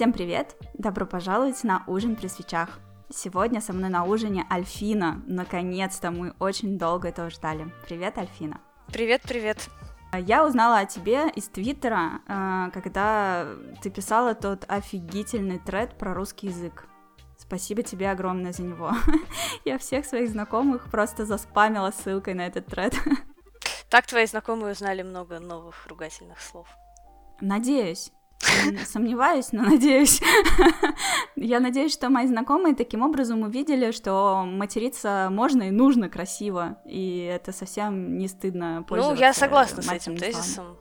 Всем привет! Добро пожаловать на ужин при свечах. Сегодня со мной на ужине Альфина. Наконец-то мы очень долго этого ждали. Привет, Альфина. Привет, привет. Я узнала о тебе из Твиттера, э, когда ты писала тот офигительный тред про русский язык. Спасибо тебе огромное за него. Я всех своих знакомых просто заспамила ссылкой на этот тред. Так твои знакомые узнали много новых ругательных слов. Надеюсь. Сомневаюсь, но надеюсь. Я надеюсь, что мои знакомые таким образом увидели, что материться можно и нужно красиво, и это совсем не стыдно пользоваться Ну, я согласна с этим тезисом.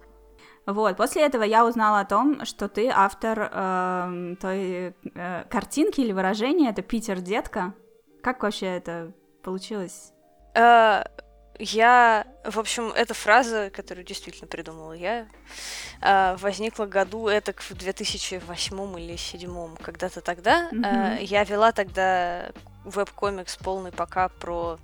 Вот, после этого я узнала о том, что ты автор э, той э, картинки или выражения, это Питер детка. Как вообще это получилось? Я, в общем, эта фраза, которую действительно придумала я, а, возникла году это в 2008 или 2007, когда-то тогда. Mm-hmm. Я вела тогда веб-комикс полный пока про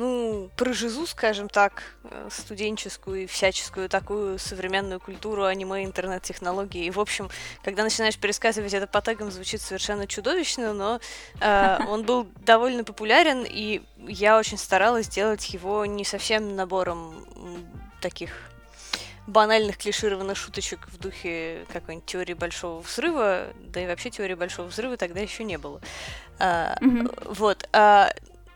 ну, про жизу, скажем так, э, студенческую и всяческую такую современную культуру, аниме, интернет-технологии. И, в общем, когда начинаешь пересказывать это по тегам, звучит совершенно чудовищно, но э, он был довольно популярен, и я очень старалась сделать его не совсем набором таких банальных клишированных шуточек в духе какой-нибудь теории большого взрыва, да и вообще теории большого взрыва тогда еще не было. А, mm-hmm. Вот. А,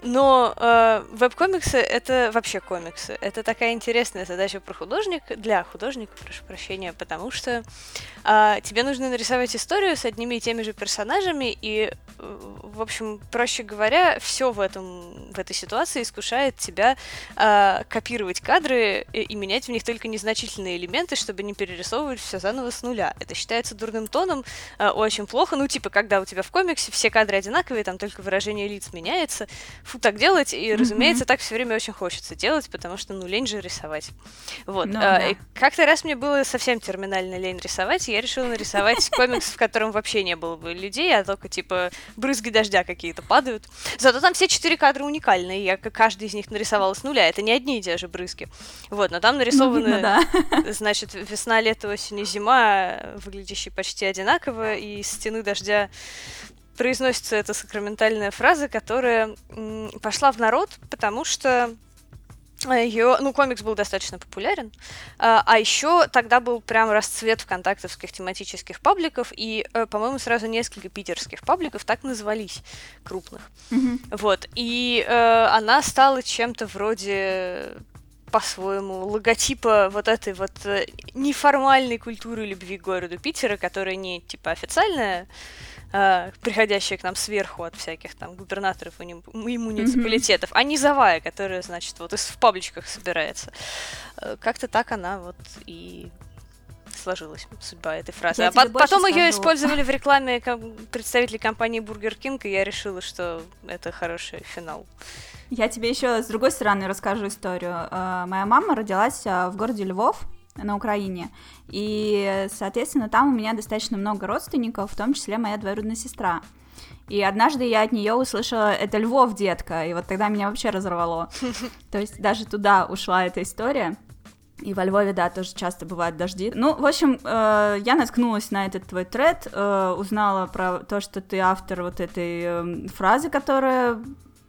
но э, веб-комиксы это вообще комиксы. Это такая интересная задача про художника, для художника, прошу прощения, потому что э, тебе нужно нарисовать историю с одними и теми же персонажами, и, э, в общем, проще говоря, все в этом в этой ситуации искушает тебя э, копировать кадры и, и менять в них только незначительные элементы, чтобы не перерисовывать все заново с нуля. Это считается дурным тоном, э, очень плохо. Ну, типа, когда у тебя в комиксе все кадры одинаковые, там только выражение лиц меняется фу так делать, и, разумеется, так все время очень хочется делать, потому что, ну, лень же рисовать. Вот. Ну, а, да. Как-то раз мне было совсем терминально лень рисовать, и я решила нарисовать комикс, в котором вообще не было бы людей, а только, типа, брызги дождя какие-то падают. Зато там все четыре кадра уникальные, я каждый из них нарисовала с нуля, это не одни и те же брызги. Вот, но там нарисованы, ну, видно, да. значит, весна, лето, осень и зима, выглядящие почти одинаково, и стены дождя произносится эта сакраментальная фраза, которая пошла в народ, потому что ее, ну, комикс был достаточно популярен, а, а еще тогда был прям расцвет вконтактовских тематических пабликов, и, э, по-моему, сразу несколько питерских пабликов так назывались, крупных. Mm-hmm. Вот, и э, она стала чем-то вроде по-своему логотипа вот этой вот э, неформальной культуры любви к городу Питера, которая не, типа, официальная, э, приходящая к нам сверху от всяких там губернаторов и, и муниципалитетов, mm-hmm. а низовая, которая, значит, вот из, в пабличках собирается. Э, как-то так она вот и сложилась судьба этой фразы. Я а по- потом ее использовали в рекламе представители компании Burger King, и я решила, что это хороший финал. Я тебе еще с другой стороны расскажу историю. Э, моя мама родилась э, в городе Львов, на Украине. И, соответственно, там у меня достаточно много родственников, в том числе моя двоюродная сестра. И однажды я от нее услышала «это Львов, детка», и вот тогда меня вообще разорвало. То есть даже туда ушла эта история. И во Львове, да, тоже часто бывают дожди. Ну, в общем, э, я наткнулась на этот твой тред, э, узнала про то, что ты автор вот этой э, фразы, которая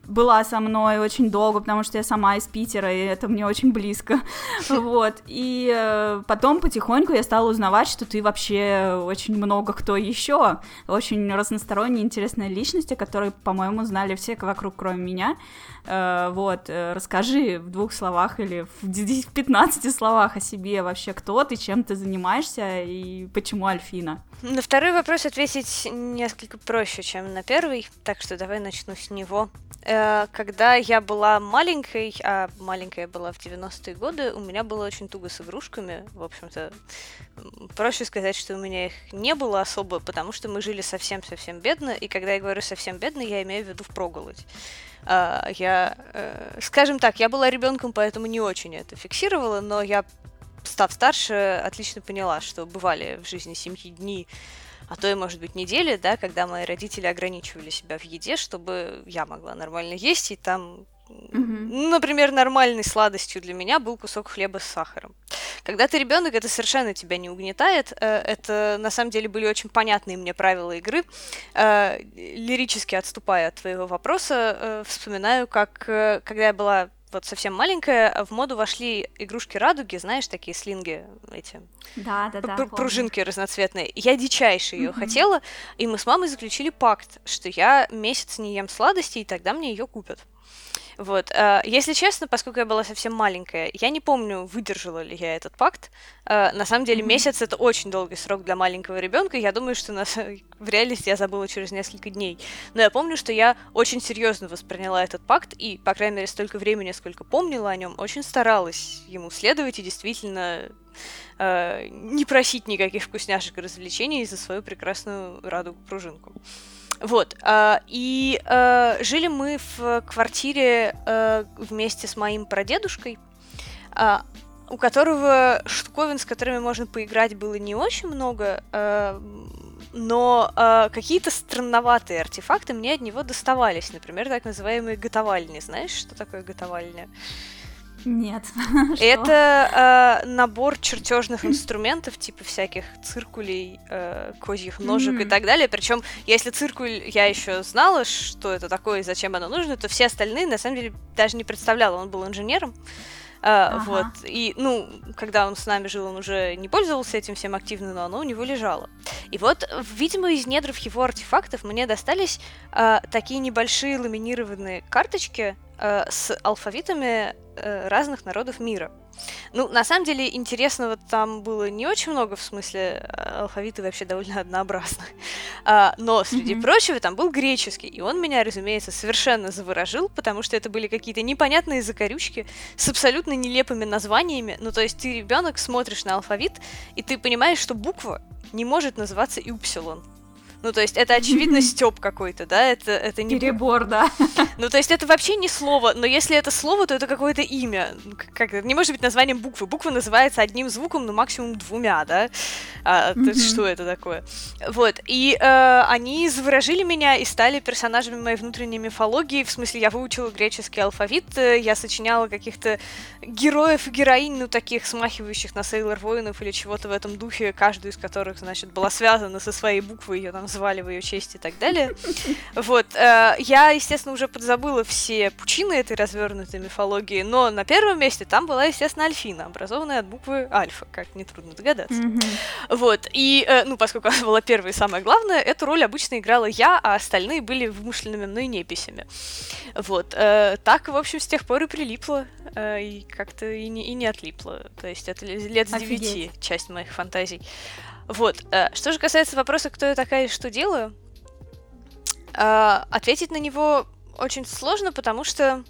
была со мной очень долго, потому что я сама из Питера, и это мне очень близко, вот, и э, потом потихоньку я стала узнавать, что ты вообще очень много кто еще, очень разносторонняя, интересная личность, о которой, по-моему, знали все вокруг, кроме меня, э, вот, э, расскажи в двух словах или в 15 словах о себе вообще, кто ты, чем ты занимаешься и почему Альфина. На второй вопрос ответить несколько проще, чем на первый, так что давай начну с него. Э, когда я была маленькой, а маленькая была в 90-е годы, у меня было очень туго с игрушками. В общем-то, проще сказать, что у меня их не было особо, потому что мы жили совсем-совсем бедно, и когда я говорю совсем бедно, я имею в виду впроголодь. Uh, я, uh, скажем так, я была ребенком, поэтому не очень это фиксировала, но я став старше, отлично поняла, что бывали в жизни семьи дни, а то и, может быть, недели, да, когда мои родители ограничивали себя в еде, чтобы я могла нормально есть, и там Mm-hmm. Например, нормальной сладостью для меня был кусок хлеба с сахаром. Когда ты ребенок, это совершенно тебя не угнетает. Э, это на самом деле были очень понятные мне правила игры. Э, лирически отступая от твоего вопроса, э, вспоминаю, как когда я была вот совсем маленькая, в моду вошли игрушки радуги, знаешь, такие слинги эти. Да, да, да. Пружинки разноцветные. Я дичайше ее mm-hmm. хотела, и мы с мамой заключили пакт, что я месяц не ем сладости, и тогда мне ее купят. Вот. Э, если честно, поскольку я была совсем маленькая, я не помню, выдержала ли я этот пакт. Э, на самом деле, месяц это очень долгий срок для маленького ребенка. Я думаю, что на... в реальности я забыла через несколько дней. Но я помню, что я очень серьезно восприняла этот пакт, и, по крайней мере, столько времени, сколько помнила о нем, очень старалась ему следовать и действительно э, не просить никаких вкусняшек и развлечений за свою прекрасную радугу-пружинку. Вот. Э, и э, жили мы в квартире э, вместе с моим прадедушкой, у которого штуковин, с которыми можно поиграть, было не очень много, но какие-то странноватые артефакты мне от него доставались. Например, так называемые готовальни. Знаешь, что такое готовальня? Нет. Это э, набор чертежных инструментов, типа всяких циркулей, э, козьих ножек mm-hmm. и так далее. Причем, если циркуль я еще знала, что это такое и зачем оно нужно, то все остальные на самом деле даже не представляла. Он был инженером. Uh, ага. Вот. И, ну, когда он с нами жил, он уже не пользовался этим всем активно, но оно у него лежало. И вот, видимо, из недров его артефактов мне достались uh, такие небольшие ламинированные карточки uh, с алфавитами Э, разных народов мира. Ну, на самом деле, интересного там было не очень много, в смысле, э, алфавиты вообще довольно однообразны. А, но, среди mm-hmm. прочего, там был греческий, и он меня, разумеется, совершенно заворожил, потому что это были какие-то непонятные закорючки с абсолютно нелепыми названиями. Ну, то есть ты, ребенок, смотришь на алфавит, и ты понимаешь, что буква не может называться Юпсилон. Ну, то есть это очевидно стёб какой-то, да? Это, это не... Перебор, да. Ну, то есть это вообще не слово, но если это слово, то это какое-то имя. Как это? Не может быть названием буквы. Буква называется одним звуком, ну, максимум двумя, да? А, mm-hmm. Что это такое? Вот. И э, они заворожили меня и стали персонажами моей внутренней мифологии. В смысле, я выучила греческий алфавит, э, я сочиняла каких-то героев и героинь, ну, таких смахивающих на Сейлор Воинов или чего-то в этом духе, каждую из которых, значит, была связана со своей буквой, ее там звали в ее честь и так далее. Вот. Э, я, естественно, уже подзабыла все пучины этой развернутой мифологии, но на первом месте там была, естественно, Альфина, образованная от буквы Альфа, как нетрудно догадаться. Вот. И, э, ну, поскольку она была первой и самое главное, эту роль обычно играла я, а остальные были вымышленными мной неписями. Вот. Э, так, в общем, с тех пор и прилипло, и как-то и не, и не отлипло. То есть это лет с девяти часть моих фантазий. Вот. Э, что же касается вопроса, кто я такая и что делаю, э, ответить на него очень сложно, потому что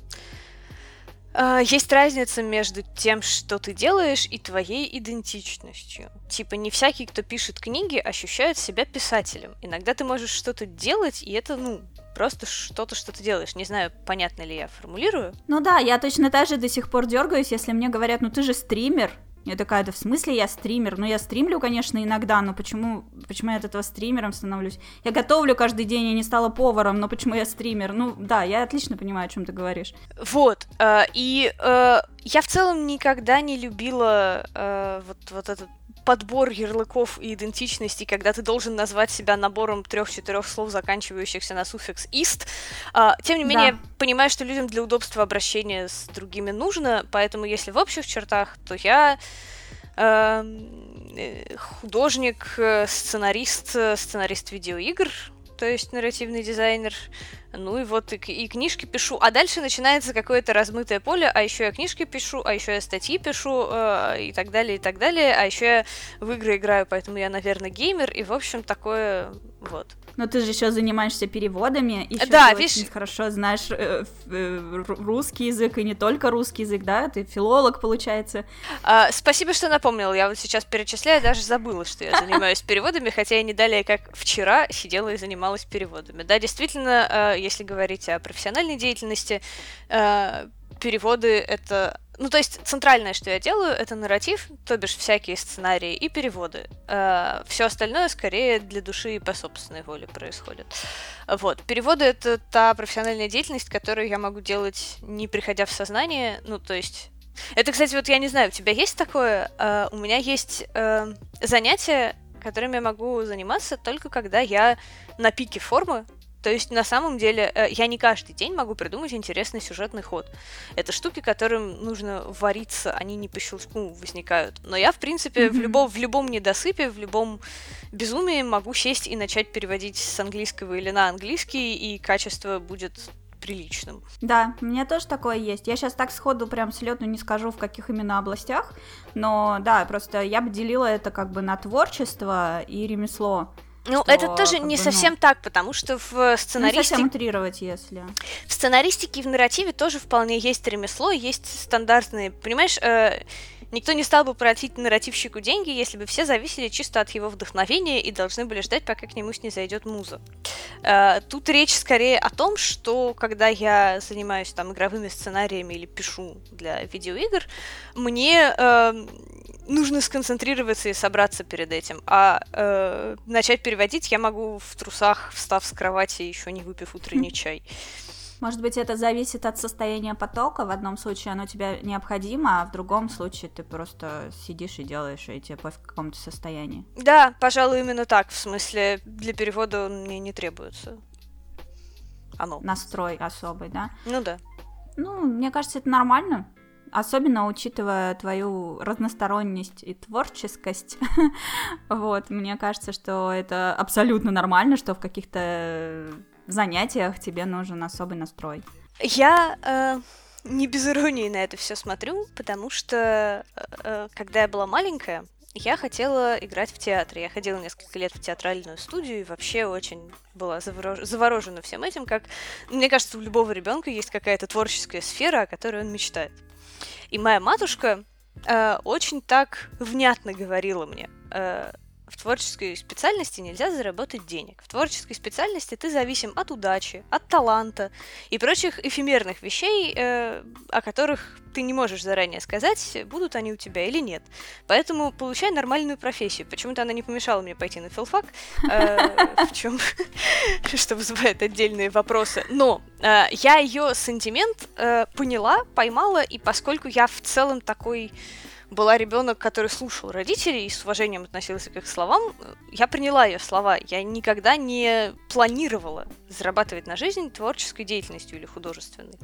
э, есть разница между тем, что ты делаешь, и твоей идентичностью. Типа, не всякий, кто пишет книги, ощущает себя писателем. Иногда ты можешь что-то делать, и это, ну, просто что-то, что ты делаешь. Не знаю, понятно ли я формулирую. Ну да, я точно так же до сих пор дергаюсь, если мне говорят, ну ты же стример, я такая, да в смысле я стример? Ну, я стримлю, конечно, иногда, но почему, почему я от этого стримером становлюсь? Я готовлю каждый день, я не стала поваром, но почему я стример? Ну, да, я отлично понимаю, о чем ты говоришь. Вот, э, и э, я в целом никогда не любила э, вот, вот этот подбор ярлыков и идентичности, когда ты должен назвать себя набором трех-четырех слов, заканчивающихся на суффикс «ист». А, тем не менее, да. понимаю, что людям для удобства обращения с другими нужно, поэтому если в общих чертах, то я эм, э, художник, э, сценарист, э, сценарист видеоигр, то есть нарративный дизайнер, ну и вот и, и книжки пишу. А дальше начинается какое-то размытое поле, а еще я книжки пишу, а еще я статьи пишу, э, и так далее, и так далее. А еще я в игры играю, поэтому я, наверное, геймер, и, в общем, такое вот. Но ты же еще занимаешься переводами, еще да, ты видишь... очень хорошо знаешь э, э, русский язык, и не только русский язык, да? Ты филолог, получается. А, спасибо, что напомнил. Я вот сейчас перечисляю, даже забыла, что я занимаюсь переводами, хотя я не далее, как вчера, сидела и занималась переводами. Да, действительно, э, если говорить о профессиональной деятельности, э, переводы — это ну, то есть центральное, что я делаю, это нарратив, то бишь всякие сценарии и переводы. Э, все остальное скорее для души и по собственной воле происходит. Вот. Переводы — это та профессиональная деятельность, которую я могу делать, не приходя в сознание. Ну, то есть это, кстати, вот я не знаю, у тебя есть такое? Uh, у меня есть uh, занятие, которым я могу заниматься только когда я на пике формы, то есть, на самом деле, э, я не каждый день могу придумать интересный сюжетный ход. Это штуки, которым нужно вариться, они не по щелчку возникают. Но я, в принципе, mm-hmm. в, любом, в любом недосыпе, в любом безумии могу сесть и начать переводить с английского или на английский, и качество будет приличным. Да, у меня тоже такое есть. Я сейчас так сходу прям слету не скажу, в каких именно областях, но да, просто я бы делила это как бы на творчество и ремесло. Ну, что, это тоже не бы, совсем ну... так, потому что в сценаристике... Ну, совсем утрировать, если... В сценаристике и в нарративе тоже вполне есть ремесло, есть стандартные... Понимаешь, э, никто не стал бы платить нарративщику деньги, если бы все зависели чисто от его вдохновения и должны были ждать, пока к нему снизойдет муза. Э, тут речь скорее о том, что когда я занимаюсь там игровыми сценариями или пишу для видеоигр, мне... Э, нужно сконцентрироваться и собраться перед этим. А э, начать переводить я могу в трусах, встав с кровати, еще не выпив утренний чай. Может быть, это зависит от состояния потока. В одном случае оно тебе необходимо, а в другом случае ты просто сидишь и делаешь, и тебе в каком-то состоянии. Да, пожалуй, именно так. В смысле, для перевода он мне не требуется. Оно. Настрой особый, да? Ну да. Ну, мне кажется, это нормально особенно учитывая твою разносторонность и творческость, вот, мне кажется, что это абсолютно нормально, что в каких-то занятиях тебе нужен особый настрой. Я э, не без иронии на это все смотрю, потому что э, э, когда я была маленькая, я хотела играть в театре. Я ходила несколько лет в театральную студию и вообще очень была заворож... заворожена всем этим, как, мне кажется, у любого ребенка есть какая-то творческая сфера, о которой он мечтает. И моя матушка э, очень так внятно говорила мне, э, в творческой специальности нельзя заработать денег. В творческой специальности ты зависим от удачи, от таланта и прочих эфемерных вещей, э, о которых ты не можешь заранее сказать, будут они у тебя или нет. Поэтому получай нормальную профессию. Почему-то она не помешала мне пойти на филфак, э, в чем что вызывает отдельные вопросы. Но э, я ее сантимент э, поняла, поймала, и поскольку я в целом такой была ребенок, который слушал родителей и с уважением относился к их словам, я приняла ее слова. Я никогда не планировала зарабатывать на жизнь творческой деятельностью или художественной.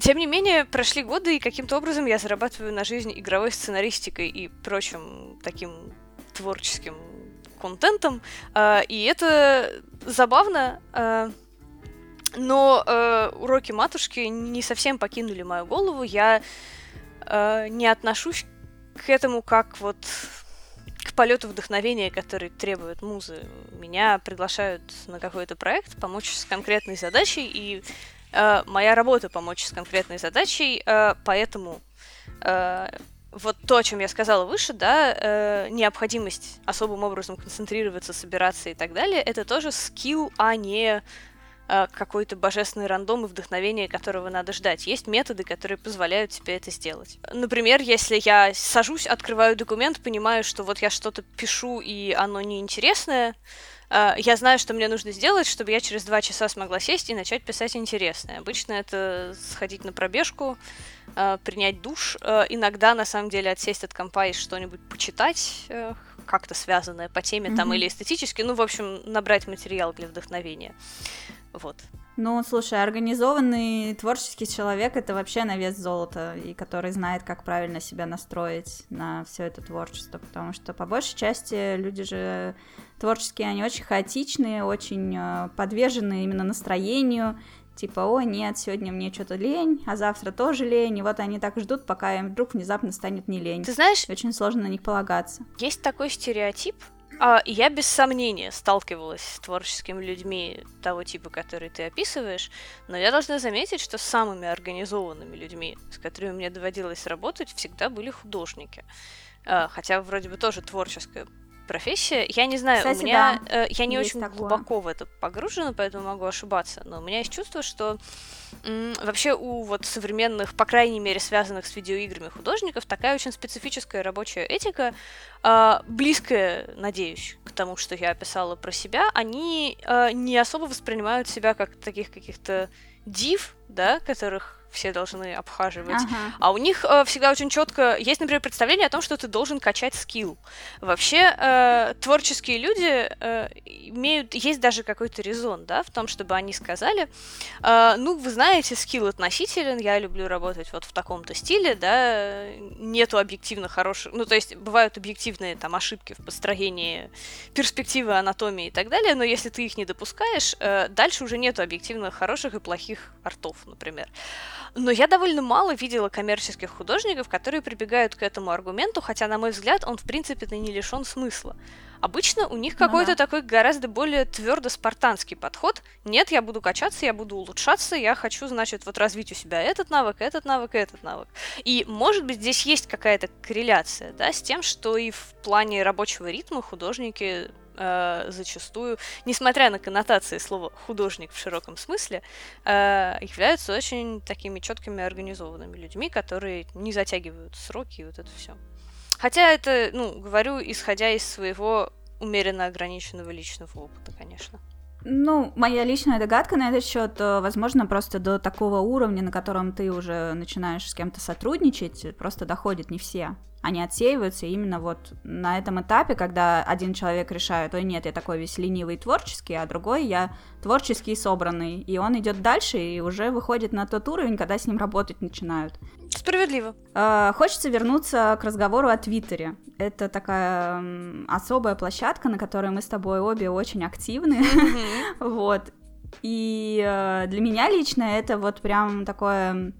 Тем не менее, прошли годы, и каким-то образом я зарабатываю на жизнь игровой сценаристикой и прочим таким творческим контентом. А, и это забавно, а, но э, уроки матушки не совсем покинули мою голову. Я э, не отношусь к этому как вот к полету вдохновения, который требует музы. Меня приглашают на какой-то проект помочь с конкретной задачей, и э, моя работа помочь с конкретной задачей, э, поэтому э, вот то, о чем я сказала выше, да, э, необходимость особым образом концентрироваться, собираться и так далее, это тоже скилл, а не какой-то божественный рандом и вдохновение, которого надо ждать. Есть методы, которые позволяют тебе это сделать. Например, если я сажусь, открываю документ, понимаю, что вот я что-то пишу, и оно неинтересное, э, я знаю, что мне нужно сделать, чтобы я через два часа смогла сесть и начать писать интересное. Обычно это сходить на пробежку, э, принять душ, иногда, на самом деле, отсесть от компа и что-нибудь почитать, как-то связанное по теме mm-hmm. там или эстетически, ну, в общем, набрать материал для вдохновения. Вот. Ну, слушай, организованный творческий человек это вообще на вес золота, и который знает, как правильно себя настроить на все это творчество, потому что по большей части люди же творческие, они очень хаотичные, очень э, подвержены именно настроению, типа, о, нет, сегодня мне что-то лень, а завтра тоже лень, и вот они так ждут, пока им вдруг внезапно станет не лень. Ты знаешь... Очень сложно на них полагаться. Есть такой стереотип, а, я без сомнения сталкивалась с творческими людьми того типа, который ты описываешь, но я должна заметить, что самыми организованными людьми, с которыми мне доводилось работать, всегда были художники. А, хотя вроде бы тоже творческая профессия. Я не знаю, Кстати, у меня да, э, я не очень такое. глубоко в это погружена, поэтому могу ошибаться. Но у меня есть чувство, что м, вообще у вот современных, по крайней мере, связанных с видеоиграми художников, такая очень специфическая рабочая этика, э, близкая, надеюсь, к тому, что я описала про себя, они э, не особо воспринимают себя как таких каких-то див, да, которых все должны обхаживать. Ага. А у них э, всегда очень четко есть, например, представление о том, что ты должен качать скилл. Вообще э, творческие люди э, имеют, есть даже какой-то резон, да, в том, чтобы они сказали, э, ну, вы знаете, скилл относителен, я люблю работать вот в таком-то стиле, да, нету объективно хороших, ну, то есть бывают объективные там ошибки в построении перспективы, анатомии и так далее, но если ты их не допускаешь, э, дальше уже нету объективно хороших и плохих артов, например. Но я довольно мало видела коммерческих художников, которые прибегают к этому аргументу, хотя, на мой взгляд, он в принципе-то не лишен смысла. Обычно у них Ну какой-то да. такой гораздо более твердо спартанский подход. Нет, я буду качаться, я буду улучшаться, я хочу, значит, вот развить у себя этот навык, этот навык, этот навык. И, может быть, здесь есть какая-то корреляция, да, с тем, что и в плане рабочего ритма художники э, зачастую, несмотря на коннотации слова художник в широком смысле, э, являются очень такими четкими организованными людьми, которые не затягивают сроки и вот это все. Хотя это, ну, говорю, исходя из своего умеренно ограниченного личного опыта, конечно. Ну, моя личная догадка на этот счет, э, возможно, просто до такого уровня, на котором ты уже начинаешь с кем-то сотрудничать, просто доходят не все. Они отсеиваются именно вот на этом этапе, когда один человек решает, ой, нет, я такой весь ленивый и творческий, а другой я творческий и собранный. И он идет дальше и уже выходит на тот уровень, когда с ним работать начинают. Справедливо. Э, Хочется вернуться к разговору о Твиттере. Это такая особая площадка, на которой мы с тобой обе очень активны. Вот. И э, для меня лично это вот прям такое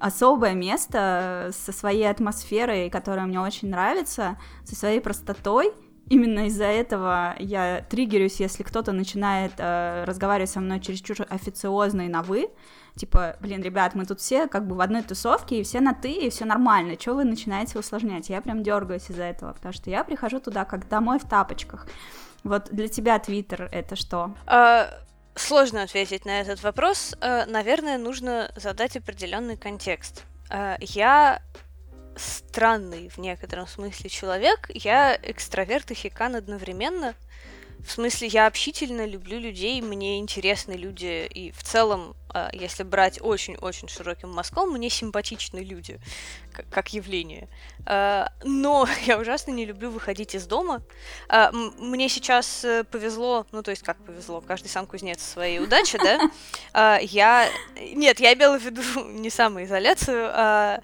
особое место со своей атмосферой, которая мне очень нравится, со своей простотой. Именно из-за этого я триггерюсь, если кто-то начинает э, разговаривать со мной чересчур официозно и на «вы». Типа, блин, ребят, мы тут все как бы в одной тусовке, и все на «ты», и все нормально. Чего вы начинаете усложнять? Я прям дергаюсь из-за этого, потому что я прихожу туда как домой в тапочках. Вот для тебя Твиттер это что? А, Сложно ответить на этот вопрос. А, Наверное, нужно задать определенный контекст. А, Я странный в некотором смысле человек. Я экстраверт и хикан одновременно. В смысле, я общительно люблю людей, мне интересны люди, и в целом, а, если брать очень-очень широким мазком, мне симпатичны люди, как, явление. А, Но я ужасно не люблю выходить из дома. А, Мне сейчас э, повезло, ну то есть как повезло, каждый сам кузнец своей удачи, да? Я... Нет, я имела в виду не самоизоляцию, а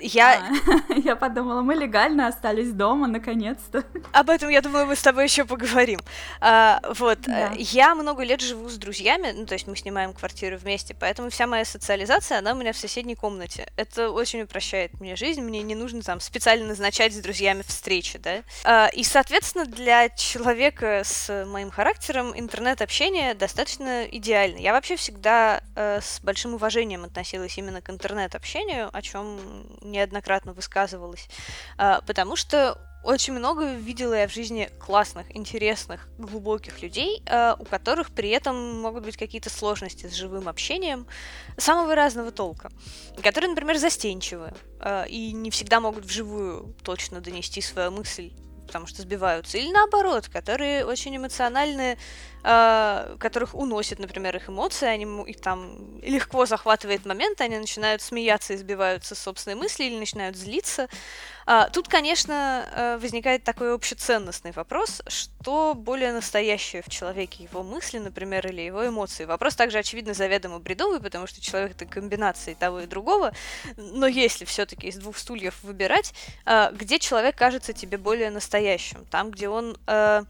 я А, Я подумала, мы легально остались дома, наконец-то. Об этом, я думаю, мы с тобой еще поговорим. А, вот, Да. э, я много лет живу с друзьями, ну, то есть мы снимаем квартиру вместе, поэтому вся моя социализация, она у меня в соседней комнате. Это очень упрощает мне жизнь, мне не нужно там специально назначать с друзьями встречи, да. А, и, соответственно, для человека с моим характером интернет-общение достаточно идеально. Я вообще всегда э, с большим уважением относилась именно к интернет-общению, о чем неоднократно высказывалась, А, потому что очень много видела я в жизни классных, интересных, глубоких людей, э, у которых при этом могут быть какие-то сложности с живым общением самого разного толка, которые, например, застенчивы э, и не всегда могут вживую точно донести свою мысль потому что сбиваются, или наоборот, которые очень эмоциональны, э, которых уносят, например, их эмоции, они их там легко захватывает момент, они начинают смеяться и сбиваются с собственной мысли или начинают злиться. А, Тут, конечно, э, возникает такой общеценностный вопрос, что более настоящее в человеке, его мысли, например, или его эмоции. Вопрос также, очевидно, заведомо бредовый, потому что человек — это комбинация того, и другого. Но если все-таки из двух стульев выбирать, а, где человек кажется тебе более настоящим? Там, где он э,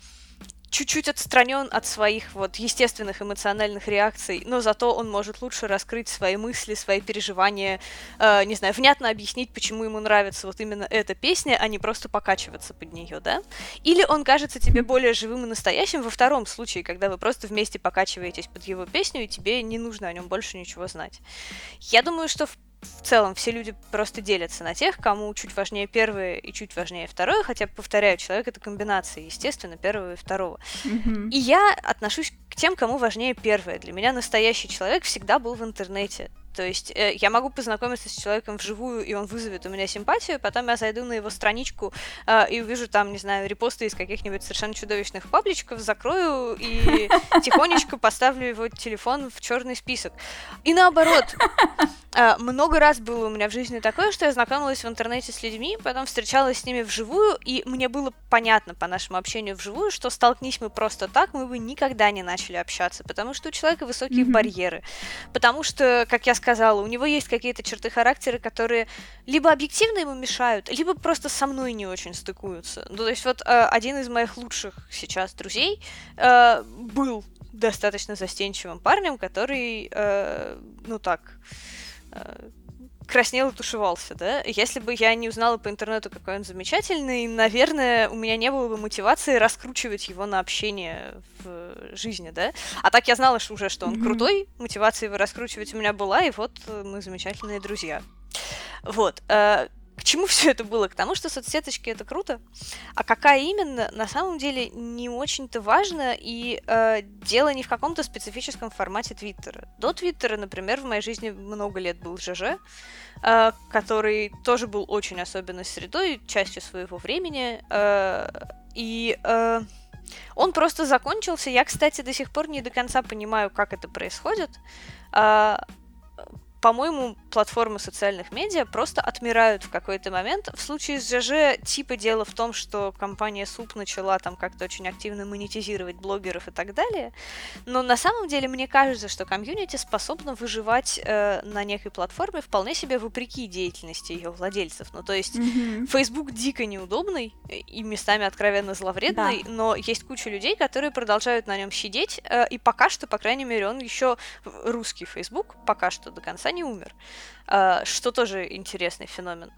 чуть-чуть отстранен от своих вот естественных эмоциональных реакций, но зато он может лучше раскрыть свои мысли, свои переживания, э, не знаю, внятно объяснить, почему ему нравится вот именно эта песня, а не просто покачиваться под нее, да? Или он кажется тебе более живым и настоящим во втором случае, когда вы просто вместе покачиваетесь под его песню, и тебе не нужно о нем больше ничего знать. Я думаю, что в в целом все люди просто делятся на тех, кому чуть важнее первое и чуть важнее второе, хотя, повторяю, человек это комбинация, естественно, первого и второго. Мгм. И я отношусь к тем, кому важнее первое. Для меня настоящий человек всегда был в интернете. То есть э, я могу познакомиться с человеком вживую, и он вызовет у меня симпатию, потом я зайду на его страничку э, и увижу там, не знаю, репосты из каких-нибудь совершенно чудовищных пабличков, закрою и тихонечко поставлю его телефон в черный список. И наоборот, э, много раз было у меня в жизни такое, что я знакомилась в интернете с людьми, потом встречалась с ними вживую, и мне было понятно по нашему общению вживую, что столкнись мы просто так, мы бы никогда не начали общаться, потому что у человека высокие Мгм. барьеры, потому что, как я сказала, у него есть какие-то черты характера, которые либо объективно ему мешают, либо просто со мной не очень стыкуются. Ну, то есть вот э, один из моих лучших сейчас друзей э, был достаточно застенчивым парнем, который, э, ну так, э, краснел и тушевался, да? Если бы я не узнала по интернету, какой он замечательный, наверное, у меня не было бы мотивации раскручивать его на общение в жизни, да? А так я знала что уже, что он крутой, мотивация его раскручивать у меня была, и вот э, мы замечательные друзья. Вот. Э, К чему все это было? К тому, что соцсеточки это круто, а какая именно, на самом деле не очень-то важно, и э, дело не в каком-то специфическом формате Твиттера. До Твиттера, например, в моей жизни много лет был ЖЖ, э, который тоже был очень особенной средой, частью своего времени, э, и э, он просто закончился. Я, кстати, до сих пор не до конца понимаю, как это происходит. По-моему, платформы социальных медиа просто отмирают в какой-то момент. В случае с ЖЖ типа дело в том, что компания СУП начала там как-то очень активно монетизировать блогеров и так далее. Но на самом деле мне кажется, что комьюнити способно выживать э, на некой платформе вполне себе вопреки деятельности ее владельцев. Ну, то есть Мгм. Facebook дико неудобный и местами откровенно зловредный, но есть куча людей, которые продолжают на нем сидеть, э, и пока что, по крайней мере, он еще русский Facebook пока что до конца не умер, э, что тоже интересный феномен.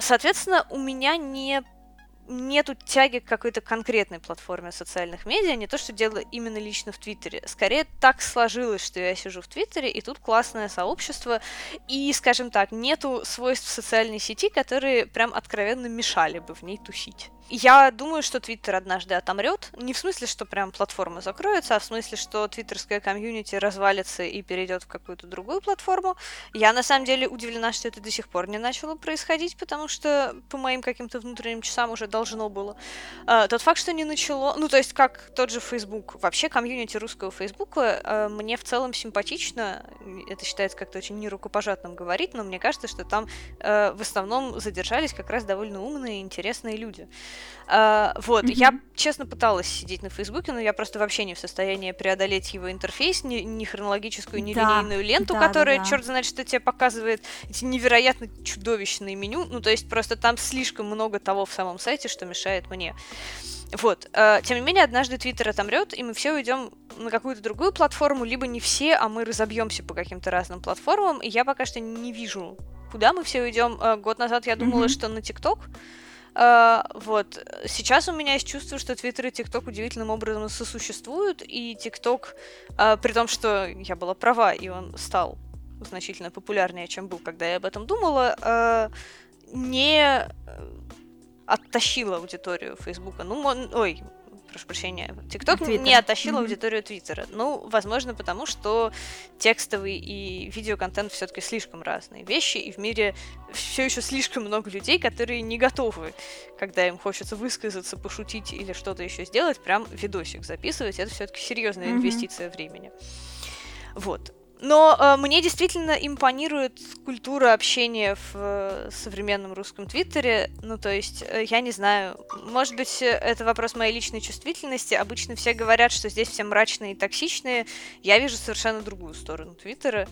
Соответственно, у меня не нету тяги к какой-то конкретной платформе социальных медиа, не то, что дело именно лично в Твиттере. Скорее, так сложилось, что я сижу в Твиттере, и тут классное сообщество, и, скажем так, нету свойств социальной сети, которые прям откровенно мешали бы в ней тусить. Я думаю, что Твиттер однажды отомрет. Не в смысле, что прям платформа закроется, а в смысле, что твиттерская комьюнити развалится и перейдет в какую-то другую платформу. Я на самом деле удивлена, что это до сих пор не начало происходить, потому что по моим каким-то внутренним часам уже должно было. А, тот факт, что не начало, ну то есть как тот же Facebook, вообще комьюнити русского Фейсбука э, мне в целом симпатично. Это считается как-то очень нерукопожатным говорить, но мне кажется, что там э, в основном задержались как раз довольно умные и интересные люди. А, вот, я честно пыталась сидеть на Фейсбуке, но я просто вообще не в состоянии преодолеть его интерфейс, ни, ни хронологическую, ни Да, линейную ленту, да, да, которая, да. черт знает, что тебе показывает эти невероятно чудовищные меню. Ну, то есть просто там слишком много того в самом сайте, что мешает мне. Вот. э, Тем не менее, однажды Твиттер отомрет, и мы все уйдем на какую-то другую платформу, либо не все, а мы разобьемся по каким-то разным платформам. И я пока что не вижу, куда мы все уйдем. Э, Год назад я думала, Мгм. что на ТикТок. Э, Вот. Сейчас у меня есть чувство, что Твиттер и ТикТок удивительным образом сосуществуют, и ТикТок, при том, что я была права, и он стал значительно популярнее, чем был, когда я об этом думала, не оттащил аудиторию Фейсбука. Ну, мон- ой, прошу прощения, ТикТок не оттащил аудиторию Твиттера. Ну, возможно, потому что текстовый и видеоконтент все-таки слишком разные вещи, и в мире все еще слишком много людей, которые не готовы, когда им хочется высказаться, пошутить или что-то еще сделать, прям видосик записывать. Это все-таки серьезная инвестиция времени. Вот. Но э, мне действительно импонирует культура общения в э, современном русском твиттере. Ну, то есть, э, я не знаю, может быть, э, это вопрос моей личной чувствительности. Обычно все говорят, что здесь все мрачные и токсичные. Я вижу совершенно другую сторону твиттера.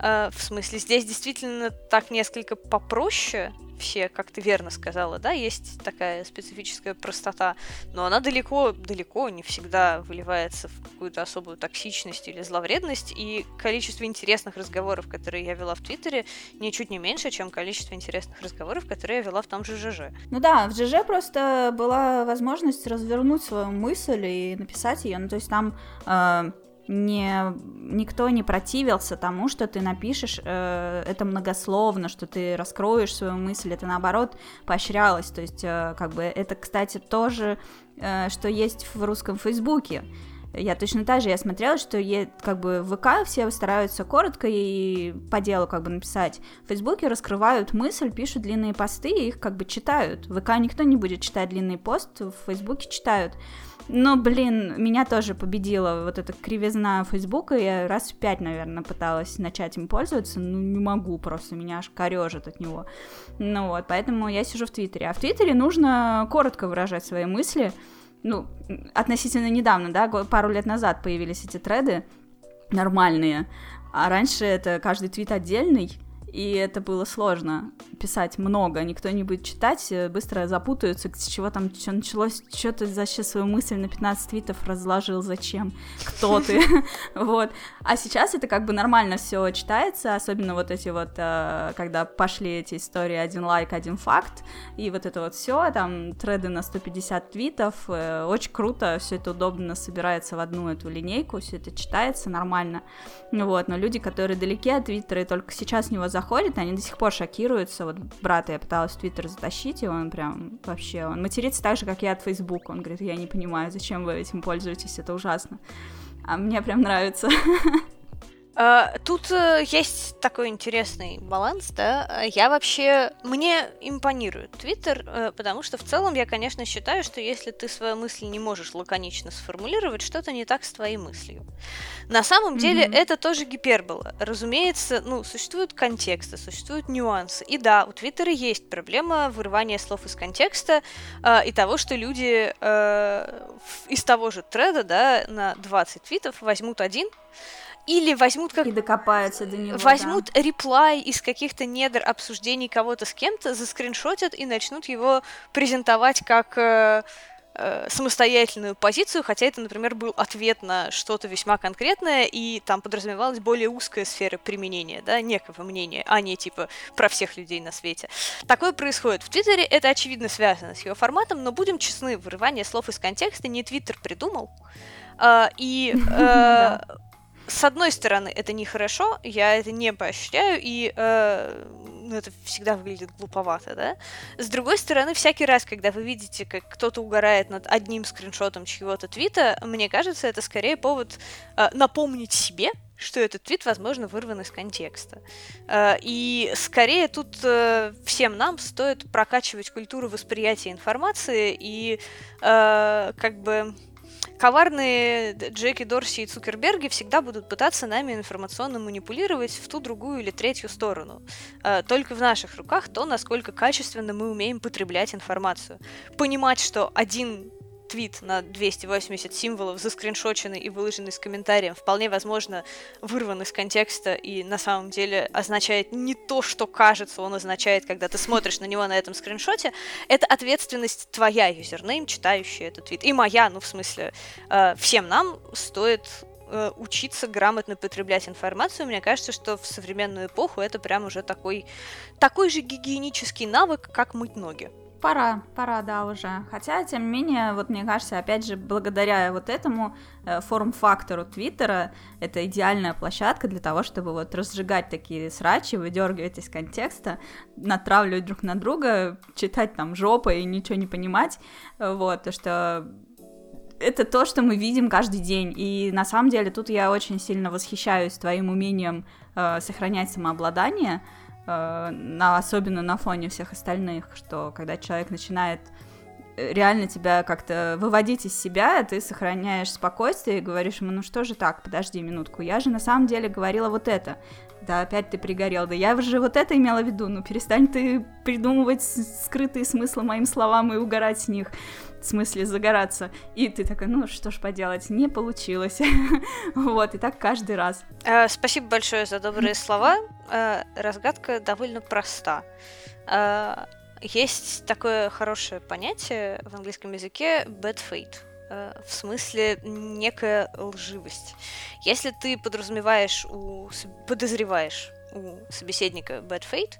Э, в смысле, здесь действительно так несколько попроще все, как ты верно сказала, да, есть такая специфическая простота, но она далеко, далеко не всегда выливается в какую-то особую токсичность или зловредность, и количество интересных разговоров, которые я вела в Твиттере, ничуть не меньше, чем количество интересных разговоров, которые я вела в том же ЖЖ. Ну да, в ЖЖ просто была возможность развернуть свою мысль и написать ее. Ну, то есть там э, не, никто не противился тому, что ты напишешь э, это многословно, что ты раскроешь свою мысль, это наоборот поощрялось, то есть э, как бы это, кстати, тоже, э, что есть в русском Фейсбуке, я точно так же, я смотрела, что е, как бы в ВК все стараются коротко и по делу как бы написать. В Фейсбуке раскрывают мысль, пишут длинные посты, и их как бы читают. В ВК никто не будет читать длинный пост, в Фейсбуке читают. Но, блин, меня тоже победила вот эта кривизна Фейсбука. Я раз в пять, наверное, пыталась начать им пользоваться. Ну, не могу просто, меня аж корежит от него. Ну вот, поэтому я сижу в Твиттере. А в Твиттере нужно коротко выражать свои мысли ну, относительно недавно, да, пару лет назад появились эти треды нормальные, а раньше это каждый твит отдельный, и это было сложно писать много, никто не будет читать, быстро запутаются, с чего там что началось, что ты зачем свою мысль на 15 твитов разложил, зачем, кто ты, вот. А сейчас это как бы нормально все читается, особенно вот эти вот, э, когда пошли эти истории один лайк, один факт, и вот это вот все, там треды на 150 твитов, э, очень круто, все это удобно собирается в одну эту линейку, все это читается нормально, вот, но люди, которые далеки от твиттера и только сейчас в него заходят, они до сих пор шокируются. Вот брата я пыталась в Твиттер затащить, и он прям вообще, он матерится так же, как я от Фейсбука. Он говорит, я не понимаю, зачем вы этим пользуетесь, это ужасно. А мне прям нравится. Uh, тут uh, есть такой интересный баланс, да. Я вообще мне импонирует Твиттер, uh, потому что в целом я, конечно, считаю, что если ты свою мысль не можешь лаконично сформулировать, что-то не так с твоей мыслью. На самом mm-hmm. деле это тоже гипербола. Разумеется, ну существуют контексты, существуют нюансы. И да, у Твиттера есть проблема вырывания слов из контекста и того, что люди из того же треда, да, на 20 твитов возьмут один или возьмут как... И докопаются до него, Возьмут да. реплай из каких-то недр обсуждений кого-то с кем-то, заскриншотят и начнут его презентовать как э, э, самостоятельную позицию, хотя это, например, был ответ на что-то весьма конкретное, и там подразумевалась более узкая сфера применения, да, некого мнения, а не типа про всех людей на свете. Такое происходит в Твиттере, это очевидно связано с его форматом, но будем честны, вырывание слов из контекста не Твиттер придумал, Uh, и с одной стороны, это нехорошо, я это не поощряю, и э, ну, это всегда выглядит глуповато, да? С другой стороны, всякий раз, когда вы видите, как кто-то угорает над одним скриншотом чьего-то твита, мне кажется, это скорее повод э, напомнить себе, что этот твит, возможно, вырван из контекста. Э, и скорее тут э, всем нам стоит прокачивать культуру восприятия информации и э, как бы коварные Джеки Дорси и Цукерберги всегда будут пытаться нами информационно манипулировать в ту, другую или третью сторону. А, только в наших руках то, насколько качественно мы умеем потреблять информацию. Понимать, что один твит на 280 символов, заскриншоченный и выложенный с комментарием, вполне возможно вырван из контекста и на самом деле означает не то, что кажется, он означает, когда ты смотришь на него на этом скриншоте, это ответственность твоя, юзернейм, читающий этот твит. И моя, ну, в смысле, э, всем нам стоит э, учиться грамотно потреблять информацию. Мне кажется, что в современную эпоху это прям уже такой, такой же гигиенический навык, как мыть ноги. Пора, пора, да, уже. Хотя, тем не менее, вот мне кажется, опять же, благодаря вот этому э, форм-фактору Твиттера, это идеальная площадка для того, чтобы вот разжигать такие срачи, выдергивать из контекста, натравливать друг на друга, читать там жопы и ничего не понимать, вот, то что это то, что мы видим каждый день. И на самом деле тут я очень сильно восхищаюсь твоим умением э, сохранять самообладание, на, особенно на фоне всех остальных, что когда человек начинает э, реально тебя как-то выводить из себя, ты сохраняешь спокойствие и говоришь ему, ну что же так, подожди минутку, я же на самом деле говорила вот это. Да, опять ты пригорел, да я же вот это имела в виду, ну перестань ты придумывать скрытые смыслы моим словам и угорать с них в смысле загораться. И ты такая, ну что ж поделать, не получилось. вот, и так каждый раз. Э, спасибо большое за добрые слова. Э, разгадка довольно проста. Э, есть такое хорошее понятие в английском языке bad fate в смысле некая лживость. Если ты подразумеваешь, у, подозреваешь у собеседника bad fate,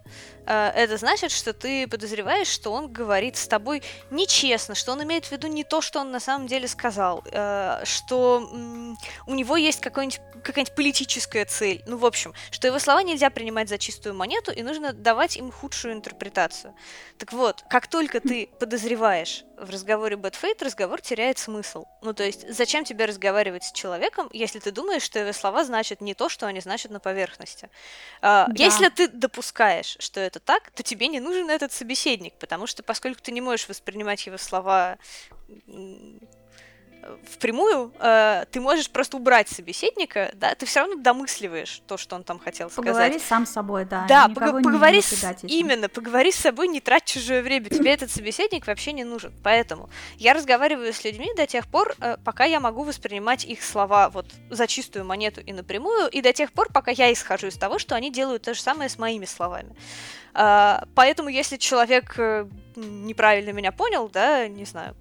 э, это значит, что ты подозреваешь, что он говорит с тобой нечестно, что он имеет в виду не то, что он на самом деле сказал, э, что у него есть какой-нибудь какая-нибудь политическая цель. Ну, в общем, что его слова нельзя принимать за чистую монету, и нужно давать им худшую интерпретацию. Так вот, как только ты подозреваешь в разговоре Bad Fate, разговор теряет смысл. Ну, то есть, зачем тебе разговаривать с человеком, если ты думаешь, что его слова значат не то, что они значат на поверхности? А, да. Если ты допускаешь, что это так, то тебе не нужен этот собеседник, потому что поскольку ты не можешь воспринимать его слова впрямую, э, ты можешь просто убрать собеседника, да, ты все равно домысливаешь то, что он там хотел сказать. Поговори сам с собой, да. Да, пог- поговори с... именно, поговори с собой, не трать чужое время. Тебе этот собеседник вообще не нужен. Поэтому я разговариваю с людьми до тех пор, э, пока я могу воспринимать их слова вот за чистую монету и напрямую, и до тех пор, пока я исхожу из того, что они делают то же самое с моими словами. Э, поэтому, если человек э, неправильно меня понял, да, не знаю,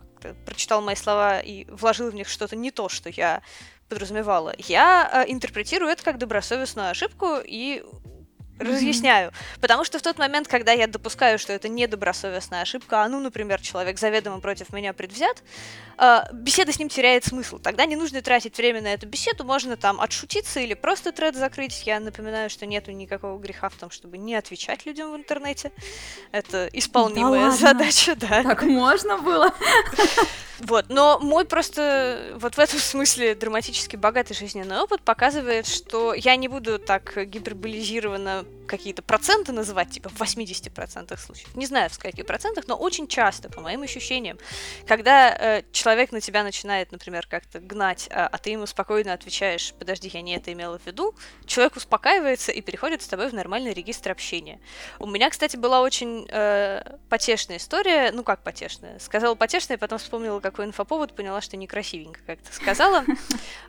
прочитал мои слова и вложил в них что-то не то, что я подразумевала. Я э, интерпретирую это как добросовестную ошибку и разъясняю. Потому что в тот момент, когда я допускаю, что это недобросовестная ошибка, а ну, например, человек заведомо против меня предвзят, э, беседа с ним теряет смысл. Тогда не нужно тратить время на эту беседу, можно там отшутиться или просто тред закрыть. Я напоминаю, что нету никакого греха в том, чтобы не отвечать людям в интернете. Это исполнимая да задача, да. Так можно было? Вот, но мой просто вот в этом смысле драматически богатый жизненный опыт показывает, что я не буду так гиперболизированно какие-то проценты называть, типа в 80% случаев. Не знаю, в скольких процентах, но очень часто, по моим ощущениям, когда э, человек на тебя начинает, например, как-то гнать, а, а ты ему спокойно отвечаешь, подожди, я не это имела в виду, человек успокаивается и переходит с тобой в нормальный регистр общения. У меня, кстати, была очень э, потешная история, ну как потешная, сказала потешная, потом вспомнила, какой инфоповод, поняла, что некрасивенько как-то сказала.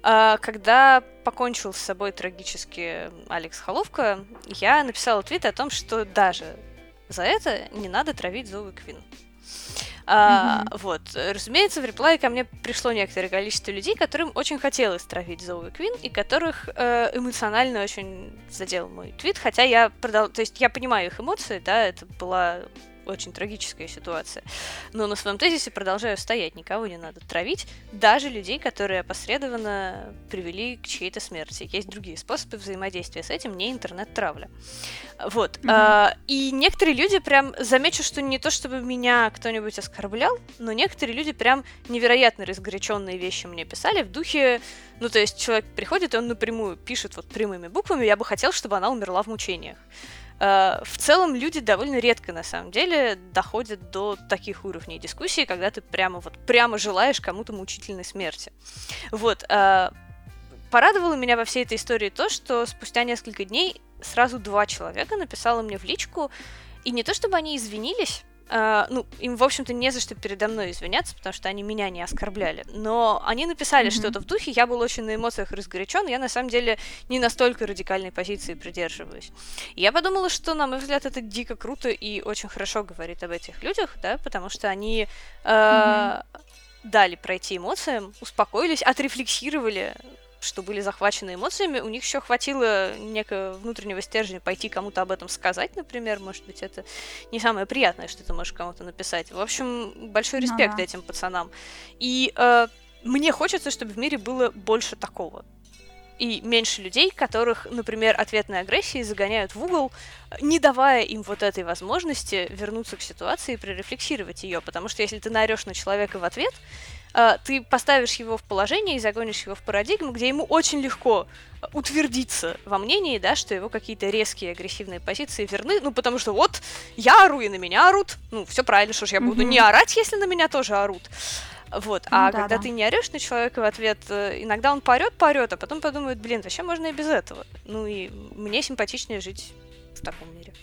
А, когда покончил с собой трагически Алекс Холовка, я написала твит о том, что даже за это не надо травить Зоу Квин. А, mm-hmm. Вот. Разумеется, в реплай ко мне пришло некоторое количество людей, которым очень хотелось травить Зоуи Квин, и которых э, эмоционально очень задел мой твит, хотя я продал... То есть я понимаю их эмоции, да, это была очень трагическая ситуация. Но на своем тезисе продолжаю стоять. Никого не надо травить, даже людей, которые опосредованно привели к чьей-то смерти. Есть другие способы взаимодействия с этим, не интернет-травля. Вот. Mm-hmm. А, и некоторые люди прям, замечу, что не то, чтобы меня кто-нибудь оскорблял, но некоторые люди прям невероятно разгоряченные вещи мне писали в духе, ну, то есть человек приходит, и он напрямую пишет вот прямыми буквами, я бы хотел, чтобы она умерла в мучениях. Э, в целом люди довольно редко, на самом деле, доходят до таких уровней дискуссии, когда ты прямо вот прямо желаешь кому-то мучительной смерти. Вот. Э, порадовало меня во всей этой истории то, что спустя несколько дней сразу два человека написало мне в личку, и не то чтобы они извинились, Uh, ну, им, в общем-то, не за что передо мной извиняться, потому что они меня не оскорбляли. Но они написали mm-hmm. что-то в духе, я был очень на эмоциях разгорячен, я на самом деле не настолько радикальной позиции придерживаюсь. И я подумала, что, на мой взгляд, это дико круто и очень хорошо говорит об этих людях, да, потому что они uh, mm-hmm. дали пройти эмоциям, успокоились, отрефлексировали что были захвачены эмоциями, у них еще хватило некого внутреннего стержня пойти кому-то об этом сказать, например, может быть, это не самое приятное, что ты можешь кому-то написать. В общем, большой респект ага. этим пацанам. И э, мне хочется, чтобы в мире было больше такого. И меньше людей, которых, например, ответной агрессии загоняют в угол, не давая им вот этой возможности вернуться к ситуации и прорефлексировать ее. Потому что если ты наорешь на человека в ответ, ты поставишь его в положение и загонишь его в парадигму, где ему очень легко утвердиться во мнении, да, что его какие-то резкие агрессивные позиции верны, ну, потому что вот, я ору, и на меня орут, ну, все правильно, что ж я буду mm-hmm. не орать, если на меня тоже орут. Вот, ну, а да, когда да. ты не орешь на человека в ответ, э, иногда он порет, порет, а потом подумает, блин, вообще можно и без этого. Ну и мне симпатичнее жить в таком мире.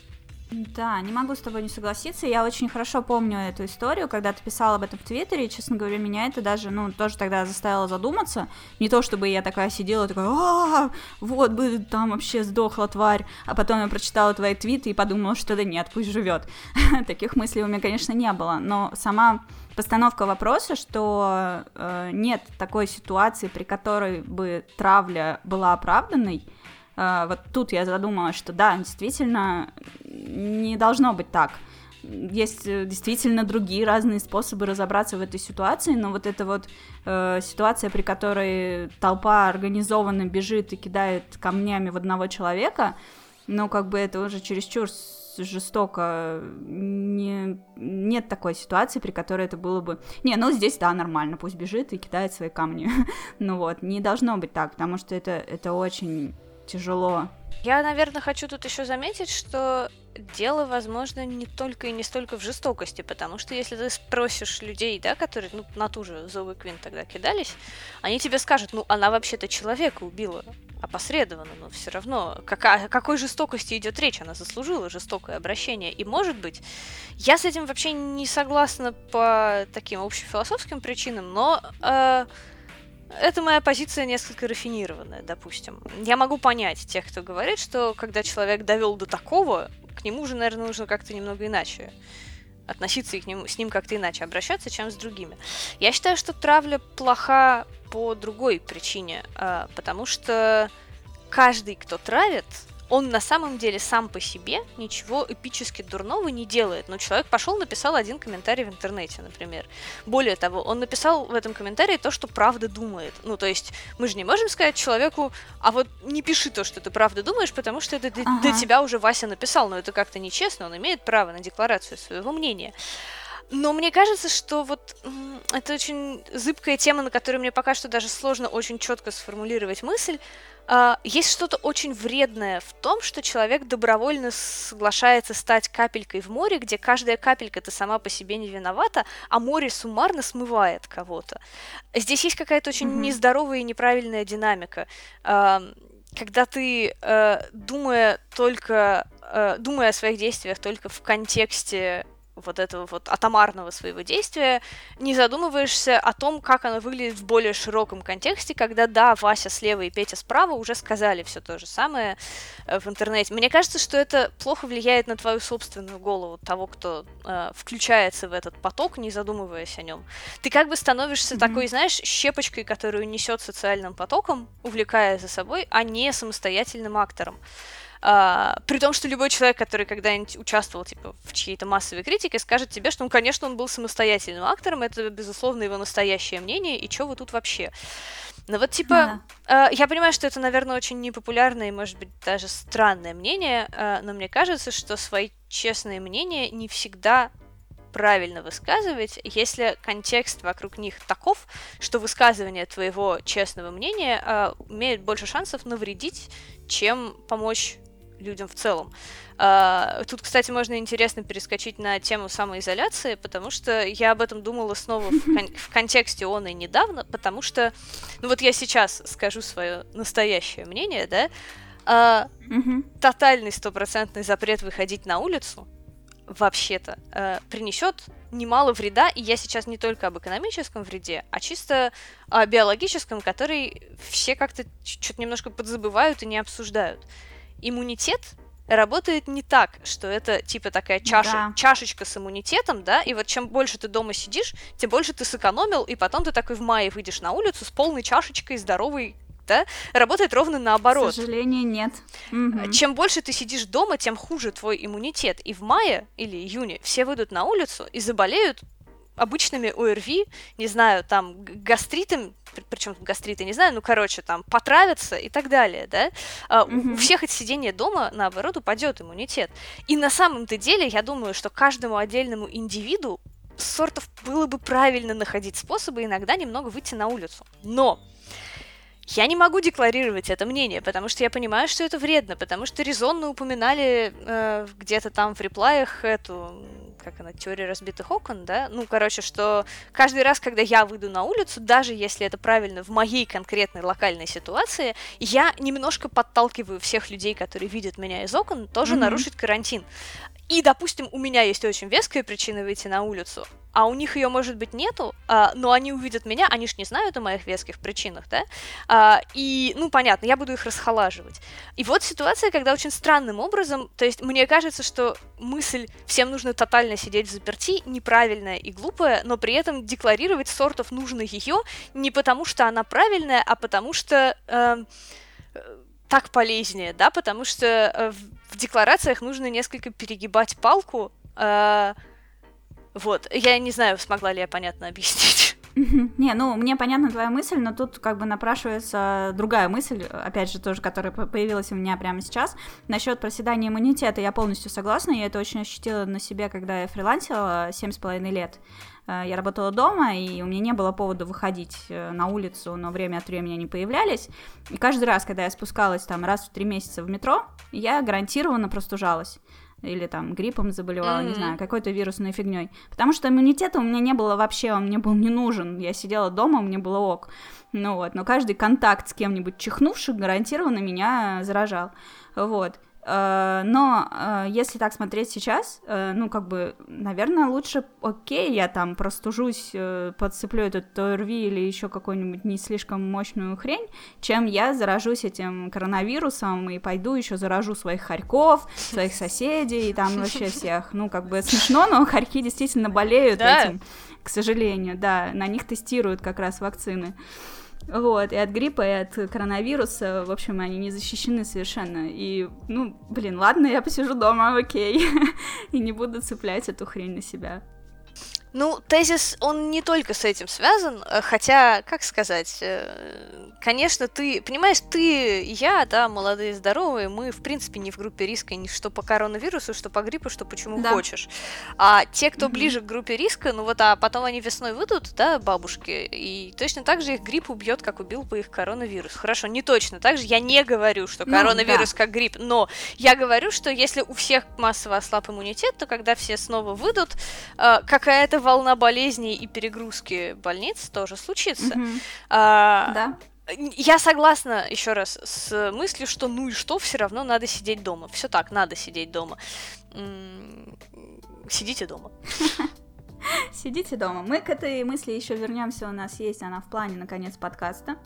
Да, не могу с тобой не согласиться. Я очень хорошо помню эту историю, когда ты писал об этом в Твиттере, и, честно говоря, меня это даже, ну, тоже тогда заставило задуматься. Не то, чтобы я такая сидела, такая, а, вот бы там вообще сдохла тварь, а потом я прочитала твои твиты и подумала, что да нет, пусть живет. Таких мыслей у меня, конечно, не было, но сама постановка вопроса, что э, нет такой ситуации, при которой бы травля была оправданной, вот тут я задумалась, что да, действительно, не должно быть так. Есть э, действительно другие разные способы разобраться в этой ситуации, но вот эта вот э, ситуация, при которой толпа организованно бежит и кидает камнями в одного человека, ну, как бы это уже чересчур жестоко. Не, нет такой ситуации, при которой это было бы... Не, ну здесь, да, нормально, пусть бежит и кидает свои камни. ну вот, не должно быть так, потому что это, это очень тяжело. Я, наверное, хочу тут еще заметить, что дело, возможно, не только и не столько в жестокости, потому что если ты спросишь людей, да, которые ну, на ту же Зоуи Квин тогда кидались, они тебе скажут, ну, она вообще-то человека убила опосредованно, но все равно, какая, о какой жестокости идет речь, она заслужила жестокое обращение. И, может быть, я с этим вообще не согласна по таким общефилософским причинам, но э, это моя позиция несколько рафинированная, допустим. Я могу понять тех, кто говорит, что когда человек довел до такого, к нему уже, наверное, нужно как-то немного иначе относиться и к нему, с ним как-то иначе обращаться, чем с другими. Я считаю, что травля плоха по другой причине, а, потому что каждый, кто травит, он на самом деле сам по себе ничего эпически дурного не делает. Но человек пошел, написал один комментарий в интернете, например. Более того, он написал в этом комментарии то, что правда думает. Ну, то есть, мы же не можем сказать человеку, а вот не пиши то, что ты правда думаешь, потому что это ага. для тебя уже Вася написал, но это как-то нечестно, он имеет право на декларацию своего мнения. Но мне кажется, что вот это очень зыбкая тема, на которой мне пока что даже сложно очень четко сформулировать мысль. Uh, есть что-то очень вредное в том, что человек добровольно соглашается стать капелькой в море, где каждая капелька ты сама по себе не виновата, а море суммарно смывает кого-то. Здесь есть какая-то очень mm-hmm. нездоровая и неправильная динамика. Uh, когда ты, uh, думая только, думая о своих действиях только в контексте вот этого вот атомарного своего действия, не задумываешься о том, как оно выглядит в более широком контексте, когда, да, Вася слева и Петя справа уже сказали все то же самое э, в интернете. Мне кажется, что это плохо влияет на твою собственную голову того, кто э, включается в этот поток, не задумываясь о нем. Ты как бы становишься mm-hmm. такой, знаешь, щепочкой, которую несет социальным потоком, увлекая за собой, а не самостоятельным актором. А, при том, что любой человек, который когда-нибудь участвовал типа, в чьей-то массовой критике, скажет тебе, что, ну, конечно, он был самостоятельным актором, это, безусловно, его настоящее мнение, и что вы тут вообще? Но вот, типа, да. э, я понимаю, что это, наверное, очень непопулярное и, может быть, даже странное мнение, э, но мне кажется, что свои честные мнения не всегда правильно высказывать, если контекст вокруг них таков, что высказывание твоего честного мнения э, имеет больше шансов навредить, чем помочь людям в целом. Uh, тут, кстати, можно интересно перескочить на тему самоизоляции, потому что я об этом думала снова в, кон- в контексте он и недавно, потому что, ну вот я сейчас скажу свое настоящее мнение, да, mm-hmm. тотальный стопроцентный запрет выходить на улицу вообще-то uh, принесет немало вреда, и я сейчас не только об экономическом вреде, а чисто о биологическом, который все как-то что-то немножко подзабывают и не обсуждают иммунитет работает не так, что это типа такая чаша, да. чашечка с иммунитетом, да, и вот чем больше ты дома сидишь, тем больше ты сэкономил, и потом ты такой в мае выйдешь на улицу с полной чашечкой здоровой да, работает ровно наоборот. К сожалению, нет. Угу. Чем больше ты сидишь дома, тем хуже твой иммунитет. И в мае или июне все выйдут на улицу и заболеют обычными ОРВИ, не знаю, там, гастритом, причем гастриты, не знаю, ну, короче, там, потравятся и так далее, да, mm-hmm. у всех от сидения дома, наоборот, упадет иммунитет. И на самом-то деле, я думаю, что каждому отдельному индивиду сортов было бы правильно находить способы иногда немного выйти на улицу. Но я не могу декларировать это мнение, потому что я понимаю, что это вредно, потому что резонно упоминали э, где-то там в реплаях эту как она, теория разбитых окон, да? Ну, короче, что каждый раз, когда я выйду на улицу, даже если это правильно в моей конкретной локальной ситуации, я немножко подталкиваю всех людей, которые видят меня из окон, тоже mm-hmm. нарушить карантин. И, допустим, у меня есть очень веская причина выйти на улицу, а у них ее, может быть, нету, а, но они увидят меня, они ж не знают о моих веских причинах, да, а, и, ну, понятно, я буду их расхолаживать. И вот ситуация, когда очень странным образом, то есть мне кажется, что мысль «всем нужно тотально сидеть в заперти» неправильная и глупая, но при этом декларировать сортов нужно ее не потому, что она правильная, а потому что... Э, так полезнее, да, потому что э, в декларациях нужно несколько перегибать палку. Э, вот, я не знаю, смогла ли я понятно объяснить. Не, ну, мне понятна твоя мысль, но тут как бы напрашивается другая мысль, опять же, тоже, которая появилась у меня прямо сейчас. Насчет проседания иммунитета я полностью согласна, я это очень ощутила на себе, когда я фрилансила семь с половиной лет. Э, я работала дома, и у меня не было повода выходить э, на улицу, но время от времени они появлялись. И каждый раз, когда я спускалась там раз в три месяца в метро, я гарантированно простужалась или там гриппом заболевала, mm-hmm. не знаю, какой-то вирусной фигней. Потому что иммунитета у меня не было вообще, он мне был не нужен. Я сидела дома, мне было ок. Ну вот, но каждый контакт с кем-нибудь чихнувшим гарантированно меня заражал. Вот. Э, но э, если так смотреть сейчас, э, ну, как бы, наверное, лучше, окей, я там простужусь, подцеплю этот ОРВИ или еще какую-нибудь не слишком мощную хрень, чем я заражусь этим коронавирусом и пойду еще заражу своих хорьков, своих соседей и там вообще всех. Ну, как бы смешно, но хорьки действительно болеют этим, к сожалению, да, на них тестируют как раз вакцины. Вот, и от гриппа, и от коронавируса, в общем, они не защищены совершенно. И, ну, блин, ладно, я посижу дома, окей, и не буду цеплять эту хрень на себя. Ну, тезис, он не только с этим связан, э, хотя, как сказать, э, конечно, ты, понимаешь, ты, я, да, молодые, здоровые, мы, в принципе, не в группе риска ни что по коронавирусу, что по гриппу, что почему да. хочешь. А те, кто mm-hmm. ближе к группе риска, ну вот, а потом они весной выйдут, да, бабушки, и точно так же их грипп убьет, как убил бы их коронавирус. Хорошо, не точно так же, я не говорю, что коронавирус ну, да. как грипп, но я говорю, что если у всех массово ослаб иммунитет, то когда все снова выйдут, э, какая-то волна болезней и перегрузки больниц тоже случится. Mm-hmm. А, да. Я согласна еще раз с мыслью, что ну и что, все равно надо сидеть дома. Все так, надо сидеть дома. Сидите дома. Сидите дома. Мы к этой мысли еще вернемся. У нас есть она в плане, наконец, подкаста.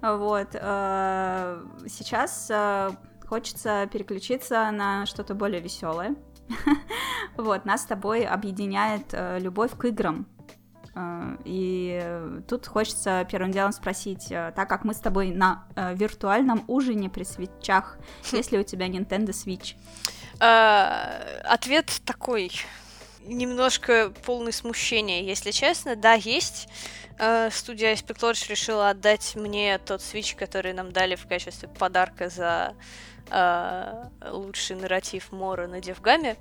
Вот. Э, сейчас э, хочется переключиться на что-то более веселое. Вот, нас с тобой объединяет э, любовь к играм. Э, и тут хочется первым делом спросить, э, так как мы с тобой на виртуальном ужине при свечах, есть ли у тебя Nintendo Switch? Ответ такой, немножко полный смущения, если честно. Да, есть. Студия Aspect Lodge решила отдать мне тот Switch, который нам дали в качестве подарка за лучший нарратив Мора на Девгаме.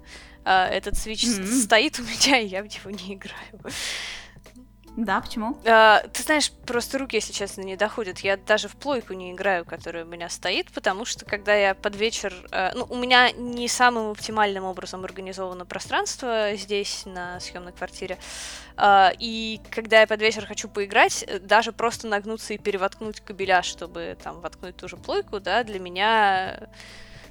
А, этот Switch mm-hmm. стоит у меня, и я в него не играю. Да, почему? А, ты знаешь, просто руки, если честно, не доходят. Я даже в плойку не играю, которая у меня стоит, потому что когда я под вечер... А, ну, у меня не самым оптимальным образом организовано пространство здесь, на съемной квартире. А, и когда я под вечер хочу поиграть, даже просто нагнуться и перевоткнуть кабеля, чтобы там воткнуть ту же плойку, да, для меня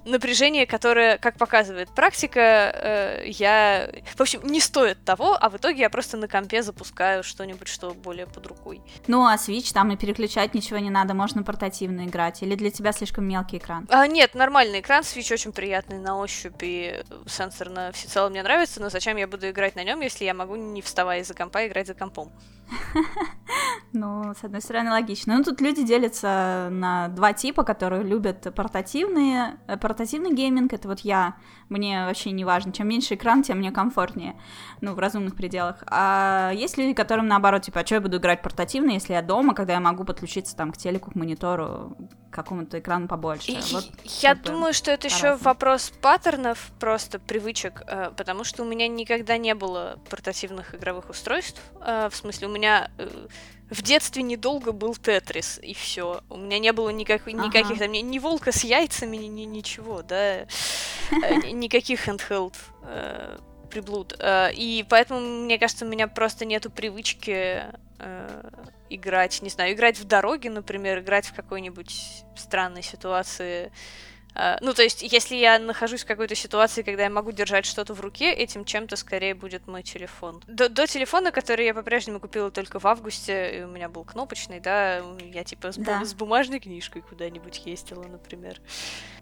напряжение, которое, как показывает практика, э, я... В общем, не стоит того, а в итоге я просто на компе запускаю что-нибудь, что более под рукой. Ну, а Switch там и переключать ничего не надо, можно портативно играть, или для тебя слишком мелкий экран? А, нет, нормальный экран, Switch очень приятный на ощупь, и сенсор на всецело мне нравится, но зачем я буду играть на нем, если я могу, не вставая из-за компа, играть за компом? Ну, с одной стороны, логично. Ну, тут люди делятся на два типа, которые любят портативные, э, портативный гейминг, это вот я, мне вообще не важно, чем меньше экран, тем мне комфортнее, ну, в разумных пределах. А есть люди, которым наоборот, типа, а что я буду играть портативно, если я дома, когда я могу подключиться там к телеку, к монитору, к какому-то экрану побольше. Вот, я думаю, что это еще вопрос паттернов, просто привычек, э, потому что у меня никогда не было портативных игровых устройств, э, в смысле, у меня в детстве недолго был Тетрис, и все. У меня не было никак, никаких ага. там ни, ни волка с яйцами, ни, ни ничего, да. Э, никаких handheld э, приблуд. Э, и поэтому, мне кажется, у меня просто нету привычки играть, не знаю, играть в дороге, например, играть в какой-нибудь странной ситуации ну, то есть, если я нахожусь в какой-то ситуации, когда я могу держать что-то в руке, этим чем-то скорее будет мой телефон. До, до телефона, который я по-прежнему купила только в августе, и у меня был кнопочный, да, я типа с, да. с бумажной книжкой куда-нибудь ездила, например.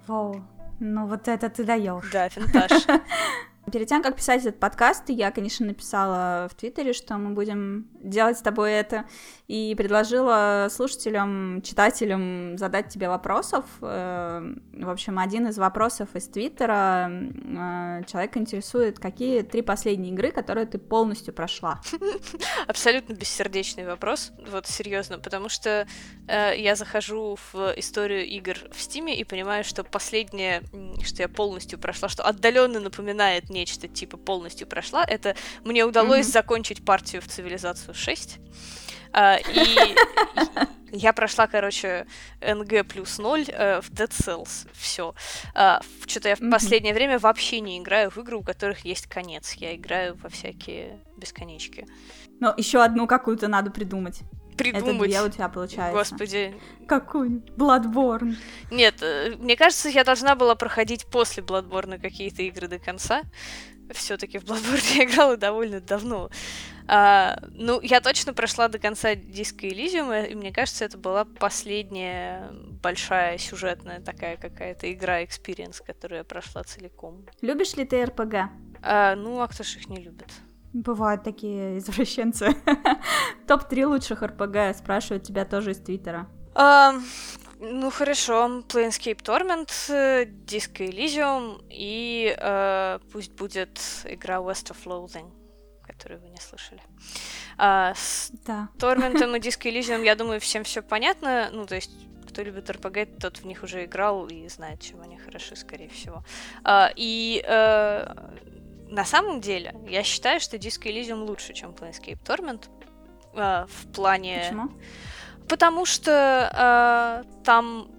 Воу, ну вот это ты даешь. Да, финтаж. Перед тем, как писать этот подкаст, я, конечно, написала в Твиттере, что мы будем делать с тобой это, и предложила слушателям, читателям задать тебе вопросов. Э, в общем, один из вопросов из Твиттера э, человек интересует, какие три последние игры, которые ты полностью прошла? Абсолютно бессердечный вопрос, вот серьезно, потому что э, я захожу в историю игр в Стиме и понимаю, что последнее, что я полностью прошла, что отдаленно напоминает нечто типа полностью прошла, это мне удалось mm-hmm. закончить партию в цивилизацию 6. Uh, и я прошла, короче, НГ плюс 0 uh, в Dead Cells. Все. Uh, Что-то я в mm-hmm. последнее время вообще не играю в игры, у которых есть конец. Я играю во всякие бесконечки. Но еще одну какую-то надо придумать. Придумать. Это две у тебя получается. Господи. Какую? Bloodborne. Нет, э, мне кажется, я должна была проходить после Bloodborne какие-то игры до конца. Все-таки в Bloodborne я играла довольно давно. А, ну, я точно прошла до конца Disco Elysium, и мне кажется, это была последняя большая сюжетная такая какая-то игра, experience, которую я прошла целиком. Любишь ли ты РПГ? А, ну, а кто ж их не любит? Бывают такие извращенцы. Топ-3 лучших РПГ спрашивают тебя тоже из Твиттера. Um, ну хорошо, Planescape Torment, Disco Elysium и uh, пусть будет игра West of Loathing, которую вы не слышали. Uh, с да. Торментом и Disco Elysium, я думаю, всем все понятно. Ну, то есть кто любит RPG, тот в них уже играл и знает, чем они хороши, скорее всего. Uh, и uh, на самом деле, я считаю, что Disco Elysium лучше, чем Planescape Torment. Э, в плане... Почему? Потому что э, там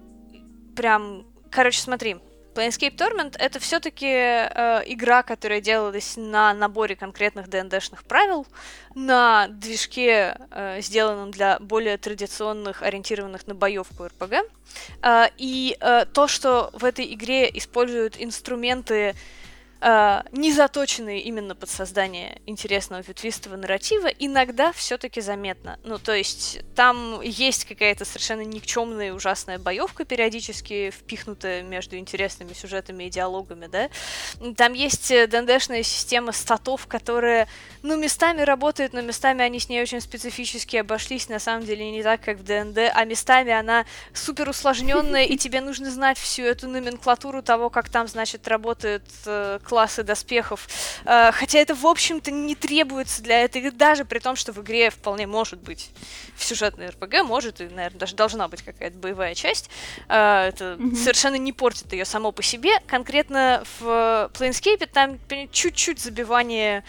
прям... Короче, смотри, Planescape Torment это все-таки э, игра, которая делалась на наборе конкретных ДНДшных правил, на движке, э, сделанном для более традиционных, ориентированных на боевку РПГ. Э, и э, то, что в этой игре используют инструменты э, не заточенные именно под создание интересного ветвистого нарратива, иногда все-таки заметно. Ну, то есть там есть какая-то совершенно никчемная ужасная боевка периодически впихнутая между интересными сюжетами и диалогами, да. Там есть э, ДНДшная система статов, которая, ну, местами работает, но местами они с ней очень специфически обошлись, на самом деле не так, как в ДНД, а местами она супер усложненная, и тебе нужно знать всю эту номенклатуру того, как там, значит, работает э, классы доспехов. Э, хотя это, в общем-то, не требуется для этой даже при том, что в игре вполне может быть в сюжетной РПГ, может, и, наверное, даже должна быть какая-то боевая часть. Э, это mm-hmm. совершенно не портит ее само по себе. Конкретно в Planescape там чуть-чуть забивание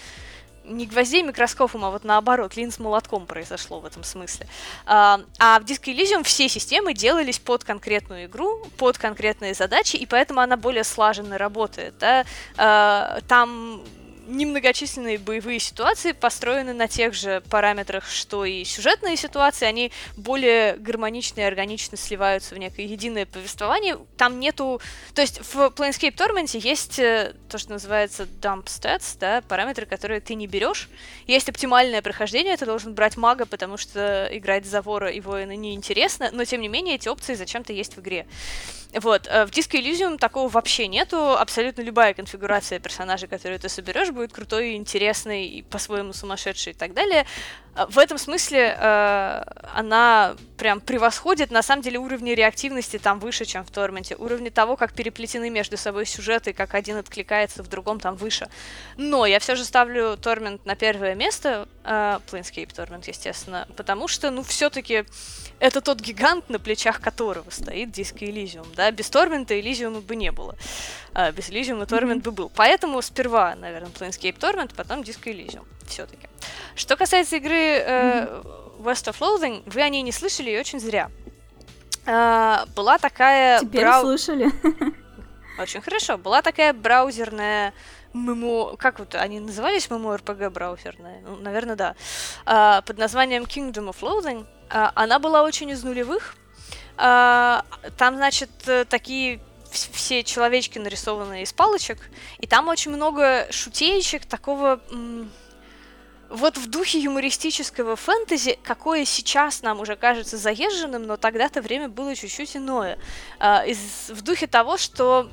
не гвоздей микроскопом, а вот наоборот, линз молотком произошло в этом смысле. А, а в Disco Elysium все системы делались под конкретную игру, под конкретные задачи, и поэтому она более слаженно работает. Да? А, там немногочисленные боевые ситуации построены на тех же параметрах, что и сюжетные ситуации, они более гармонично и органично сливаются в некое единое повествование. Там нету... То есть в Planescape Torment есть э, то, что называется dump stats, да, параметры, которые ты не берешь. Есть оптимальное прохождение, ты должен брать мага, потому что играть за вора и воина неинтересно, но тем не менее эти опции зачем-то есть в игре. Вот, э, в Disco Elysium такого вообще нету. Абсолютно любая конфигурация персонажа, которую ты соберешь, будет крутой, интересной и по-своему сумасшедшей и так далее. Э, в этом смысле э, она прям превосходит, на самом деле, уровни реактивности там выше, чем в Торменте. Уровни того, как переплетены между собой сюжеты, как один откликается в другом, там выше. Но я все же ставлю Тормент на первое место, э, Planescape Torment, естественно, потому что, ну, все-таки это тот гигант, на плечах которого стоит диск Elysium, да, без Тормента Elysium бы не было, а без Elysium Тормент mm-hmm. бы был. Поэтому сперва, наверное, Planescape Torment, потом диск Elysium, все-таки. Что касается игры э, mm-hmm. West of Loathing, вы о ней не слышали и очень зря. Э, была такая... Теперь брау... слышали. Очень хорошо. Была такая браузерная ММО, как вот они назывались ММО РПГ браузерная? Ну, наверное, да. А, под названием Kingdom of Loathing. А, она была очень из нулевых. А, там, значит, такие все человечки нарисованные из палочек, и там очень много шутеечек такого вот в духе юмористического фэнтези, какое сейчас нам уже кажется заезженным, но тогда-то время было чуть-чуть иное. Из, в духе того, что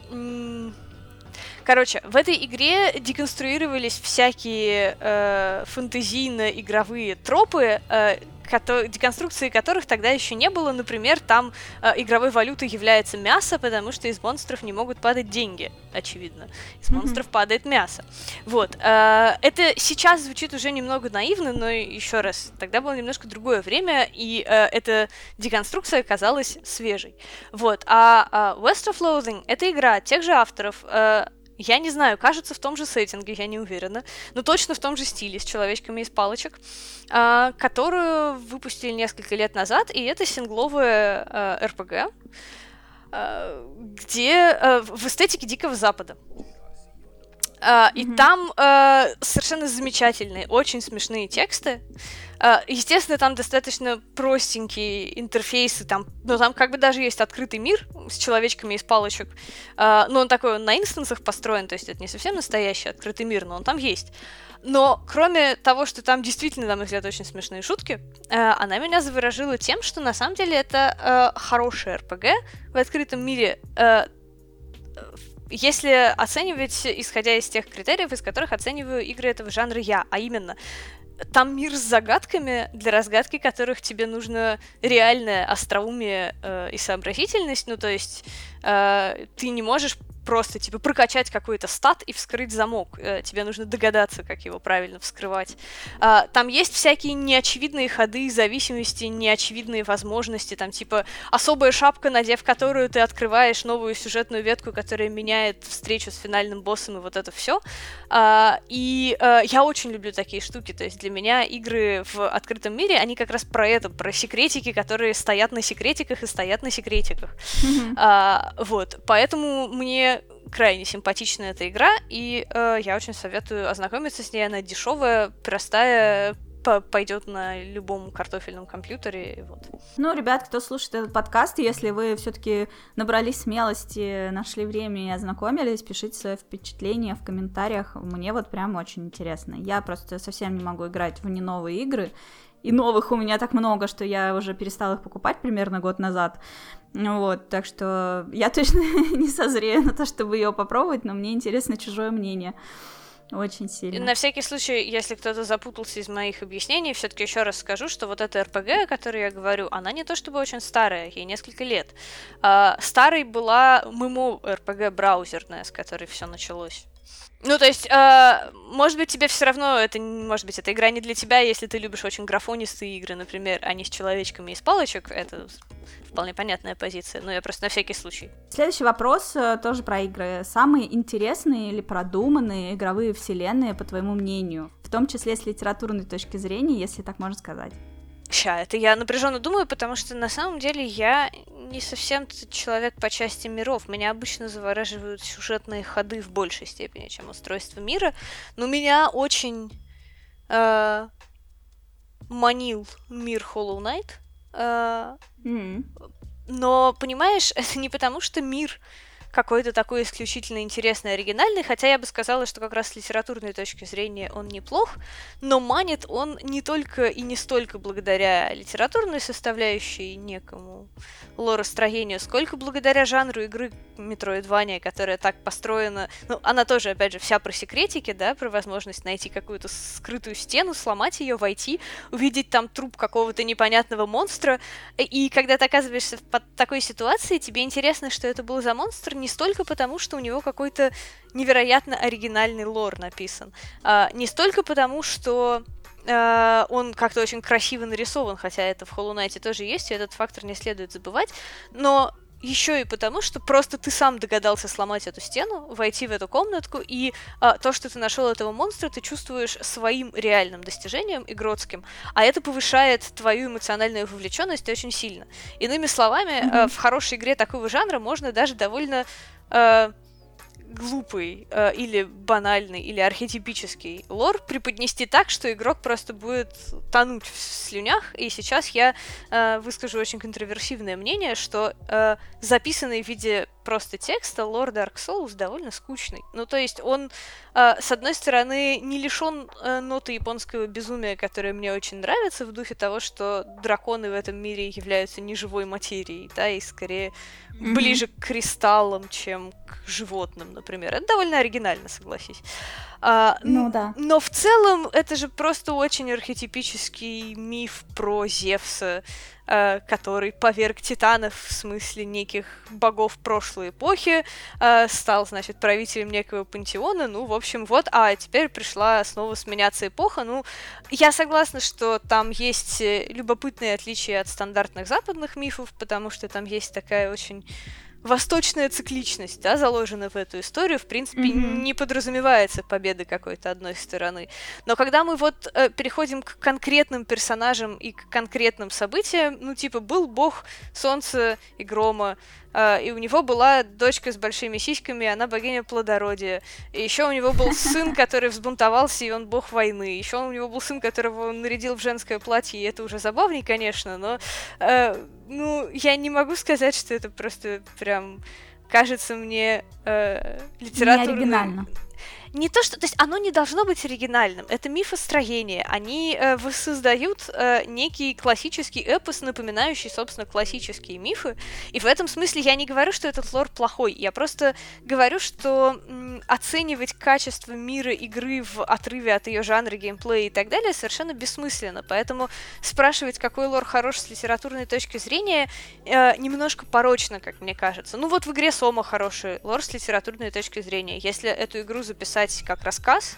Короче, в этой игре деконструировались всякие э, фэнтезийно-игровые тропы, э, деконструкции которых тогда еще не было. Например, там э, игровой валютой является мясо, потому что из монстров не могут падать деньги, очевидно. Из монстров mm-hmm. падает мясо. Вот. Э, это сейчас звучит уже немного наивно, но еще раз, тогда было немножко другое время, и э, эта деконструкция оказалась свежей. Вот. А э, West of Loathing — это игра тех же авторов, э, я не знаю, кажется, в том же сеттинге, я не уверена, но точно в том же стиле, с человечками из палочек, э, которую выпустили несколько лет назад, и это сингловая РПГ, э, где э, в эстетике Дикого Запада. Uh, mm-hmm. И там uh, совершенно замечательные, очень смешные тексты. Uh, естественно, там достаточно простенькие интерфейсы, там, но там как бы даже есть открытый мир с человечками из палочек, но он такой он на инстансах построен, то есть это не совсем настоящий открытый мир, но он там есть. Но кроме того, что там действительно, на мой взгляд, очень смешные шутки, она меня заворожила тем, что на самом деле это хорошая РПГ в открытом мире если оценивать, исходя из тех критериев, из которых оцениваю игры этого жанра я, а именно там мир с загадками, для разгадки которых тебе нужно реальное остроумие э, и сообразительность. Ну, то есть э, ты не можешь просто, типа, прокачать какой-то стат и вскрыть замок. Э, тебе нужно догадаться, как его правильно вскрывать. А, там есть всякие неочевидные ходы, зависимости, неочевидные возможности, там, типа, особая шапка, надев которую ты открываешь новую сюжетную ветку, которая меняет встречу с финальным боссом и вот это все. А, и а, я очень люблю такие штуки, то есть для меня игры в открытом мире, они как раз про это, про секретики, которые стоят на секретиках и стоят на секретиках. Mm-hmm. Вот, поэтому мне крайне симпатичная эта игра, и э, я очень советую ознакомиться с ней. Она дешевая, простая, пойдет на любом картофельном компьютере. Вот. Ну, ребят, кто слушает этот подкаст, если вы все-таки набрались смелости, нашли время и ознакомились, пишите свои впечатления в комментариях. Мне вот прям очень интересно. Я просто совсем не могу играть в не новые игры, и новых у меня так много, что я уже перестала их покупать примерно год назад. Вот, так что я точно не созрею на то, чтобы ее попробовать, но мне интересно чужое мнение. Очень сильно. На всякий случай, если кто-то запутался из моих объяснений, все-таки еще раз скажу, что вот эта РПГ, о которой я говорю, она не то чтобы очень старая, ей несколько лет. А, старой была ММО РПГ браузерная, с которой все началось. Ну, то есть, э, может быть, тебе все равно это, может быть, эта игра не для тебя, если ты любишь очень графонистые игры, например, а не с человечками из палочек, это вполне понятная позиция, но я просто на всякий случай. Следующий вопрос э, тоже про игры. Самые интересные или продуманные игровые вселенные, по твоему мнению? В том числе с литературной точки зрения, если так можно сказать. Ща, это я напряженно думаю, потому что на самом деле я не совсем человек по части миров. Меня обычно завораживают сюжетные ходы в большей степени, чем устройство мира. Но меня очень э, манил мир Hollow Knight. Э, mm. Но, понимаешь, это не потому, что мир какой-то такой исключительно интересный, оригинальный, хотя я бы сказала, что как раз с литературной точки зрения он неплох, но манит он не только и не столько благодаря литературной составляющей некому лоростроению, сколько благодаря жанру игры Metroidvania, которая так построена, ну, она тоже, опять же, вся про секретики, да, про возможность найти какую-то скрытую стену, сломать ее, войти, увидеть там труп какого-то непонятного монстра, и когда ты оказываешься в такой ситуации, тебе интересно, что это был за монстр, не столько потому, что у него какой-то невероятно оригинальный лор написан, а не столько потому, что э, он как-то очень красиво нарисован, хотя это в Hollow Knight тоже есть, и этот фактор не следует забывать, но еще и потому, что просто ты сам догадался сломать эту стену, войти в эту комнатку, и а, то, что ты нашел этого монстра, ты чувствуешь своим реальным достижением игротским, а это повышает твою эмоциональную вовлеченность очень сильно. Иными словами, mm-hmm. а, в хорошей игре такого жанра можно даже довольно а, глупый э, или банальный или архетипический лор преподнести так, что игрок просто будет тонуть в слюнях. И сейчас я э, выскажу очень контроверсивное мнение, что э, записанный в виде просто текста лор Dark Souls довольно скучный. Ну, то есть он, э, с одной стороны, не лишен э, ноты японского безумия, которое мне очень нравится, в духе того, что драконы в этом мире являются неживой материей, да, и скорее mm-hmm. ближе к кристаллам, чем к животным, например. Это довольно оригинально, согласись. А, ну да. Но в целом это же просто очень архетипический миф про Зевса, э, который поверг титанов в смысле неких богов прошлой эпохи, э, стал, значит, правителем некого пантеона, ну, в общем, вот, а теперь пришла снова сменяться эпоха, ну, я согласна, что там есть э, любопытные отличия от стандартных западных мифов, потому что там есть такая очень восточная цикличность, да, заложена в эту историю, в принципе, mm-hmm. не подразумевается победы какой-то одной стороны. Но когда мы вот э, переходим к конкретным персонажам и к конкретным событиям, ну, типа, был бог солнца и грома, Uh, и у него была дочка с большими сиськами, она богиня плодородия. И еще у него был сын, который взбунтовался, и он бог войны. Еще у него был сын, которого он нарядил в женское платье, и это уже забавней, конечно, но uh, ну, я не могу сказать, что это просто прям кажется мне э, литературным... Не оригинально не то, что... То есть оно не должно быть оригинальным. Это мифостроение. Они э, воссоздают э, некий классический эпос, напоминающий, собственно, классические мифы. И в этом смысле я не говорю, что этот лор плохой. Я просто говорю, что м, оценивать качество мира игры в отрыве от ее жанра, геймплея и так далее совершенно бессмысленно. Поэтому спрашивать, какой лор хорош с литературной точки зрения, э, немножко порочно, как мне кажется. Ну вот в игре Сома хороший лор с литературной точки зрения. Если эту игру записать читать как рассказ,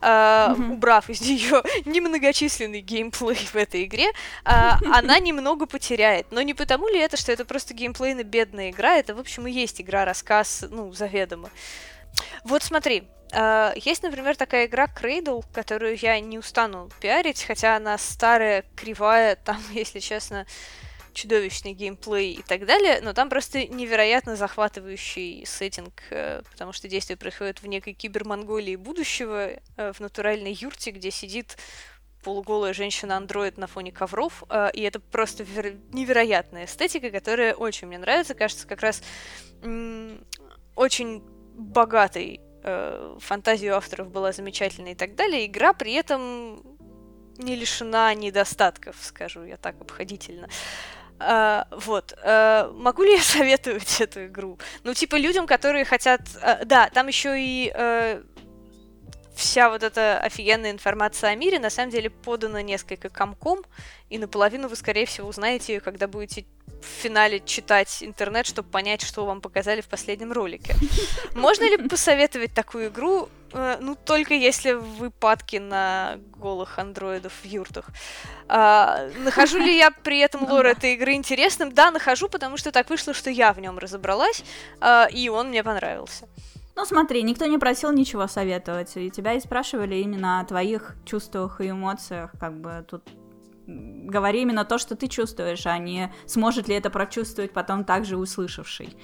Uh, mm-hmm. убрав из нее немногочисленный геймплей в этой игре, uh, она немного потеряет. Но не потому ли это, что это просто геймплейно бедная игра, это, в общем, и есть игра-рассказ, ну, заведомо. Вот смотри, uh, есть, например, такая игра Cradle, которую я не устану пиарить, хотя она старая, кривая, там, если честно, чудовищный геймплей и так далее, но там просто невероятно захватывающий сеттинг, э, потому что действие происходит в некой кибермонголии будущего, э, в натуральной юрте, где сидит полуголая женщина-андроид на фоне ковров, э, и это просто невероятная эстетика, которая очень мне нравится, кажется, как раз очень богатой фантазия авторов была замечательной и так далее. Игра при этом не лишена недостатков, скажу я так обходительно. Uh, вот. Uh, могу ли я советовать эту игру? Ну, типа, людям, которые хотят... Uh, да, там еще и вся вот эта офигенная информация о мире на самом деле подана несколько комком, и наполовину вы, скорее всего, узнаете ее, когда будете в финале читать интернет, чтобы понять, что вам показали в последнем ролике. Можно ли посоветовать такую игру? Э, ну, только если вы падки на голых андроидов в юртах. А, нахожу ли я при этом лор этой игры интересным? Да, нахожу, потому что так вышло, что я в нем разобралась, а, и он мне понравился. Ну смотри, никто не просил ничего советовать, и тебя и спрашивали именно о твоих чувствах и эмоциях, как бы тут говори именно то, что ты чувствуешь, а не сможет ли это прочувствовать потом также услышавший.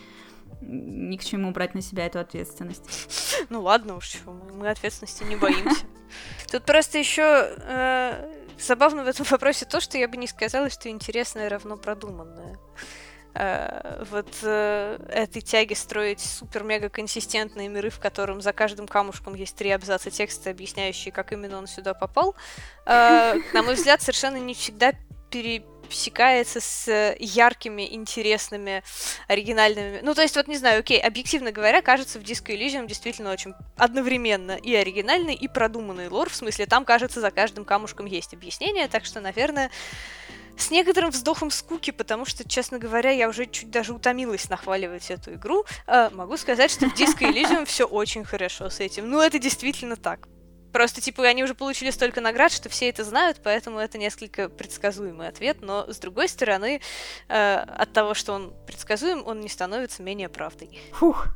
Ни к чему брать на себя эту ответственность. Ну ладно уж, мы ответственности не боимся. Тут просто еще э, забавно в этом вопросе то, что я бы не сказала, что интересное равно продуманное. Э, вот э, этой тяги строить супер-мега консистентные миры, в котором за каждым камушком есть три абзаца текста, объясняющие, как именно он сюда попал, на мой взгляд, совершенно не всегда пересекается с яркими, интересными, оригинальными. Ну, то есть, вот не знаю, окей, объективно говоря, кажется, в Disco Elysium действительно очень одновременно и оригинальный, и продуманный лор. В смысле, там, кажется, за каждым камушком есть объяснение, так что, наверное, с некоторым вздохом скуки, потому что, честно говоря, я уже чуть даже утомилась нахваливать эту игру. Э, могу сказать, что в Disco Elysium все очень хорошо с этим. Ну, это действительно так. Просто, типа, они уже получили столько наград, что все это знают, поэтому это несколько предсказуемый ответ, но, с другой стороны, э, от того, что он предсказуем, он не становится менее правдой. Фух.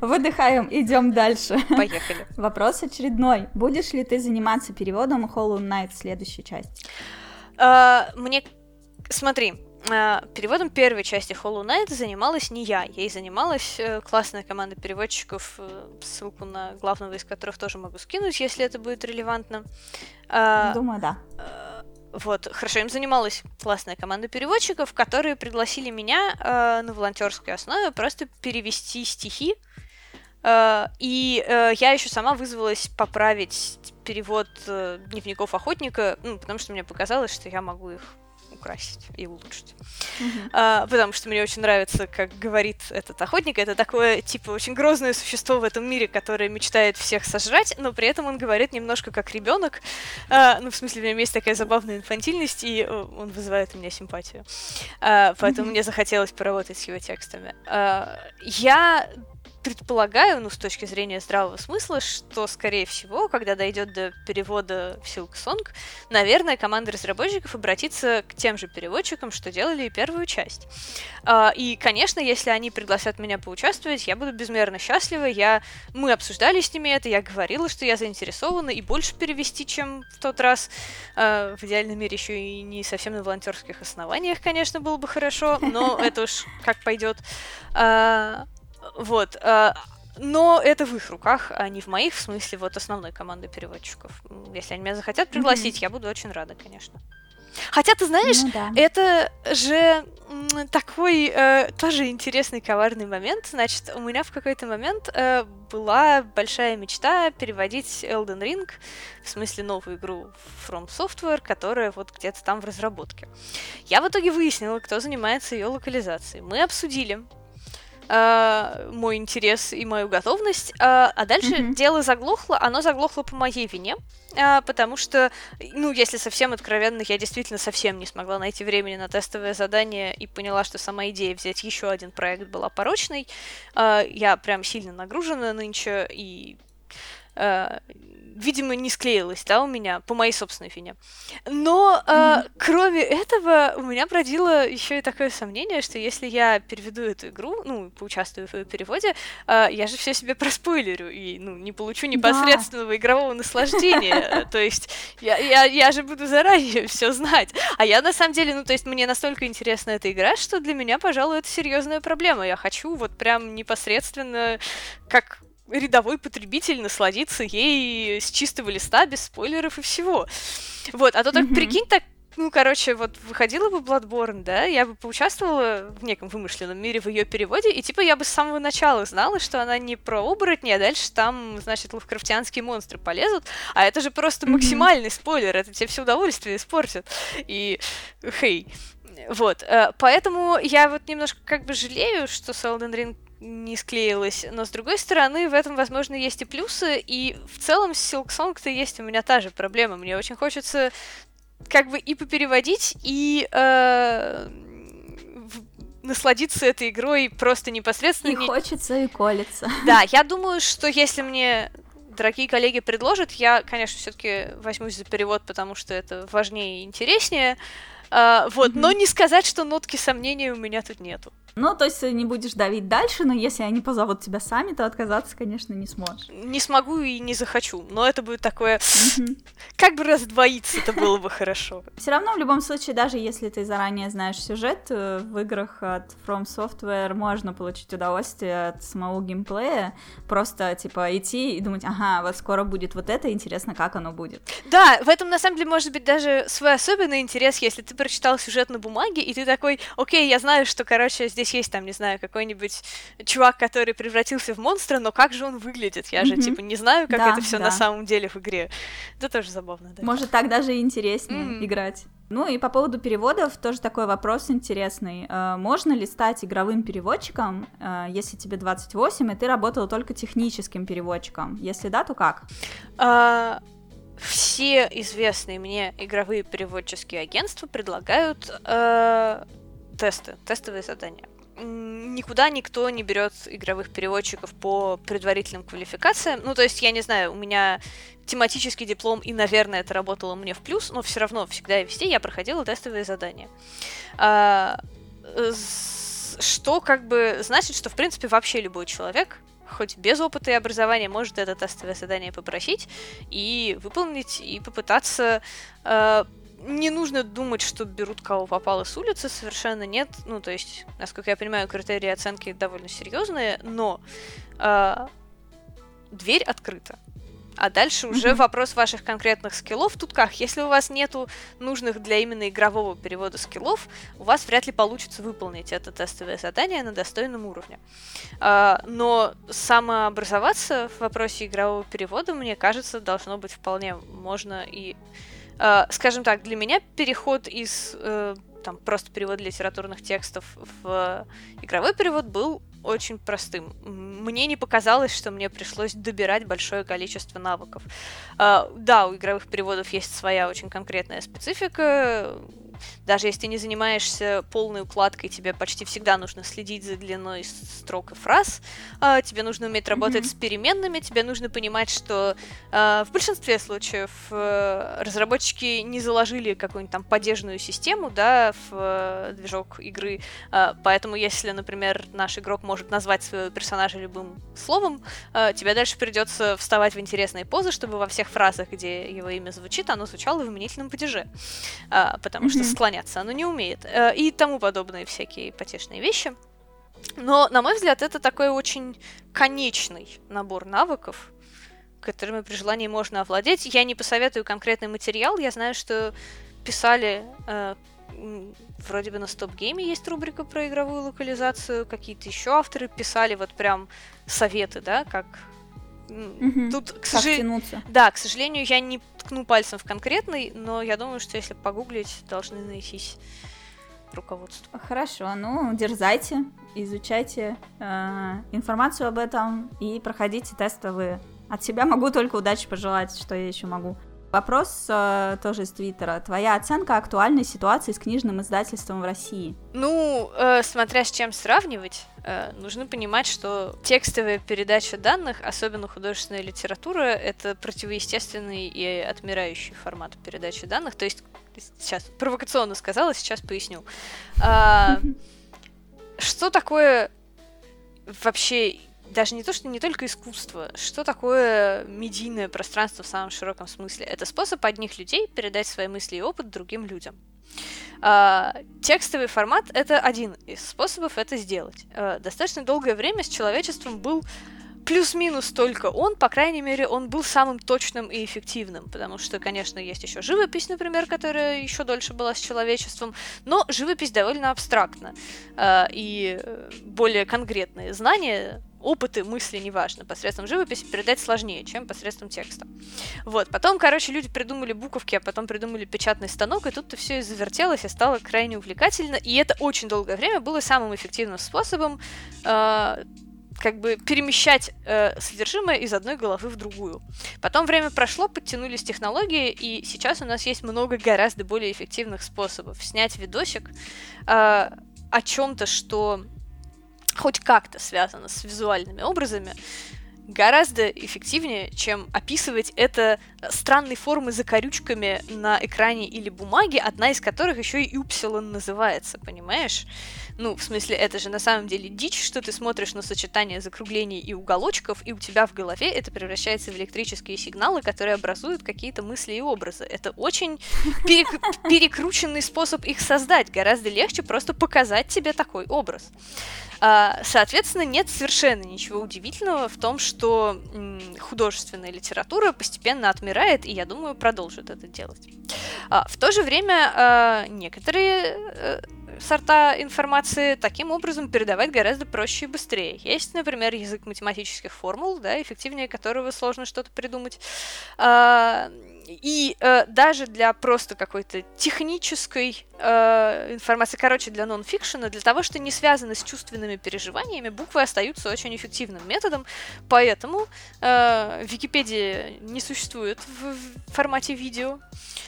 Выдыхаем, идем дальше. Поехали. Вопрос очередной. Будешь ли ты заниматься переводом Hollow Knight в следующей части? Uh, мне... Смотри, переводом первой части Hollow Knight занималась не я. Ей занималась uh, классная команда переводчиков, uh, ссылку на главного из которых тоже могу скинуть, если это будет релевантно. Думаю, да. Вот, хорошо, им занималась классная команда переводчиков, которые пригласили меня э, на волонтерской основе просто перевести стихи. Э, и э, я еще сама вызвалась поправить перевод э, дневников охотника, ну, потому что мне показалось, что я могу их украсить и улучшить. Mm-hmm. А, потому что мне очень нравится, как говорит этот охотник. Это такое, типа, очень грозное существо в этом мире, которое мечтает всех сожрать, но при этом он говорит немножко как ребенок. А, ну, в смысле, в нем есть такая забавная инфантильность, и он вызывает у меня симпатию. А, поэтому mm-hmm. мне захотелось поработать с его текстами. А, я предполагаю, ну, с точки зрения здравого смысла, что, скорее всего, когда дойдет до перевода в Silk Song, наверное, команда разработчиков обратится к тем же переводчикам, что делали и первую часть. А, и, конечно, если они пригласят меня поучаствовать, я буду безмерно счастлива. Я... Мы обсуждали с ними это, я говорила, что я заинтересована и больше перевести, чем в тот раз. А, в идеальном мире еще и не совсем на волонтерских основаниях, конечно, было бы хорошо, но это уж как пойдет. А, вот. Э, но это в их руках, а не в моих, в смысле вот основной команды переводчиков. Если они меня захотят пригласить, mm-hmm. я буду очень рада, конечно. Хотя, ты знаешь, ну, да. это же такой э, тоже интересный коварный момент. Значит, у меня в какой-то момент э, была большая мечта переводить Elden Ring, в смысле новую игру From Software, которая вот где-то там в разработке. Я в итоге выяснила, кто занимается ее локализацией. Мы обсудили, э, мой интерес и мою готовность. Э, а дальше mm-hmm. дело заглохло, оно заглохло по моей вине, э, потому что, ну, если совсем откровенно, я действительно совсем не смогла найти времени на тестовое задание и поняла, что сама идея взять еще один проект была порочной. Э, я прям сильно нагружена нынче и э, видимо, не склеилось, да, у меня, по моей собственной вине. Но э, mm-hmm. кроме этого, у меня бродило еще и такое сомнение, что если я переведу эту игру, ну, поучаствую в ее переводе, э, я же все себе проспойлерю и, ну, не получу непосредственного да. игрового наслаждения. То есть я, я, я же буду заранее все знать. А я на самом деле, ну, то есть мне настолько интересна эта игра, что для меня, пожалуй, это серьезная проблема. Я хочу вот прям непосредственно, как рядовой потребитель насладиться ей с чистого листа, без спойлеров и всего. Вот, а то так mm-hmm. прикинь, так ну, короче, вот выходила бы Bloodborne, да, я бы поучаствовала в неком вымышленном мире в ее переводе, и типа я бы с самого начала знала, что она не про оборотни, а дальше там, значит, лавкрафтианские монстры полезут, а это же просто mm-hmm. максимальный спойлер, это тебе все удовольствие испортит. И, хей, вот, э, поэтому я вот немножко как бы жалею, что с Elden Ring не склеилось. Но с другой стороны, в этом, возможно, есть и плюсы. И в целом с Silk Song-то есть у меня та же проблема. Мне очень хочется как бы и попереводить, и э, насладиться этой игрой просто непосредственно. И не... хочется, и колется. Да, я думаю, что если мне дорогие коллеги предложат, я, конечно, все-таки возьмусь за перевод, потому что это важнее и интереснее. Uh, вот, mm-hmm. но не сказать, что нотки сомнения у меня тут нету. Ну, то есть не будешь давить дальше, но если они позовут тебя сами, то отказаться, конечно, не сможешь. Не смогу и не захочу, но это будет такое... Как бы раздвоиться, это было бы хорошо. Все равно, в любом случае, даже если ты заранее знаешь сюжет, э, в играх от From Software можно получить удовольствие от самого геймплея, просто, типа, идти и думать, ага, вот скоро будет вот это, интересно, как оно будет. Да, в этом, на самом деле, может быть даже свой особенный интерес, если ты прочитал сюжет на бумаге, и ты такой, окей, я знаю, что, короче, здесь есть там, не знаю, какой-нибудь чувак, который превратился в монстра, но как же он выглядит? Я же, mm-hmm. типа, не знаю, как да, это все да. на самом деле в игре. Это тоже забавно, да. Может, так даже интереснее mm-hmm. играть. Ну и по поводу переводов тоже такой вопрос интересный. Э, можно ли стать игровым переводчиком, э, если тебе 28, и ты работала только техническим переводчиком? Если да, то как? А, все известные мне игровые переводческие агентства предлагают э, тесты, тестовые задания никуда никто не берет игровых переводчиков по предварительным квалификациям. Ну, то есть, я не знаю, у меня тематический диплом, и, наверное, это работало мне в плюс, но все равно всегда и везде я проходила тестовые задания. А, что как бы значит, что, в принципе, вообще любой человек, хоть без опыта и образования, может это тестовое задание попросить и выполнить, и попытаться э, не нужно думать, что берут кого попало с улицы, совершенно нет. Ну, то есть, насколько я понимаю, критерии оценки довольно серьезные, но э, дверь открыта. А дальше уже mm-hmm. вопрос ваших конкретных скиллов. Тут как, если у вас нету нужных для именно игрового перевода скиллов, у вас вряд ли получится выполнить это тестовое задание на достойном уровне. А, но самообразоваться в вопросе игрового перевода, мне кажется, должно быть вполне можно и скажем так, для меня переход из uh, там просто перевод литературных текстов в игровой перевод был очень простым. Мне не показалось, что мне пришлось добирать большое количество навыков. Uh, да, у игровых переводов есть своя очень конкретная специфика, даже если ты не занимаешься полной укладкой, тебе почти всегда нужно следить за длиной строк и фраз, э, тебе нужно уметь работать mm-hmm. с переменными, тебе нужно понимать, что э, в большинстве случаев э, разработчики не заложили какую-нибудь там поддержную систему, да, в э, движок игры, э, поэтому если, например, наш игрок может назвать своего персонажа любым словом, э, тебе дальше придется вставать в интересные позы, чтобы во всех фразах, где его имя звучит, оно звучало в именительном падеже, э, потому mm-hmm. что склоняться, оно не умеет. Э, и тому подобные всякие потешные вещи. Но, на мой взгляд, это такой очень конечный набор навыков, которыми при желании можно овладеть. Я не посоветую конкретный материал. Я знаю, что писали э, вроде бы на Стоп Гейме есть рубрика про игровую локализацию, какие-то еще авторы писали вот прям советы, да, как Угу. Тут, к сожалению, да, к сожалению, я не ткну пальцем в конкретный, но я думаю, что если погуглить, должны найтись руководство. Хорошо, ну дерзайте, изучайте э, информацию об этом и проходите тестовые. От себя могу только удачи пожелать, что я еще могу. Вопрос э, тоже из Твиттера. Твоя оценка актуальной ситуации с книжным издательством в России? Ну, э, смотря с чем сравнивать, нужно понимать, что текстовая передача данных, особенно художественная литература, это противоестественный и отмирающий формат передачи данных. То есть, сейчас провокационно сказала, сейчас поясню. Э, что такое вообще даже не то, что не только искусство, что такое медийное пространство в самом широком смысле? Это способ одних людей передать свои мысли и опыт другим людям. А, текстовый формат — это один из способов это сделать. А, достаточно долгое время с человечеством был плюс-минус только он, по крайней мере, он был самым точным и эффективным, потому что, конечно, есть еще живопись, например, которая еще дольше была с человечеством, но живопись довольно абстрактна, а, и э, более конкретные знания опыты, мысли, неважно, посредством живописи передать сложнее, чем посредством текста. Вот, потом, короче, люди придумали буковки, а потом придумали печатный станок, и тут-то все и завертелось, и стало крайне увлекательно, и это очень долгое время было самым эффективным способом э, как бы перемещать э, содержимое из одной головы в другую. Потом время прошло, подтянулись технологии, и сейчас у нас есть много гораздо более эффективных способов снять видосик э, о чем-то, что хоть как-то связано с визуальными образами, гораздо эффективнее, чем описывать это странной формы закорючками на экране или бумаге, одна из которых еще и Upsilon называется, понимаешь? Ну, в смысле, это же на самом деле дичь, что ты смотришь на сочетание закруглений и уголочков, и у тебя в голове это превращается в электрические сигналы, которые образуют какие-то мысли и образы. Это очень перек- перекрученный способ их создать. Гораздо легче просто показать тебе такой образ. А, соответственно, нет совершенно ничего удивительного в том, что художественная литература постепенно отмирает, и я думаю, продолжит это делать. А, в то же время а, некоторые э, сорта информации таким образом передавать гораздо проще и быстрее. Есть, например, язык математических формул, да, эффективнее которого сложно что-то придумать. А, и э, даже для просто какой-то технической э, информации, короче, для нон-фикшена, для того, что не связано с чувственными переживаниями, буквы остаются очень эффективным методом, поэтому э, Википедия не существует в, в формате видео,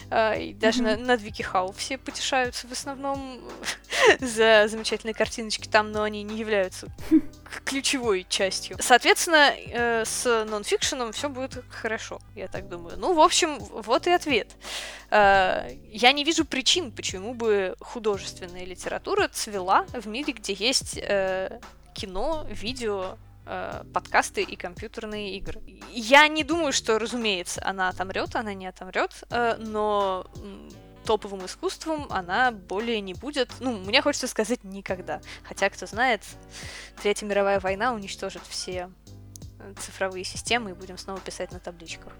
э, и даже mm-hmm. на, над Викихау все потешаются в основном за замечательные картиночки там, но они не являются ключевой частью. Соответственно, э, с нонфикшеном все будет хорошо, я так думаю. Ну, в общем, вот и ответ. Э, я не вижу причин, почему бы художественная литература цвела в мире, где есть э, кино, видео, э, подкасты и компьютерные игры. Я не думаю, что, разумеется, она отомрет, она не отомрет, э, но топовым искусством она более не будет. Ну, мне хочется сказать никогда. Хотя, кто знает, Третья мировая война уничтожит все цифровые системы и будем снова писать на табличках.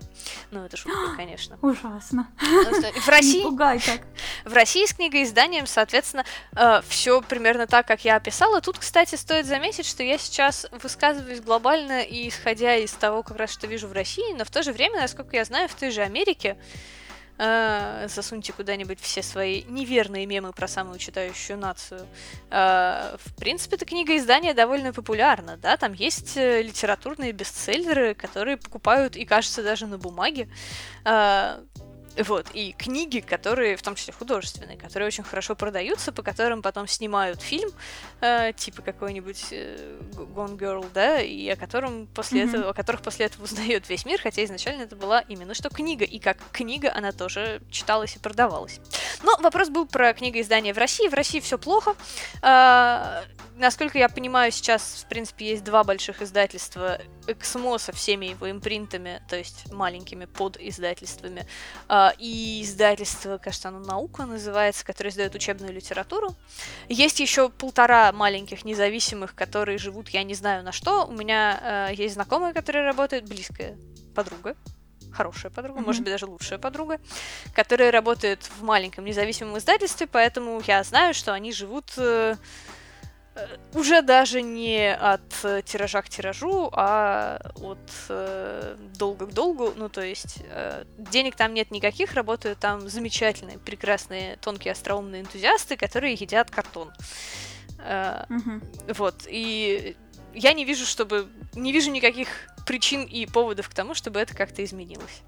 Ну, это шутка, конечно. Ужасно. В России... пугай так. В России с книгоизданием, соответственно, э, все примерно так, как я описала. Тут, кстати, стоит заметить, что я сейчас высказываюсь глобально и исходя из того, как раз что вижу в России, но в то же время, насколько я знаю, в той же Америке э, засуньте куда-нибудь все свои неверные мемы про самую читающую нацию. Э, в принципе, эта книга издания довольно популярна, да, там есть э, литературные бестселлеры, которые покупают и, кажется, даже на бумаге. Э, вот, и книги, которые, в том числе художественные, которые очень хорошо продаются, по которым потом снимают фильм, э, типа какой-нибудь э, Gone Girl, да, и о котором после mm-hmm. этого, о которых после этого узнает весь мир, хотя изначально это была именно что книга, и как книга она тоже читалась и продавалась. Но вопрос был про книгоиздание в России. В России все плохо. Э, насколько я понимаю, сейчас, в принципе, есть два больших издательства Эксмо со всеми его импринтами, то есть маленькими под издательствами, а, и издательство, кажется, оно «Наука» называется, которое издает учебную литературу. Есть еще полтора маленьких независимых, которые живут, я не знаю на что. У меня э, есть знакомая, которая работает, близкая подруга, хорошая подруга, mm-hmm. может быть, даже лучшая подруга, которая работает в маленьком независимом издательстве, поэтому я знаю, что они живут Э, уже даже не от э, тиража к тиражу, а от э, долга к долгу. Ну, то есть э, денег там нет никаких, работают там замечательные, прекрасные, тонкие, остроумные энтузиасты, которые едят картон. Э, угу. Вот. И я не вижу, чтобы. Не вижу никаких причин и поводов к тому, чтобы это как-то изменилось.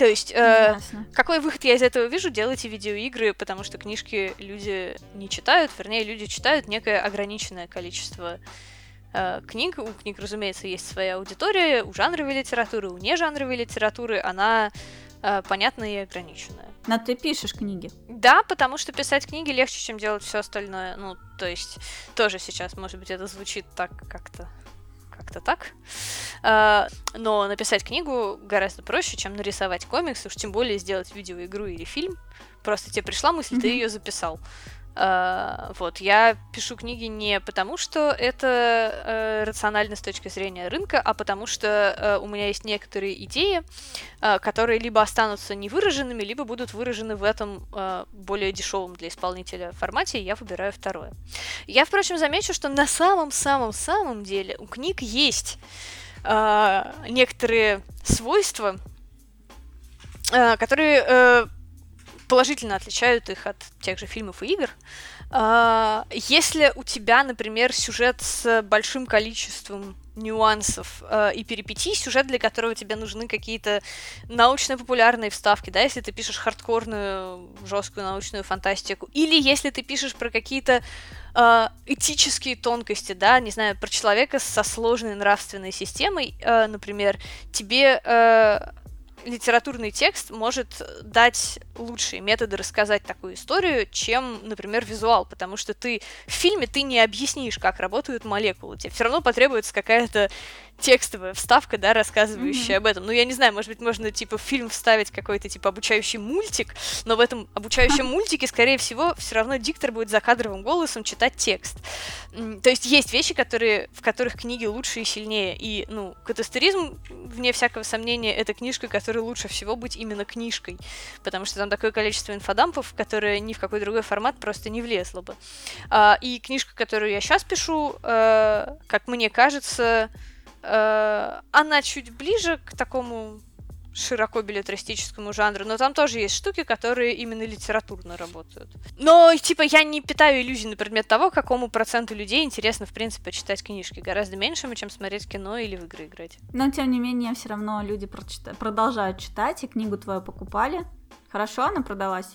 То есть, э, какой выход я из этого вижу? Делайте видеоигры, потому что книжки люди не читают, вернее, люди читают некое ограниченное количество э, книг. У книг, разумеется, есть своя аудитория. У жанровой литературы, у нежанровой литературы она э, понятная и ограниченная. Но ты пишешь книги. Да, потому что писать книги легче, чем делать все остальное. Ну, то есть, тоже сейчас, может быть, это звучит так как-то как-то так. А, но написать книгу гораздо проще, чем нарисовать комикс, уж тем более сделать видеоигру или фильм. Просто тебе пришла мысль, mm-hmm. ты ее записал. Uh, вот, я пишу книги не потому, что это uh, рационально с точки зрения рынка, а потому что uh, у меня есть некоторые идеи, которые либо останутся невыраженными, либо будут выражены в этом более дешевом для исполнителя формате, и я выбираю второе. Я, впрочем, замечу, что на самом-самом-самом деле у книг есть некоторые свойства, которые положительно отличают их от тех же фильмов и игр. А, если у тебя, например, сюжет с большим количеством нюансов э, и перипетий, сюжет, для которого тебе нужны какие-то научно-популярные вставки, да, если ты пишешь хардкорную, жесткую научную фантастику, или если ты пишешь про какие-то э, этические тонкости, да, не знаю, про человека со сложной нравственной системой, э, например, тебе э, литературный текст может дать лучшие методы рассказать такую историю, чем, например, визуал, потому что ты в фильме ты не объяснишь, как работают молекулы, тебе все равно потребуется какая-то текстовая вставка, да, рассказывающая mm-hmm. об этом. Ну, я не знаю, может быть, можно, типа, в фильм вставить какой-то, типа, обучающий мультик, но в этом обучающем мультике, скорее всего, все равно диктор будет за кадровым голосом читать текст. То есть есть вещи, которые, в которых книги лучше и сильнее. И, ну, катастеризм, вне всякого сомнения, это книжка, которая лучше всего быть именно книжкой, потому что там такое количество инфодампов, которое ни в какой другой формат просто не влезло бы. А, и книжка, которую я сейчас пишу, э, как мне кажется, она чуть ближе к такому широко билетристическому жанру, но там тоже есть штуки, которые именно литературно работают. Но, типа, я не питаю иллюзий на предмет того, какому проценту людей интересно, в принципе, читать книжки. Гораздо меньшему, чем смотреть кино или в игры играть. Но, тем не менее, все равно люди прочита... продолжают читать, и книгу твою покупали. Хорошо она продалась?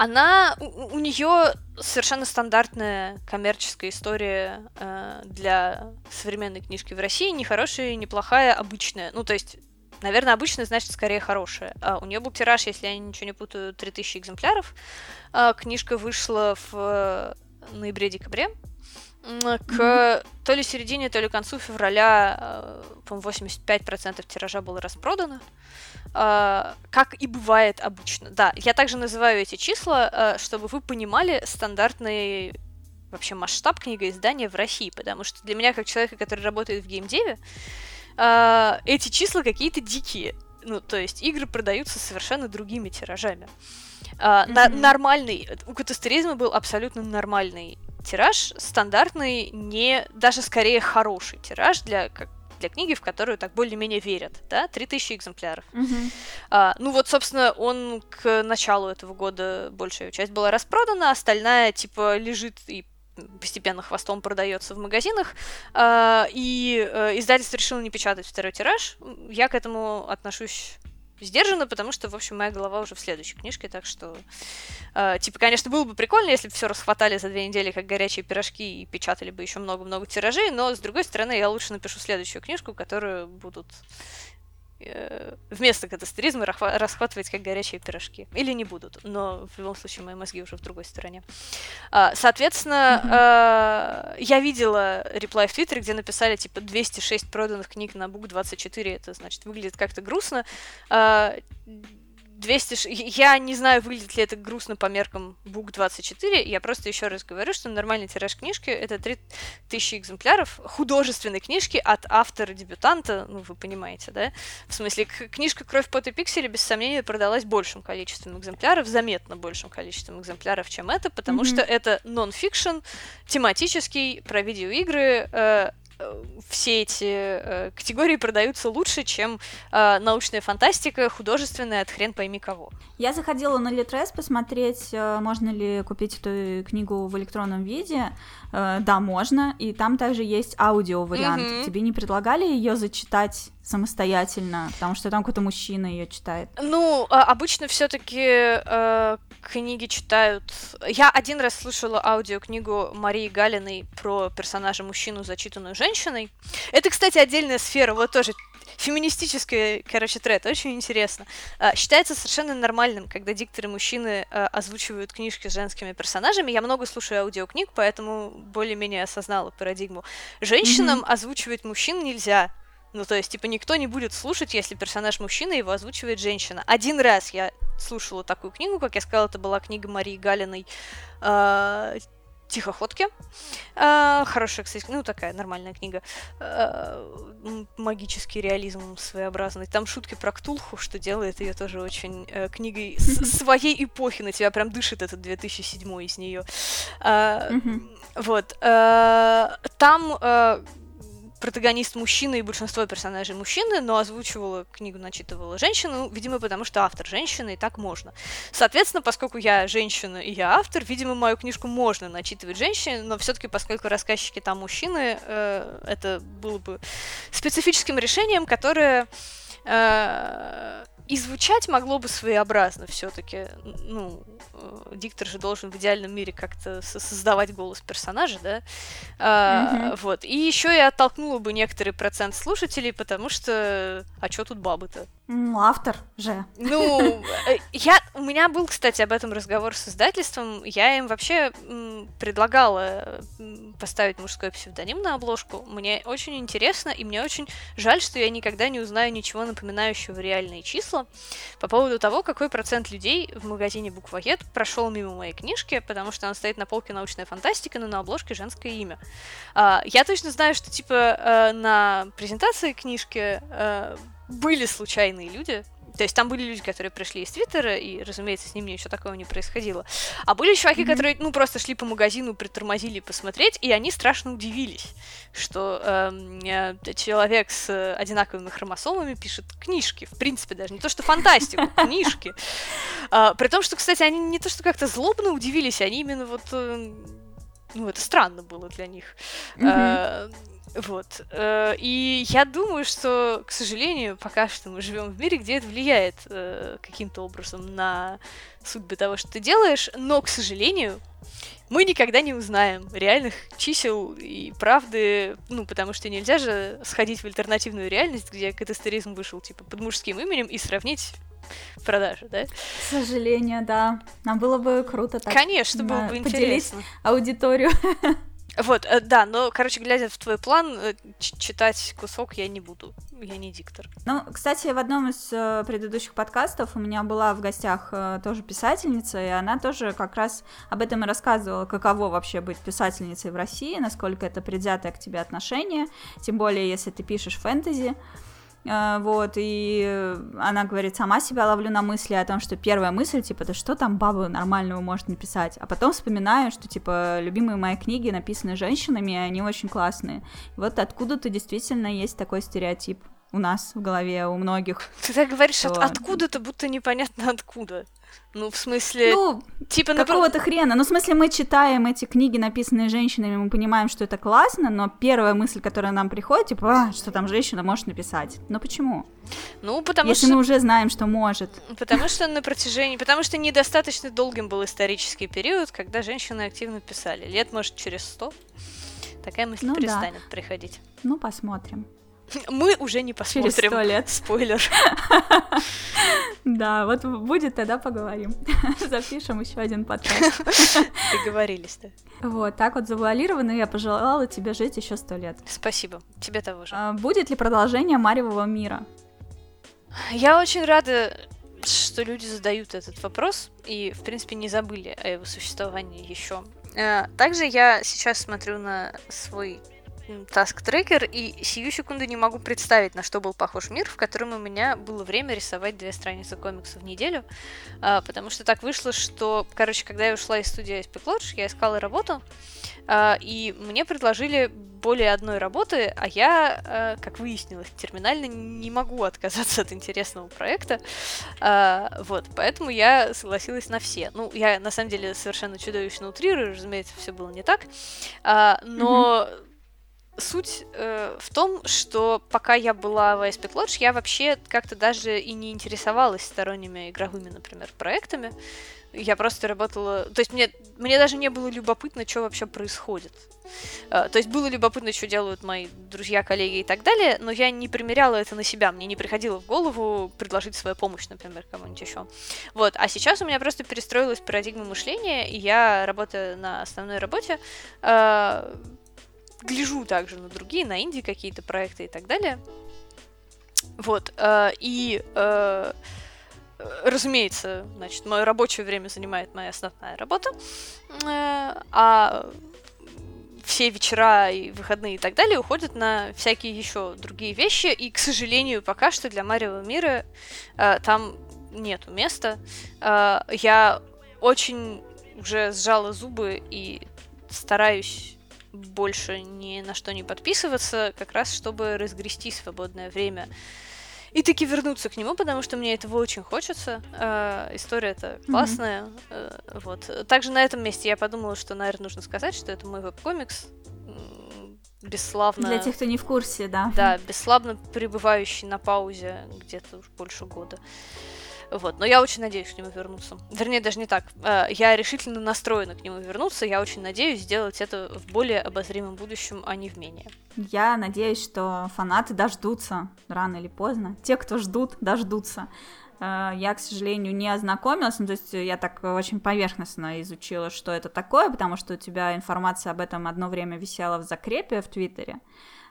Она у, у нее совершенно стандартная коммерческая история э, для современной книжки в России, не хорошая, не плохая, обычная. Ну, то есть Наверное, обычная значит скорее хорошая. А у нее был тираж, если я ничего не путаю, 3000 экземпляров. А, книжка вышла в ноябре-декабре. К то ли середине, то ли концу февраля, э, по-моему, 85% тиража было распродано. Uh, как и бывает обычно. Да, я также называю эти числа, uh, чтобы вы понимали стандартный вообще масштаб книгоиздания в России, потому что для меня, как человека, который работает в геймдеве, э, эти числа какие-то дикие. Ну, то есть игры продаются совершенно другими тиражами. Mm-hmm. на- нормальный, у катастеризма был абсолютно нормальный тираж, стандартный, не даже скорее хороший тираж для как, для книги, в которую так более-менее верят, да, 3000 экземпляров. Mm-hmm. А, ну вот, собственно, он к началу этого года большая часть была распродана, остальная, типа, лежит и постепенно хвостом продается в магазинах, э, и э, издательство решило не печатать второй тираж. Я к этому отношусь сдержанно, потому что, в общем, моя голова уже в следующей книжке, так что, э, типа, конечно, было бы прикольно, если бы все расхватали за две недели, как горячие пирожки, и печатали бы еще много-много тиражей, но, с другой стороны, я лучше напишу следующую книжку, которую будут вместо катастеризма расхватывать как горячие пирожки. Или не будут, но в любом случае мои мозги уже в другой стороне. А, соответственно, mm-hmm. я видела реплай в Твиттере, где написали типа 206 проданных книг на Бук 24, это значит выглядит как-то грустно. А, 200... Я не знаю, выглядит ли это грустно по меркам Book 24. Я просто еще раз говорю, что нормальный тираж книжки — это 3000 экземпляров художественной книжки от автора-дебютанта, ну, вы понимаете, да? В смысле, книжка «Кровь, пот и пиксели» без сомнения продалась большим количеством экземпляров, заметно большим количеством экземпляров, чем это, потому mm-hmm. что это нон-фикшн, тематический, про видеоигры, э, все эти э, категории продаются лучше, чем э, научная фантастика, художественная, от хрен пойми кого. Я заходила на Литрес посмотреть, э, можно ли купить эту книгу в электронном виде. Э, да, можно. И там также есть аудио-вариант. Mm-hmm. Тебе не предлагали ее зачитать самостоятельно, потому что там какой-то мужчина ее читает. Ну, а, обычно все-таки э, книги читают. Я один раз слушала аудиокнигу Марии Галиной про персонажа мужчину, зачитанную женщиной. Это, кстати, отдельная сфера, вот тоже феминистический, короче, тред, очень интересно. А, считается совершенно нормальным, когда дикторы мужчины а, озвучивают книжки с женскими персонажами. Я много слушаю аудиокниг, поэтому более-менее осознала парадигму. Женщинам mm-hmm. озвучивать мужчин нельзя. Ну, то есть, типа, никто не будет слушать, если персонаж мужчина, его озвучивает женщина. Один раз я слушала такую книгу, как я сказала, это была книга Марии Галиной э, «Тихоходки». Э, хорошая, кстати, ну, такая нормальная книга. Э, магический реализм своеобразный. Там шутки про Ктулху, что делает ее тоже очень э, книгой своей эпохи. На тебя прям дышит этот 2007 из нее. Э, вот. Э, там э, протагонист мужчина и большинство персонажей мужчины, но озвучивала книгу, начитывала женщину, видимо, потому что автор женщина, и так можно. Соответственно, поскольку я женщина и я автор, видимо, мою книжку можно начитывать женщине, но все-таки, поскольку рассказчики там мужчины, э, это было бы специфическим решением, которое э, и звучать могло бы своеобразно все-таки. Ну, э, диктор же должен в идеальном мире как-то создавать голос персонажа, да? А, mm-hmm. Вот. И еще я оттолкнула бы некоторый процент слушателей, потому что. А что тут бабы-то? Ну, автор же. Ну, э, я, у меня был, кстати, об этом разговор с издательством. Я им вообще предлагала поставить мужской псевдоним на обложку. Мне очень интересно, и мне очень жаль, что я никогда не узнаю ничего напоминающего реальные числа по поводу того, какой процент людей в магазине Буквоед прошел мимо моей книжки, потому что она стоит на полке научная фантастика, но на обложке женское имя. А, я точно знаю, что типа э, на презентации книжки э, были случайные люди, то есть там были люди, которые пришли из Твиттера, и, разумеется, с ними ничего такого не происходило. А были чуваки, mm-hmm. которые, ну, просто шли по магазину, притормозили посмотреть, и они страшно удивились, что эм, э, человек с одинаковыми хромосомами пишет книжки. В принципе, даже не то, что фантастику, книжки. А, при том, что, кстати, они не то, что как-то злобно удивились, они именно вот... Э, ну, это странно было для них. Mm-hmm. Вот. Э, и я думаю, что, к сожалению, пока что мы живем в мире, где это влияет э, каким-то образом на судьбы того, что ты делаешь, но, к сожалению, мы никогда не узнаем реальных чисел и правды, ну, потому что нельзя же сходить в альтернативную реальность, где катастеризм вышел, типа, под мужским именем и сравнить продажи, да? К сожалению, да. Нам было бы круто так. Конечно, было бы интересно. аудиторию. Вот, э, да, но, короче, глядя в твой план, э, читать кусок я не буду. Я не диктор. Ну, кстати, в одном из э, предыдущих подкастов у меня была в гостях тоже писательница, и она тоже как раз об этом и рассказывала, каково вообще быть писательницей в России, насколько это предвзятое к тебе отношение, тем более, если ты пишешь фэнтези. Вот, и она говорит, сама себя ловлю на мысли о том, что первая мысль, типа, да что там баба нормального может написать, а потом вспоминаю, что, типа, любимые мои книги написаны женщинами, и они очень классные. И вот откуда-то действительно есть такой стереотип у нас в голове, у многих. Ты так говоришь, что... от, откуда-то, будто непонятно откуда. Ну, в смысле... Ну, типа... Какого-то напр... хрена. Ну, в смысле, мы читаем эти книги, написанные женщинами, мы понимаем, что это классно, но первая мысль, которая нам приходит, типа, а, что там женщина может написать. Но почему? Ну, потому Если что... мы уже знаем, что может. Потому что на протяжении... Потому что недостаточно долгим был исторический период, когда женщины активно писали. Лет, может, через сто. Такая мысль ну, перестанет да. приходить. Ну, посмотрим. Мы уже не посмотрим. Через сто лет. Спойлер. Да, вот будет, тогда поговорим. Запишем еще один подкаст. Договорились, да. Вот, так вот завуалированно я пожелала тебе жить еще сто лет. Спасибо, тебе того же. А, будет ли продолжение Марьевого мира? Я очень рада, что люди задают этот вопрос и, в принципе, не забыли о его существовании еще. Э, также я сейчас смотрю на свой Tracker, и сию секунду не могу представить, на что был похож мир, в котором у меня было время рисовать две страницы комиксов в неделю, а, потому что так вышло, что, короче, когда я ушла из студии SP Lodge, я искала работу, а, и мне предложили более одной работы, а я, а, как выяснилось, терминально не могу отказаться от интересного проекта, вот, поэтому я согласилась на все. Ну, я, на самом деле, совершенно чудовищно утрирую, разумеется, все было не так, но... Mm-hmm суть э, в том, что пока я была в ASP Lodge, я вообще как-то даже и не интересовалась сторонними игровыми, например, проектами. Я просто работала... То есть мне, мне даже не было любопытно, что вообще происходит. Uh, то есть было любопытно, что делают мои друзья, коллеги и так далее, но я не примеряла это на себя. Мне не приходило в голову предложить свою помощь, например, кому-нибудь еще. Вот. А сейчас у меня просто перестроилась парадигма мышления, и я, работаю на основной работе, uh, гляжу также на другие, на инди какие-то проекты и так далее. Вот. Э, и, э, разумеется, значит, мое рабочее время занимает моя основная работа, э, а все вечера и выходные и так далее уходят на всякие еще другие вещи, и, к сожалению, пока что для Марио мира там нету места. я очень уже сжала зубы и стараюсь больше ни на что не подписываться, как раз чтобы разгрести свободное время и таки вернуться к нему, потому что мне этого очень хочется. Э, история это классная. Mm-hmm. Э, вот. Также на этом месте я подумала, что, наверное, нужно сказать, что это мой веб-комикс. Бесславно... Для тех, кто не в курсе, да. Да, бесславно пребывающий на паузе где-то уж больше года. Вот, но я очень надеюсь к нему вернуться. Вернее, даже не так. Э, я решительно настроена к нему вернуться. Я очень надеюсь сделать это в более обозримом будущем, а не в менее. Я надеюсь, что фанаты дождутся рано или поздно. Те, кто ждут, дождутся. Э, я, к сожалению, не ознакомилась, ну, то есть я так очень поверхностно изучила, что это такое, потому что у тебя информация об этом одно время висела в закрепе в Твиттере.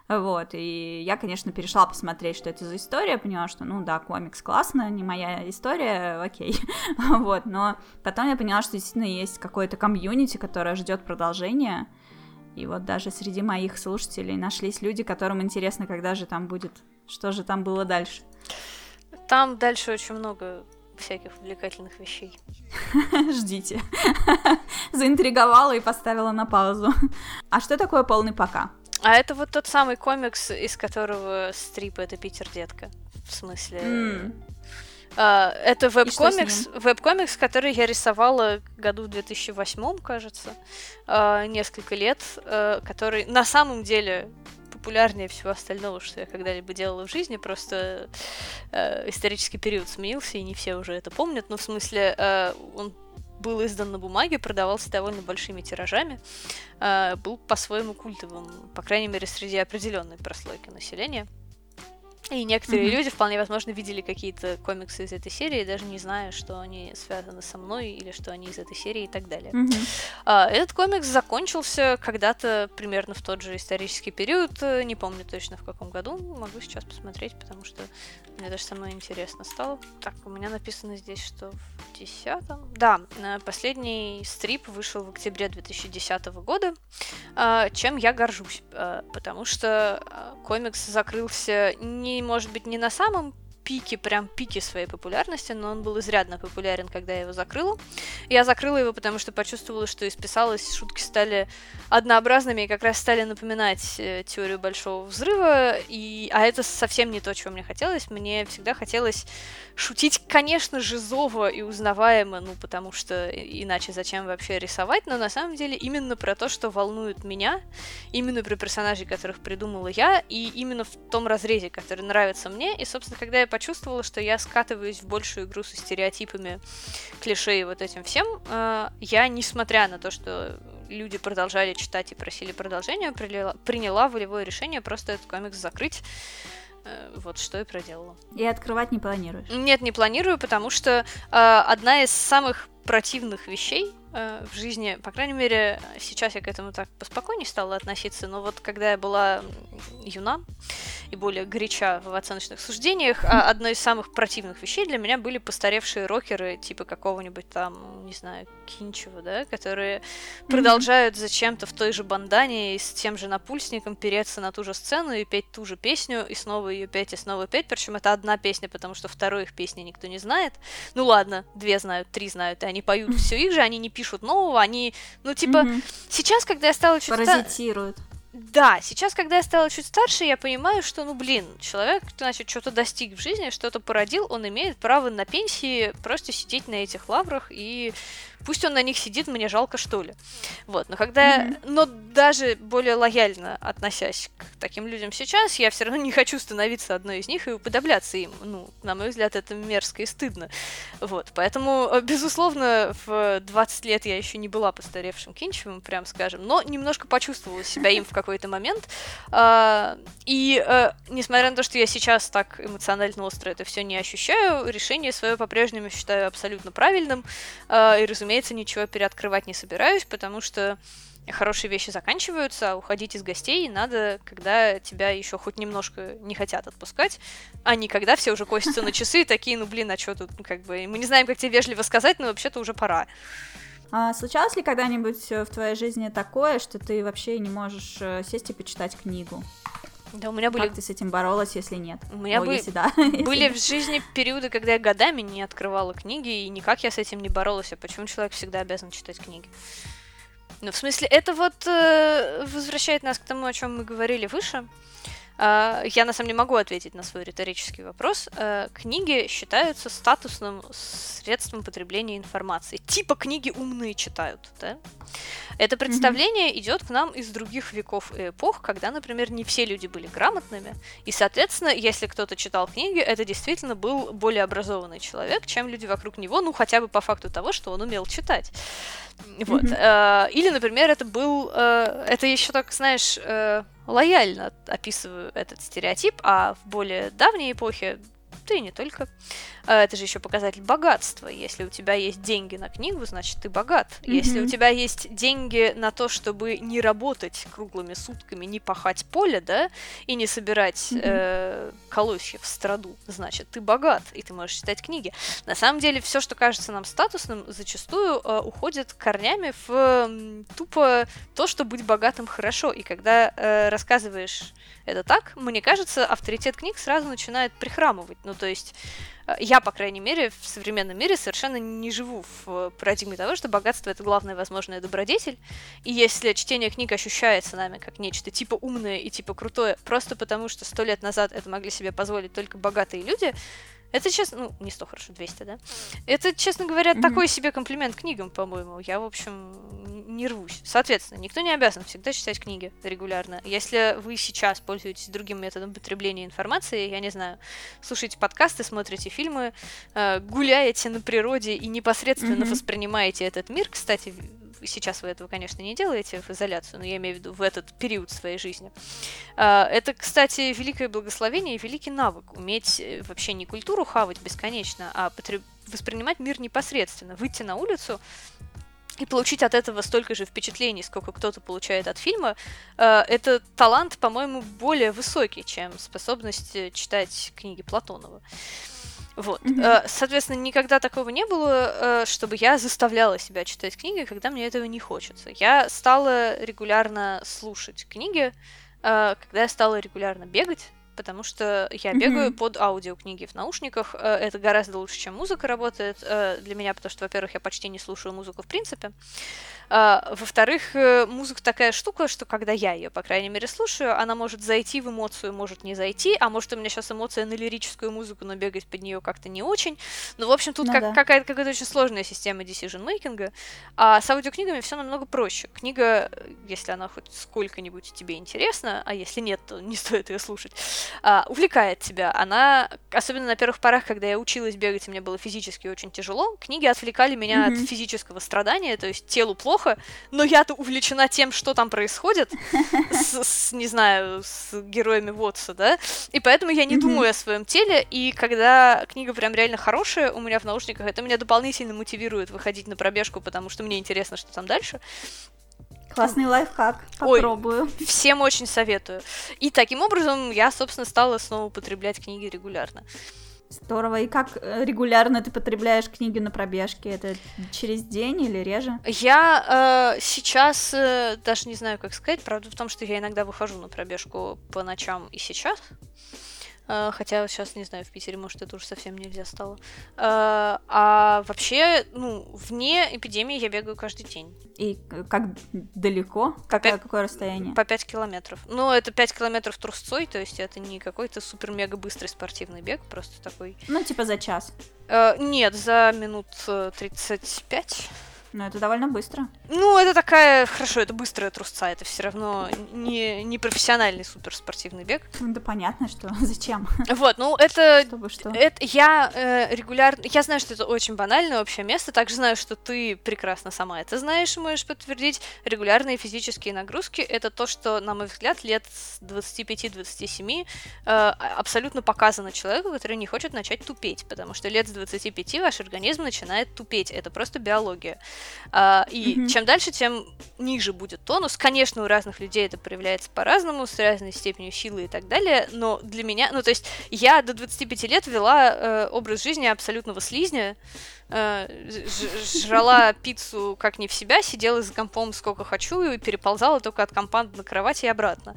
Вот, и я, конечно, перешла посмотреть, что это за история, поняла, что, ну да, комикс классно, не моя история, окей, вот, но потом я поняла, что действительно есть какое-то комьюнити, которое ждет продолжения, и вот даже среди моих слушателей нашлись люди, которым интересно, когда же там будет, что же там было дальше. Там дальше очень много всяких увлекательных вещей. Ждите. Заинтриговала и поставила на паузу. А что такое полный пока? А это вот тот самый комикс, из которого стрип это Питер Детка. В смысле. Mm. Uh, это веб-комикс, веб-комикс, который я рисовала году в 2008, кажется, uh, несколько лет, uh, который на самом деле популярнее всего остального, что я когда-либо делала в жизни, просто исторический период сменился, и не все уже это помнят, но в смысле он был издан на бумаге, продавался довольно большими тиражами, э, был по-своему культовым, по крайней мере, среди определенной прослойки населения. И некоторые mm-hmm. люди, вполне возможно, видели какие-то комиксы из этой серии, даже не зная, что они связаны со мной или что они из этой серии и так далее. Mm-hmm. А, этот комикс закончился когда-то примерно в тот же исторический период, не помню точно в каком году, могу сейчас посмотреть, потому что мне даже самое интересно стало. Так, у меня написано здесь, что в десятом... Да, э, последний стрип вышел в октябре 2010 года, а, чем я горжусь, э, потому что э, комикс закрылся не может быть, не на самом пике, прям пике своей популярности, но он был изрядно популярен, когда я его закрыла. Я закрыла его, потому что почувствовала, что исписалась, шутки стали однообразными и как раз стали напоминать э, теорию большого взрыва, и... а это совсем не то, чего мне хотелось. Мне всегда хотелось шутить, конечно же, зово и узнаваемо, ну, потому что иначе зачем вообще рисовать, но на самом деле именно про то, что волнует меня, именно про персонажей, которых придумала я, и именно в том разрезе, который нравится мне, и, собственно, когда я почувствовала, что я скатываюсь в большую игру со стереотипами, клише и вот этим всем. Э, я, несмотря на то, что люди продолжали читать и просили продолжения, приняла волевое решение просто этот комикс закрыть. Э, вот что и проделала. И открывать не планируешь? Нет, не планирую, потому что э, одна из самых противных вещей э, в жизни, по крайней мере, сейчас я к этому так поспокойнее стала относиться, но вот когда я была юна и более горяча в оценочных суждениях, а одной из самых противных вещей для меня были постаревшие рокеры, типа какого-нибудь там, не знаю, Кинчева, да, которые продолжают зачем-то в той же бандане и с тем же напульсником переться на ту же сцену и петь ту же песню, и снова ее петь, и снова петь, причем это одна песня, потому что второй их песни никто не знает. Ну ладно, две знают, три знают, и они поют все их же, они не пишут нового, они, ну типа, сейчас, когда я стала чуть... Паразитируют. Да, сейчас, когда я стала чуть старше, я понимаю, что, ну, блин, человек, значит, что-то достиг в жизни, что-то породил, он имеет право на пенсии просто сидеть на этих лаврах и Пусть он на них сидит, мне жалко, что ли. Вот, но когда... Mm-hmm. Но даже более лояльно относясь к таким людям сейчас, я все равно не хочу становиться одной из них и уподобляться им. Ну, на мой взгляд, это мерзко и стыдно. Вот, поэтому, э, безусловно, в 20 лет я еще не была постаревшим Кинчевым, прям скажем, но немножко почувствовала себя им в какой-то момент. А, и э, несмотря на то, что я сейчас так эмоционально остро это все не ощущаю, решение свое по-прежнему считаю абсолютно правильным. А, и, разумеется, разумеется, ничего переоткрывать не собираюсь, потому что хорошие вещи заканчиваются, а уходить из гостей надо, когда тебя еще хоть немножко не хотят отпускать, а не когда все уже косятся на часы и такие, ну блин, а что тут, ну, как бы, мы не знаем, как тебе вежливо сказать, но вообще-то уже пора. А случалось ли когда-нибудь в твоей жизни такое, что ты вообще не можешь э, сесть и почитать книгу? Да, у меня были... Как ты с этим боролась, если нет? У меня О, бы... если да. были в жизни периоды, когда я годами не открывала книги, и никак я с этим не боролась. А почему человек всегда обязан читать книги? Ну, в смысле, это вот э, возвращает нас к тому, о чем мы говорили выше. Э, я на самом деле могу ответить на свой риторический вопрос. Э, книги считаются статусным средством потребления информации. Типа книги умные читают, да? Это представление mm-hmm. идет к нам из других веков и эпох, когда, например, не все люди были грамотными, и, соответственно, если кто-то читал книги, это действительно был более образованный человек, чем люди вокруг него, ну хотя бы по факту того, что он умел читать. Вот. Mm-hmm. Или, например, это был, э, это еще так, знаешь, лояльно описываю этот стереотип, а в более давней эпохе да и не только. А, это же еще показатель богатства. Если у тебя есть деньги на книгу, значит ты богат. Mm-hmm. Если у тебя есть деньги на то, чтобы не работать круглыми сутками, не пахать поле, да, и не собирать mm-hmm. э, колосья в страду, значит ты богат, и ты можешь читать книги. На самом деле, все, что кажется нам статусным, зачастую э, уходит корнями в э, тупо то, что быть богатым хорошо. И когда э, рассказываешь это так, мне кажется, авторитет книг сразу начинает прихрамывать. Ну, то есть Э, я, по крайней мере, в современном мире совершенно не живу в парадигме того, что богатство — это главная возможная добродетель, и если чтение книг ощущается нами как нечто типа умное и типа крутое, просто потому что сто лет назад это могли себе позволить только богатые люди, это, честно, ну, не 100, хорошо, 200, да? Это, честно говоря, mm-hmm. такой себе комплимент книгам, по-моему. Я, в общем, не рвусь. Соответственно, никто не обязан всегда читать книги регулярно. Если вы сейчас пользуетесь другим методом потребления информации, я не знаю, слушаете подкасты, смотрите фильмы, э, гуляете на природе и непосредственно mm-hmm. воспринимаете этот мир, кстати, сейчас вы этого, конечно, не делаете в изоляцию, но я имею в виду в этот период своей жизни. А, это, кстати, великое благословение и великий навык. Уметь э, вообще не культуру хавать бесконечно, а потреб... воспринимать мир непосредственно. Выйти на улицу и получить от этого столько же впечатлений, сколько кто-то получает от фильма, э, это талант, по-моему, более высокий, чем способность э, читать книги Платонова. Вот. Mm-hmm. Соответственно, никогда такого не было, чтобы я заставляла себя читать книги, когда мне этого не хочется. Я стала регулярно слушать книги, когда я стала регулярно бегать потому что я бегаю mm-hmm. под аудиокниги в наушниках. Э, это гораздо лучше, чем музыка работает э, для меня, потому что, во-первых, я почти не слушаю музыку в принципе. А, во-вторых, э, музыка такая штука, что когда я ее, по крайней мере, слушаю, она может зайти в эмоцию, может не зайти, а может у меня сейчас эмоция на лирическую музыку, но бегать под нее как-то не очень. Ну, в общем, тут ну, как, да. какая-то, какая-то очень сложная система decision-мейкинга. А с аудиокнигами все намного проще. Книга, если она хоть сколько-нибудь тебе интересна, а если нет, то не стоит ее слушать, а, увлекает тебя. Она, особенно на первых порах, когда я училась бегать, и мне было физически очень тяжело, книги отвлекали меня mm-hmm. от физического страдания, то есть телу плохо, плохо, но я-то увлечена тем, что там происходит, с, с не знаю, с героями Вотса, да, и поэтому я не mm-hmm. думаю о своем теле, и когда книга прям реально хорошая у меня в наушниках, это меня дополнительно мотивирует выходить на пробежку, потому что мне интересно, что там дальше. Классный лайфхак. Попробую. Ой, всем очень советую. И таким образом я, собственно, стала снова употреблять книги регулярно. Здорово. И как э, регулярно ты потребляешь книги на пробежке? Это через день или реже? Я э, сейчас э, даже не знаю, как сказать. Правда в том, что я иногда выхожу на пробежку по ночам и сейчас. А, хотя сейчас, не знаю, в Питере, может, это уже совсем нельзя стало. А, а вообще, ну, вне эпидемии я бегаю каждый день. И как далеко? Какое, 5, какое расстояние? По 5 километров. Ну, это 5 километров трусцой, то есть это не какой-то супер-мега быстрый спортивный бег, просто такой... Ну, типа за час? Uh, нет, за минут 35. Ну, это довольно быстро. Ну, это такая, хорошо, это быстрая трусца, это все равно не, не профессиональный суперспортивный бег. Да понятно, что зачем. Вот, ну это... Чтобы что? Это я э, регулярно... Я знаю, что это очень банальное общее место, также знаю, что ты прекрасно сама это знаешь и можешь подтвердить. Регулярные физические нагрузки — это то, что, на мой взгляд, лет с 25-27 э, абсолютно показано человеку, который не хочет начать тупеть, потому что лет с 25 ваш организм начинает тупеть, это просто биология. А, и mm-hmm. чем дальше, тем ниже будет тонус. Конечно, у разных людей это проявляется по-разному, с разной степенью силы и так далее, но для меня, ну то есть я до 25 лет вела э, образ жизни абсолютного слизня, э, жрала пиццу как не в себя, сидела за компом сколько хочу и переползала только от компа на кровать и обратно.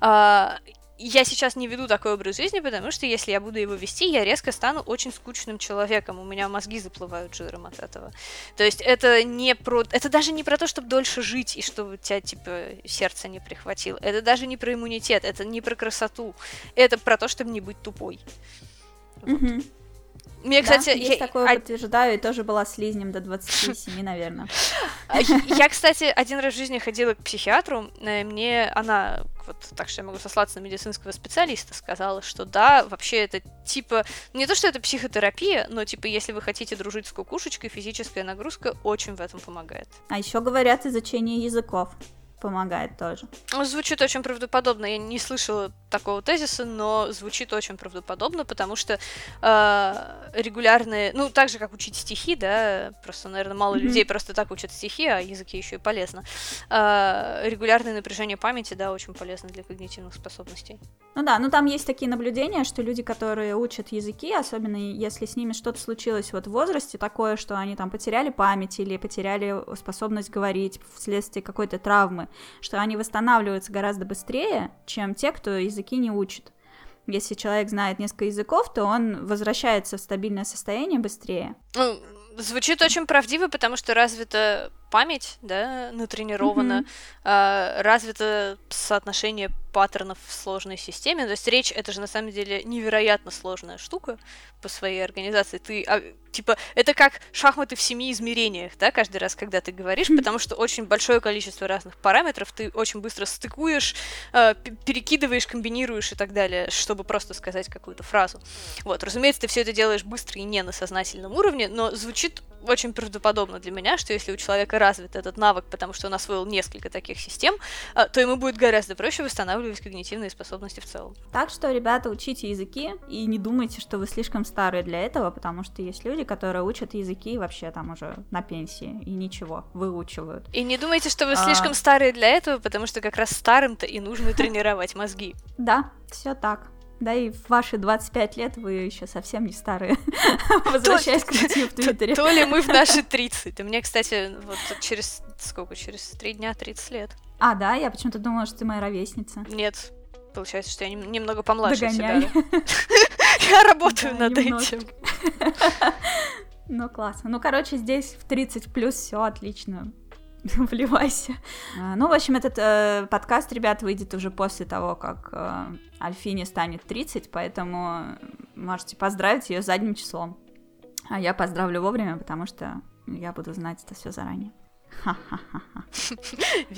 А, я сейчас не веду такой образ жизни, потому что если я буду его вести, я резко стану очень скучным человеком. У меня мозги заплывают жиром от этого. То есть это не про... Это даже не про то, чтобы дольше жить и чтобы тебя, типа, сердце не прихватило. Это даже не про иммунитет, это не про красоту. Это про то, чтобы не быть тупой. Вот. Mm-hmm. Мне, кстати, да, есть я... такое а... подтверждаю, и тоже была слизнем до 27, наверное. А, я, кстати, один раз в жизни ходила к психиатру, э, мне она, вот так что я могу сослаться на медицинского специалиста, сказала, что да, вообще это типа, не то, что это психотерапия, но типа, если вы хотите дружить с кукушечкой, физическая нагрузка очень в этом помогает. А еще говорят изучение языков помогает тоже. Звучит очень правдоподобно. Я не слышала такого тезиса, но звучит очень правдоподобно, потому что э, регулярные, ну, так же, как учить стихи, да, просто, наверное, мало mm-hmm. людей просто так учат стихи, а языки еще и полезно. Э, регулярное напряжение памяти, да, очень полезно для когнитивных способностей. Ну да, ну там есть такие наблюдения, что люди, которые учат языки, особенно если с ними что-то случилось вот в возрасте, такое, что они там потеряли память или потеряли способность говорить вследствие какой-то травмы, что они восстанавливаются гораздо быстрее, чем те, кто языки не учит. Если человек знает несколько языков, то он возвращается в стабильное состояние быстрее. Ну, звучит очень правдиво, потому что развита память, да, натренирована, mm-hmm. э, развито соотношение паттернов в сложной системе. То есть речь это же на самом деле невероятно сложная штука по своей организации. Ты а, типа это как шахматы в семи измерениях, да, каждый раз, когда ты говоришь, mm-hmm. потому что очень большое количество разных параметров ты очень быстро стыкуешь, э, перекидываешь, комбинируешь и так далее, чтобы просто сказать какую-то фразу. Вот, разумеется, ты все это делаешь быстро и не на сознательном уровне, но звучит очень правдоподобно для меня, что если у человека развит этот навык, потому что он освоил несколько таких систем, а, то ему будет гораздо проще восстанавливать когнитивные способности в целом. Так что, ребята, учите языки и не думайте, что вы слишком старые для этого, потому что есть люди, которые учат языки вообще там уже на пенсии и ничего, выучивают. И не думайте, что вы слишком а... старые для этого, потому что как раз старым-то и нужно тренировать мозги. Да, все так. Да и в ваши 25 лет вы еще совсем не старые. Возвращаясь к статье в Твиттере. То ли мы в наши 30. И мне, кстати, вот через сколько? Через три дня 30 лет. А, да? Я почему-то думала, что ты моя ровесница. Нет. Получается, что я немного помладше себя. Я работаю над этим. Ну, классно. Ну, короче, здесь в 30 плюс все отлично. вливайся. А, ну, в общем, этот э, подкаст, ребят, выйдет уже после того, как э, Альфине станет 30, поэтому можете поздравить ее задним числом. А я поздравлю вовремя, потому что я буду знать это все заранее.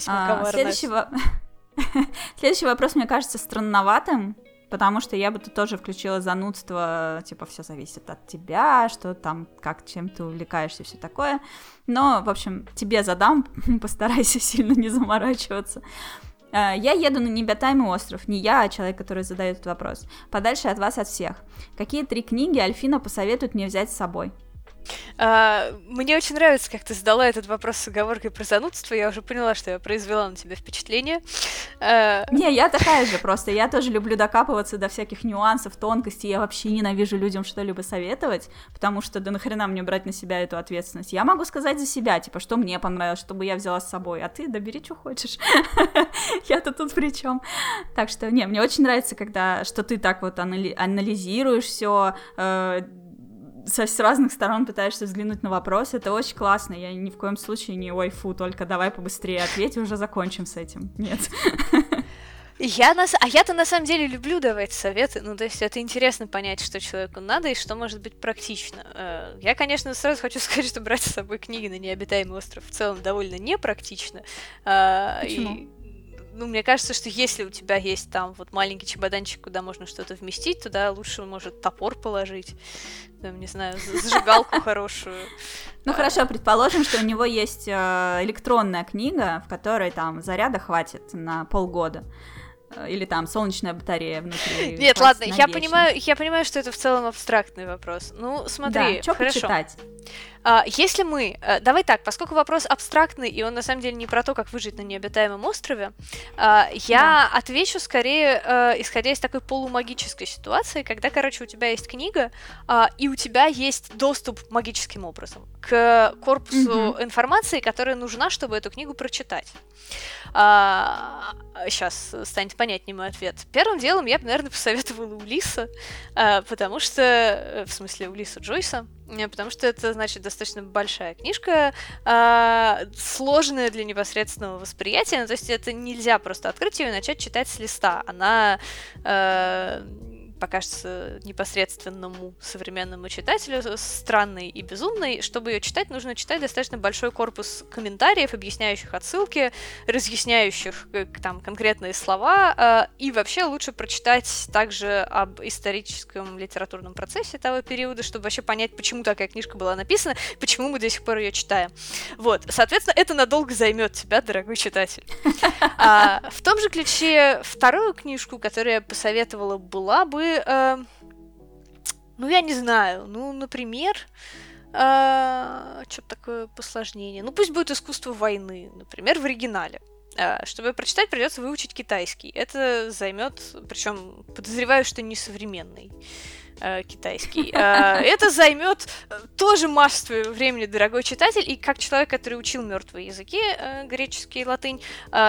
А, следующий, следующий вопрос, мне кажется, странноватым, потому что я бы тут тоже включила занудство, типа, все зависит от тебя, что там, как, чем ты увлекаешься, все такое. Но, в общем, тебе задам, постарайся сильно не заморачиваться. Э, я еду на необитаемый остров, не я, а человек, который задает этот вопрос. Подальше от вас, от всех. Какие три книги Альфина посоветует мне взять с собой? А, мне очень нравится, как ты задала этот вопрос с оговоркой про занудство. Я уже поняла, что я произвела на тебя впечатление. А... Не, я такая же просто. Я тоже люблю докапываться до всяких нюансов, тонкостей. Я вообще ненавижу людям что-либо советовать, потому что да нахрена мне брать на себя эту ответственность. Я могу сказать за себя, типа, что мне понравилось, чтобы я взяла с собой, а ты, да бери, что хочешь. Я-то тут при чем? Так что, не, мне очень нравится, когда, что ты так вот анализируешь все, э, со, с разных сторон пытаешься взглянуть на вопрос, это очень классно. Я ни в коем случае не ой, фу, только давай побыстрее ответь, уже закончим с этим. Нет. Я на... А я-то на самом деле люблю давать советы, ну, то есть это интересно понять, что человеку надо и что может быть практично. Э, я, конечно, сразу хочу сказать, что брать с собой книги на необитаемый остров в целом довольно непрактично. А, Почему? И ну, мне кажется, что если у тебя есть там вот маленький чемоданчик, куда можно что-то вместить, туда лучше, может, топор положить, там, не знаю, зажигалку хорошую. Ну хорошо, предположим, что у него есть э, электронная книга, в которой там заряда хватит на полгода. Э, или там солнечная батарея внутри. Нет, ладно, я понимаю, я понимаю, что это в целом абстрактный вопрос. Ну, смотри, да, что почитать? А, если мы... Э, давай так, поскольку вопрос абстрактный, и он на самом деле не про то, как выжить на необитаемом острове, а, я да. отвечу скорее, э, исходя из такой полумагической ситуации, когда, короче, у тебя есть книга, а, и у тебя есть доступ магическим образом к корпусу угу. информации, которая нужна, чтобы эту книгу прочитать. Сейчас станет понятнее мой ответ. Первым делом я бы, наверное, посоветовала Улиса, потому что... В смысле, Улиса Джойса, потому что это, значит, достаточно большая книжка, э, сложная для непосредственного восприятия, ну, то есть это нельзя просто открыть ее и начать читать с листа. Она э, покажется непосредственному современному читателю странной и безумной. Чтобы ее читать, нужно читать достаточно большой корпус комментариев, объясняющих отсылки, разъясняющих э, там конкретные слова, э, и вообще лучше прочитать также об историческом литературном процессе того периода, чтобы вообще понять, почему такая книжка была написана, почему мы до сих пор ее читаем. Вот, соответственно, это надолго займет тебя, дорогой читатель. А, в том же ключе вторую книжку, которую я посоветовала, была бы э, ну, я не знаю, ну, например, э, что-то такое посложнее. Ну, пусть будет искусство войны, например, в оригинале. Э, чтобы прочитать, придется выучить китайский. Это займет, причем подозреваю, что не современный э, китайский. Э, это займет э, тоже массу времени, дорогой читатель. И как человек, который учил мертвые языки, греческий и латынь,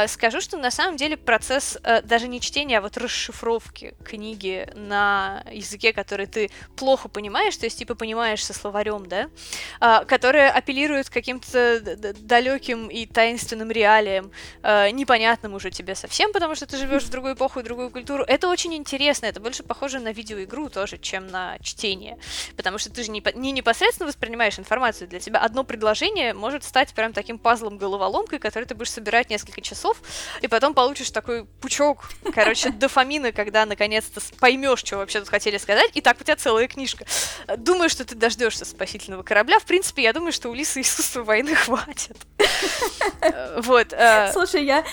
скажу, что на самом деле процесс даже не чтения, а вот расшифровки книги на языке, который ты плохо понимаешь, то есть типа понимаешь со словарем, да, э, который апеллирует к каким-то далеким и таинственным реалиям, непонятным уже тебе совсем, потому что ты живешь в другую эпоху и другую культуру. Это очень интересно, это больше похоже на видеоигру тоже, чем чем на чтение. Потому что ты же не, не непосредственно воспринимаешь информацию. Для тебя одно предложение может стать прям таким пазлом-головоломкой, который ты будешь собирать несколько часов, и потом получишь такой пучок, короче, дофамина, когда наконец-то поймешь, что вообще тут хотели сказать, и так у тебя целая книжка. Думаю, что ты дождешься спасительного корабля. В принципе, я думаю, что у Лисы искусства войны хватит. Вот. Э, Слушай, я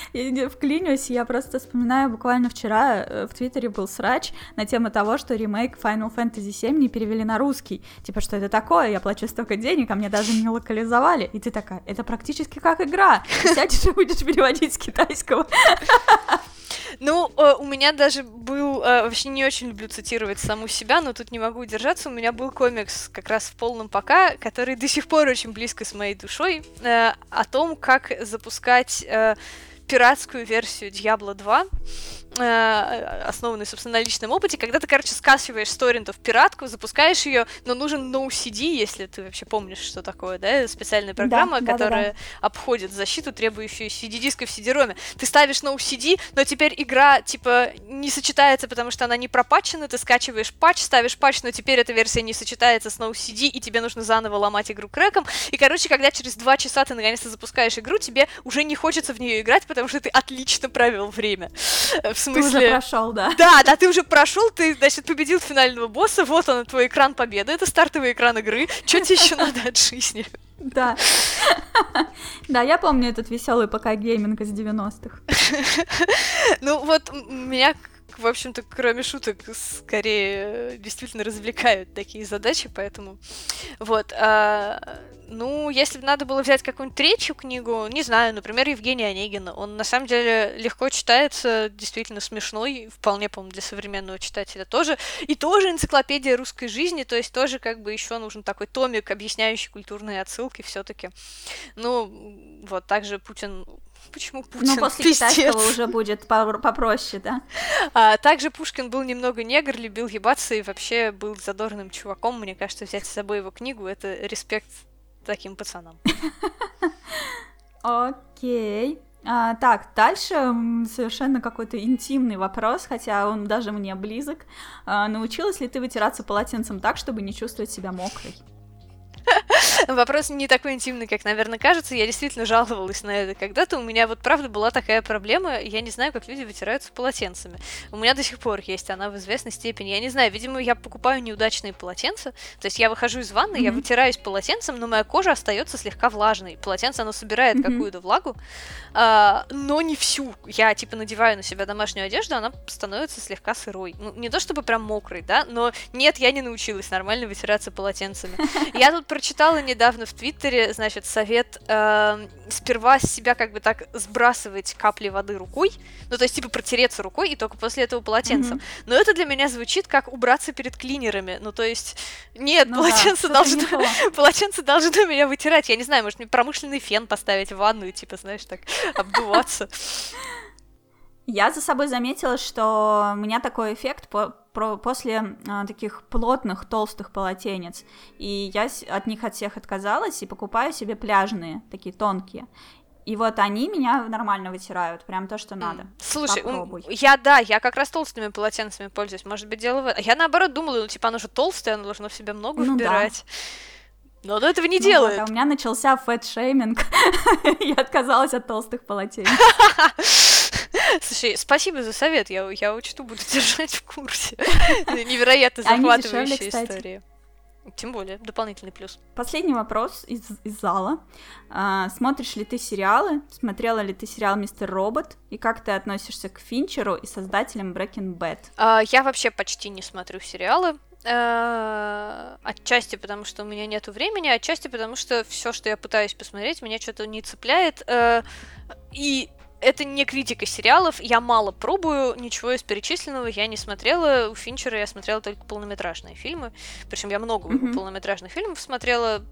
вклинюсь, я просто вспоминаю, буквально вчера э, в Твиттере был срач на тему того, что ремейк Final Fantasy VII не перевели на русский. Типа, что это такое? Я плачу столько денег, а мне даже не локализовали. И ты такая, это практически как игра. Сядешь и будешь переводить с китайского. Ну, э, у меня даже был, э, вообще не очень люблю цитировать саму себя, но тут не могу удержаться, у меня был комикс как раз в полном пока, который до сих пор очень близко с моей душой, э, о том, как запускать пиратскую версию Diablo 2, э, основанный, собственно, на личном опыте, когда ты, короче, скачиваешь с торрентов пиратку, запускаешь ее, но нужен no-CD, если ты вообще помнишь, что такое, да, специальная программа, да, которая да, да. обходит защиту, требующую CD-диска в CD-роме. Ты ставишь no-CD, но теперь игра, типа, не сочетается, потому что она не пропатчена, ты скачиваешь патч, ставишь патч, но теперь эта версия не сочетается с no-CD, и тебе нужно заново ломать игру крэком, и, короче, когда через два часа ты наконец-то запускаешь игру, тебе уже не хочется в нее играть, потому что ты отлично провел время. В смысле... Ты уже прошел, да? Да, да, ты уже прошел, ты, значит, победил финального босса, вот он, твой экран победы, это стартовый экран игры. Что тебе еще надо от жизни? Да. Да, я помню этот веселый пока гейминг из 90-х. Ну вот меня в общем-то, кроме шуток, скорее действительно развлекают такие задачи, поэтому вот. А, ну, если бы надо было взять какую-нибудь третью книгу, не знаю, например, Евгения Онегина, он на самом деле легко читается, действительно смешной, вполне, по-моему, для современного читателя тоже, и тоже энциклопедия русской жизни, то есть тоже как бы еще нужен такой томик, объясняющий культурные отсылки все-таки. Ну, вот также Путин почему ну, Путин? Ну, после Пиздец. китайского уже будет попроще, да? А, также Пушкин был немного негр, любил ебаться и вообще был задорным чуваком. Мне кажется, взять с собой его книгу — это респект таким пацанам. Окей. А, так, дальше совершенно какой-то интимный вопрос, хотя он даже мне близок. А, научилась ли ты вытираться полотенцем так, чтобы не чувствовать себя мокрой? Вопрос не такой интимный, как, наверное, кажется. Я действительно жаловалась на это когда-то. У меня вот правда была такая проблема. Я не знаю, как люди вытираются полотенцами. У меня до сих пор есть она в известной степени. Я не знаю, видимо, я покупаю неудачные полотенца. То есть я выхожу из ванны, mm-hmm. я вытираюсь полотенцем, но моя кожа остается слегка влажной. Полотенце, оно собирает mm-hmm. какую-то влагу, а, но не всю. Я, типа, надеваю на себя домашнюю одежду, она становится слегка сырой. Ну, не то чтобы прям мокрой, да, но нет, я не научилась нормально вытираться полотенцами. Я тут прочитала недавно в Твиттере, значит, совет э, сперва с себя как бы так сбрасывать капли воды рукой, ну, то есть, типа, протереться рукой и только после этого полотенцем. Mm-hmm. Но это для меня звучит как убраться перед клинерами. Ну, то есть, нет, ну, полотенце, да, должно, полотенце должно меня вытирать. Я не знаю, может, мне промышленный фен поставить в ванну и, типа, знаешь, так обдуваться. Я за собой заметила, что у меня такой эффект по про, после а, таких плотных, толстых полотенец. И я от них от всех отказалась и покупаю себе пляжные, такие тонкие. И вот они меня нормально вытирают, прям то, что надо. Слушай, Попробуй. я да, я как раз толстыми полотенцами пользуюсь. Может быть, дело в Я наоборот думала, ну типа оно же толстое, оно должно в себя много ну, вбирать. Да. Но оно этого не ну делает. Вот, а у меня начался фэт-шейминг. я отказалась от толстых полотенец. Слушай, спасибо за совет, я, я учту, буду держать в курсе. Невероятно захватывающая история. Тем более, дополнительный плюс. Последний вопрос из, из зала. А, смотришь ли ты сериалы? Смотрела ли ты сериал «Мистер Робот»? И как ты относишься к Финчеру и создателям Breaking Bad? А, я вообще почти не смотрю сериалы. А, отчасти потому, что у меня нету времени, отчасти потому, что все, что я пытаюсь посмотреть, меня что-то не цепляет. А, и это не критика сериалов, я мало пробую, ничего из перечисленного я не смотрела. У Финчера я смотрела только полнометражные фильмы. Причем я много mm-hmm. полнометражных фильмов смотрела,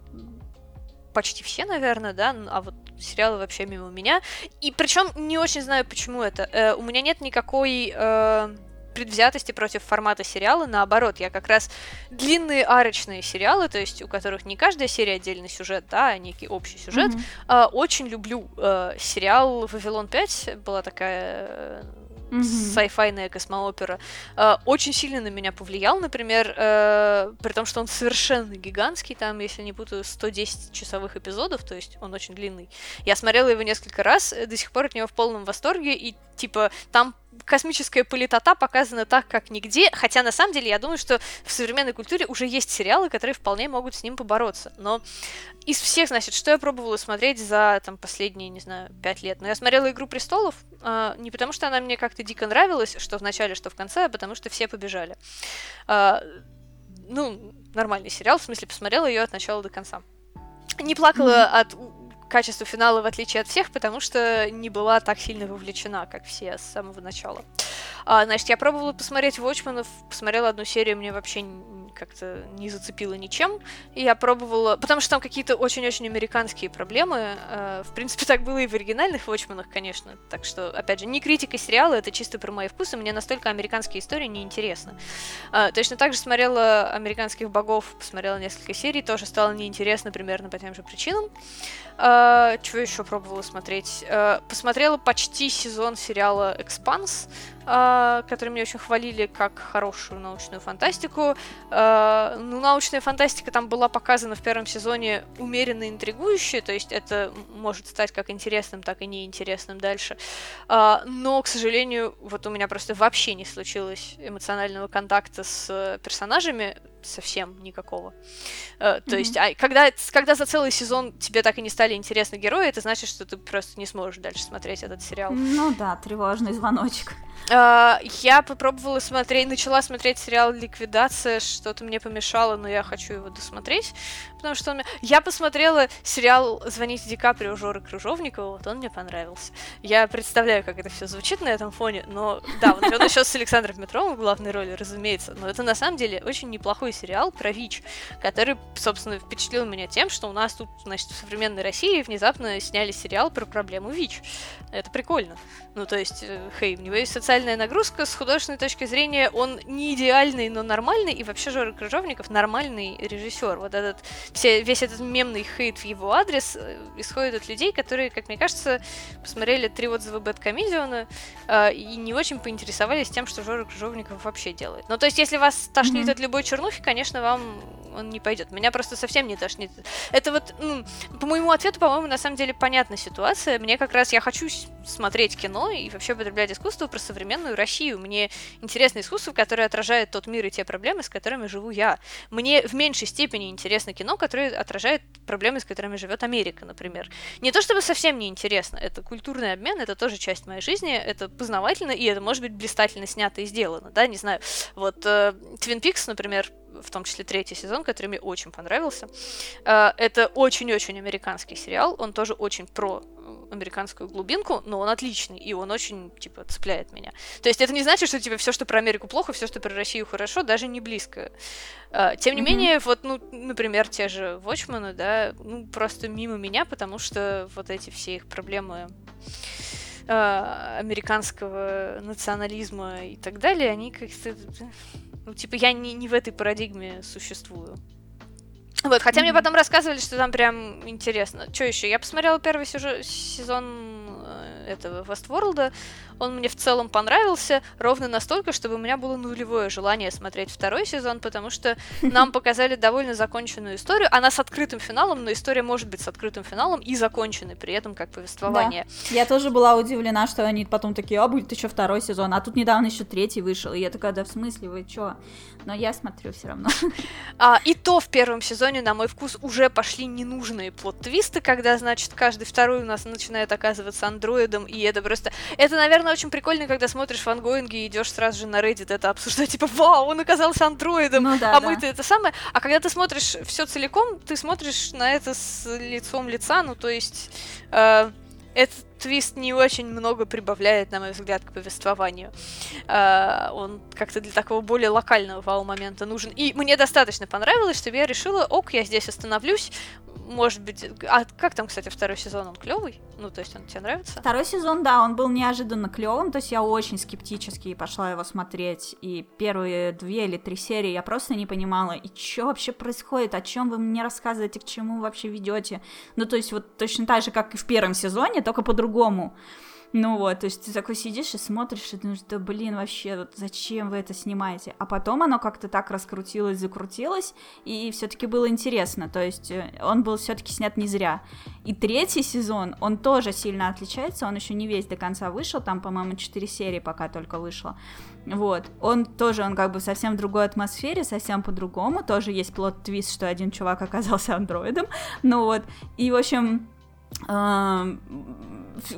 почти все, наверное, да, а вот сериалы вообще мимо меня. И причем не очень знаю, почему это. Э, у меня нет никакой э, предвзятости против формата сериала, наоборот, я как раз длинные арочные сериалы, то есть у которых не каждая серия отдельный сюжет, да, а некий общий сюжет, mm-hmm. э, очень люблю. Э, сериал «Вавилон 5» была такая mm-hmm. сайфайная космоопера, э, очень сильно на меня повлиял, например, э, при том, что он совершенно гигантский, там, если не путаю, 110 часовых эпизодов, то есть он очень длинный. Я смотрела его несколько раз, до сих пор от него в полном восторге, и, типа, там космическая политота показана так, как нигде, хотя на самом деле я думаю, что в современной культуре уже есть сериалы, которые вполне могут с ним побороться. Но из всех, значит, что я пробовала смотреть за там последние, не знаю, пять лет? Но ну, я смотрела «Игру престолов», э, не потому что она мне как-то дико нравилась, что в начале, что в конце, а потому что все побежали. Э, ну, нормальный сериал, в смысле, посмотрела ее от начала до конца. Не плакала mm-hmm. от качеству финала в отличие от всех, потому что не была так сильно вовлечена, как все с самого начала. А, значит, я пробовала посмотреть Watchmen'ов, посмотрела одну серию, мне вообще как-то не зацепило ничем. И я пробовала... Потому что там какие-то очень-очень американские проблемы. А, в принципе, так было и в оригинальных Watchmen'ах, конечно. Так что, опять же, не критика сериала, это чисто про мои вкусы. Мне настолько американские истории неинтересны. А, точно так же смотрела «Американских богов», посмотрела несколько серий, тоже стало неинтересно примерно по тем же причинам. А, чего еще пробовала смотреть? Посмотрела почти сезон сериала «Экспанс», который мне очень хвалили как хорошую научную фантастику. А, ну, научная фантастика там была показана в первом сезоне умеренно интригующая, то есть это может стать как интересным, так и неинтересным дальше. А, но, к сожалению, вот у меня просто вообще не случилось эмоционального контакта с персонажами, совсем никакого. Uh, то mm-hmm. есть, а, когда, когда за целый сезон тебе так и не стали интересны герои, это значит, что ты просто не сможешь дальше смотреть этот сериал. Ну да, тревожный звоночек. Uh, я попробовала смотреть, начала смотреть сериал «Ликвидация», что-то мне помешало, но я хочу его досмотреть, потому что он... Я посмотрела сериал «Звоните Ди Каприо» Жоры Крыжовникова, вот он мне понравился. Я представляю, как это все звучит на этом фоне, но да, вот он еще с Александром Петровым в главной роли, разумеется, но это на самом деле очень неплохой сериал про ВИЧ, который, собственно, впечатлил меня тем, что у нас тут, значит, в современной России внезапно сняли сериал про проблему ВИЧ. Это прикольно. Ну, то есть, э, хей, у него есть социальная нагрузка, с художественной точки зрения он не идеальный, но нормальный, и вообще Жора Крыжовников нормальный режиссер. Вот этот, все, весь этот мемный хейт в его адрес э, исходит от людей, которые, как мне кажется, посмотрели три отзыва Бэткомедиана э, и не очень поинтересовались тем, что Жора Крыжовников вообще делает. Ну, то есть, если вас тошнит mm-hmm. от любой чернухи, конечно, вам он не пойдет. Меня просто совсем не тошнит. Это вот, ну, по моему ответу, по-моему, на самом деле понятна ситуация. Мне как раз, я хочу смотреть кино и вообще потреблять искусство про современную Россию. Мне интересно искусство, которое отражает тот мир и те проблемы, с которыми живу я. Мне в меньшей степени интересно кино, которое отражает проблемы, с которыми живет Америка, например. Не то чтобы совсем не интересно, это культурный обмен, это тоже часть моей жизни, это познавательно, и это может быть блистательно снято и сделано, да, не знаю. Вот э, Twin Peaks, например, в том числе третий сезон, который мне очень понравился. Э, это очень-очень американский сериал, он тоже очень про американскую глубинку, но он отличный, и он очень, типа, цепляет меня. То есть это не значит, что, типа, все, что про Америку плохо, все, что про Россию хорошо, даже не близко. А, тем не mm-hmm. менее, вот, ну, например, те же Watchmen, да, ну, просто мимо меня, потому что вот эти все их проблемы а, американского национализма и так далее, они как-то... Ну, типа, я не, не в этой парадигме существую. Вот, хотя mm-hmm. мне потом рассказывали, что там прям интересно. Что еще? Я посмотрела первый сюжет, сезон э, этого Westworld. Он мне в целом понравился ровно настолько, чтобы у меня было нулевое желание смотреть второй сезон, потому что нам показали довольно законченную историю. Она с открытым финалом, но история может быть с открытым финалом и законченной при этом как повествование. Да. Я тоже была удивлена, что они потом такие, а будет еще второй сезон, а тут недавно еще третий вышел. И я такая, да в смысле, вы что? Но я смотрю все равно. А, и то в первом сезоне, на мой вкус, уже пошли ненужные плод-твисты, когда, значит, каждый второй у нас начинает оказываться андроидом, и это просто... Это, наверное, очень прикольно, когда смотришь фангоинги и идешь сразу же на Reddit это обсуждать, типа, вау, он оказался андроидом, ну, да, а да. мы-то это самое. А когда ты смотришь все целиком, ты смотришь на это с лицом лица, ну, то есть... Э, этот твист не очень много прибавляет, на мой взгляд, к повествованию. Uh, он как-то для такого более локального вау-момента нужен. И мне достаточно понравилось, чтобы я решила, ок, я здесь остановлюсь, может быть... А как там, кстати, второй сезон? Он клевый? Ну, то есть он тебе нравится? Второй сезон, да, он был неожиданно клевым, то есть я очень скептически пошла его смотреть, и первые две или три серии я просто не понимала, и что вообще происходит, о чем вы мне рассказываете, к чему вообще ведете. Ну, то есть вот точно так же, как и в первом сезоне, только по-другому. Ну вот, то есть ты такой сидишь и смотришь, и думаешь, да блин, вообще, вот зачем вы это снимаете? А потом оно как-то так раскрутилось, закрутилось, и все-таки было интересно. То есть э, он был все-таки снят не зря. И третий сезон, он тоже сильно отличается, он еще не весь до конца вышел, там, по-моему, 4 серии пока только вышло. Вот, он тоже, он как бы совсем в другой атмосфере, совсем по-другому, тоже есть плод-твист, что один чувак оказался андроидом, ну вот, и, в общем,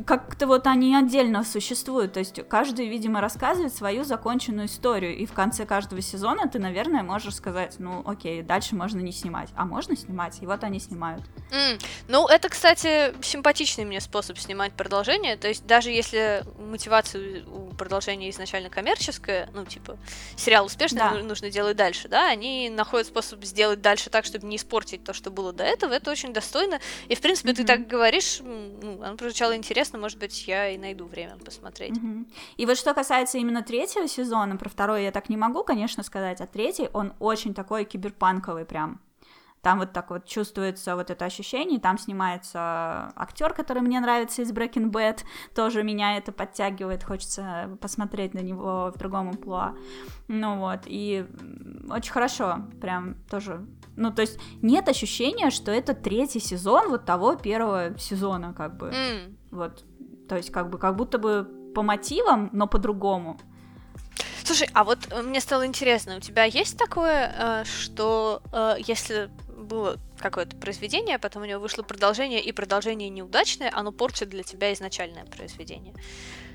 как-то вот они отдельно существуют, то есть каждый, видимо, рассказывает свою законченную историю, и в конце каждого сезона ты, наверное, можешь сказать, ну, окей, дальше можно не снимать, а можно снимать, и вот они снимают. Mm. Ну, это, кстати, симпатичный мне способ снимать продолжение, то есть даже если мотивация у продолжения изначально коммерческая, ну, типа, сериал успешный, да. нужно делать дальше, да, они находят способ сделать дальше так, чтобы не испортить то, что было до этого, это очень достойно, и, в принципе, mm-hmm. ты так говоришь, ну, оно прозвучало интересно, может быть, я и найду время посмотреть. Угу. И вот что касается именно третьего сезона, про второй я так не могу, конечно, сказать, а третий, он очень такой киберпанковый прям. Там вот так вот чувствуется вот это ощущение, там снимается актер, который мне нравится из Breaking Bad, тоже меня это подтягивает, хочется посмотреть на него в другом амплуа. Ну вот, и очень хорошо, прям тоже ну, то есть нет ощущения, что это третий сезон вот того первого сезона, как бы. Mm. Вот. То есть, как бы, как будто бы по мотивам, но по-другому. Слушай, а вот э, мне стало интересно, у тебя есть такое, э, что э, если было какое-то произведение, а потом у него вышло продолжение, и продолжение неудачное, оно портит для тебя изначальное произведение?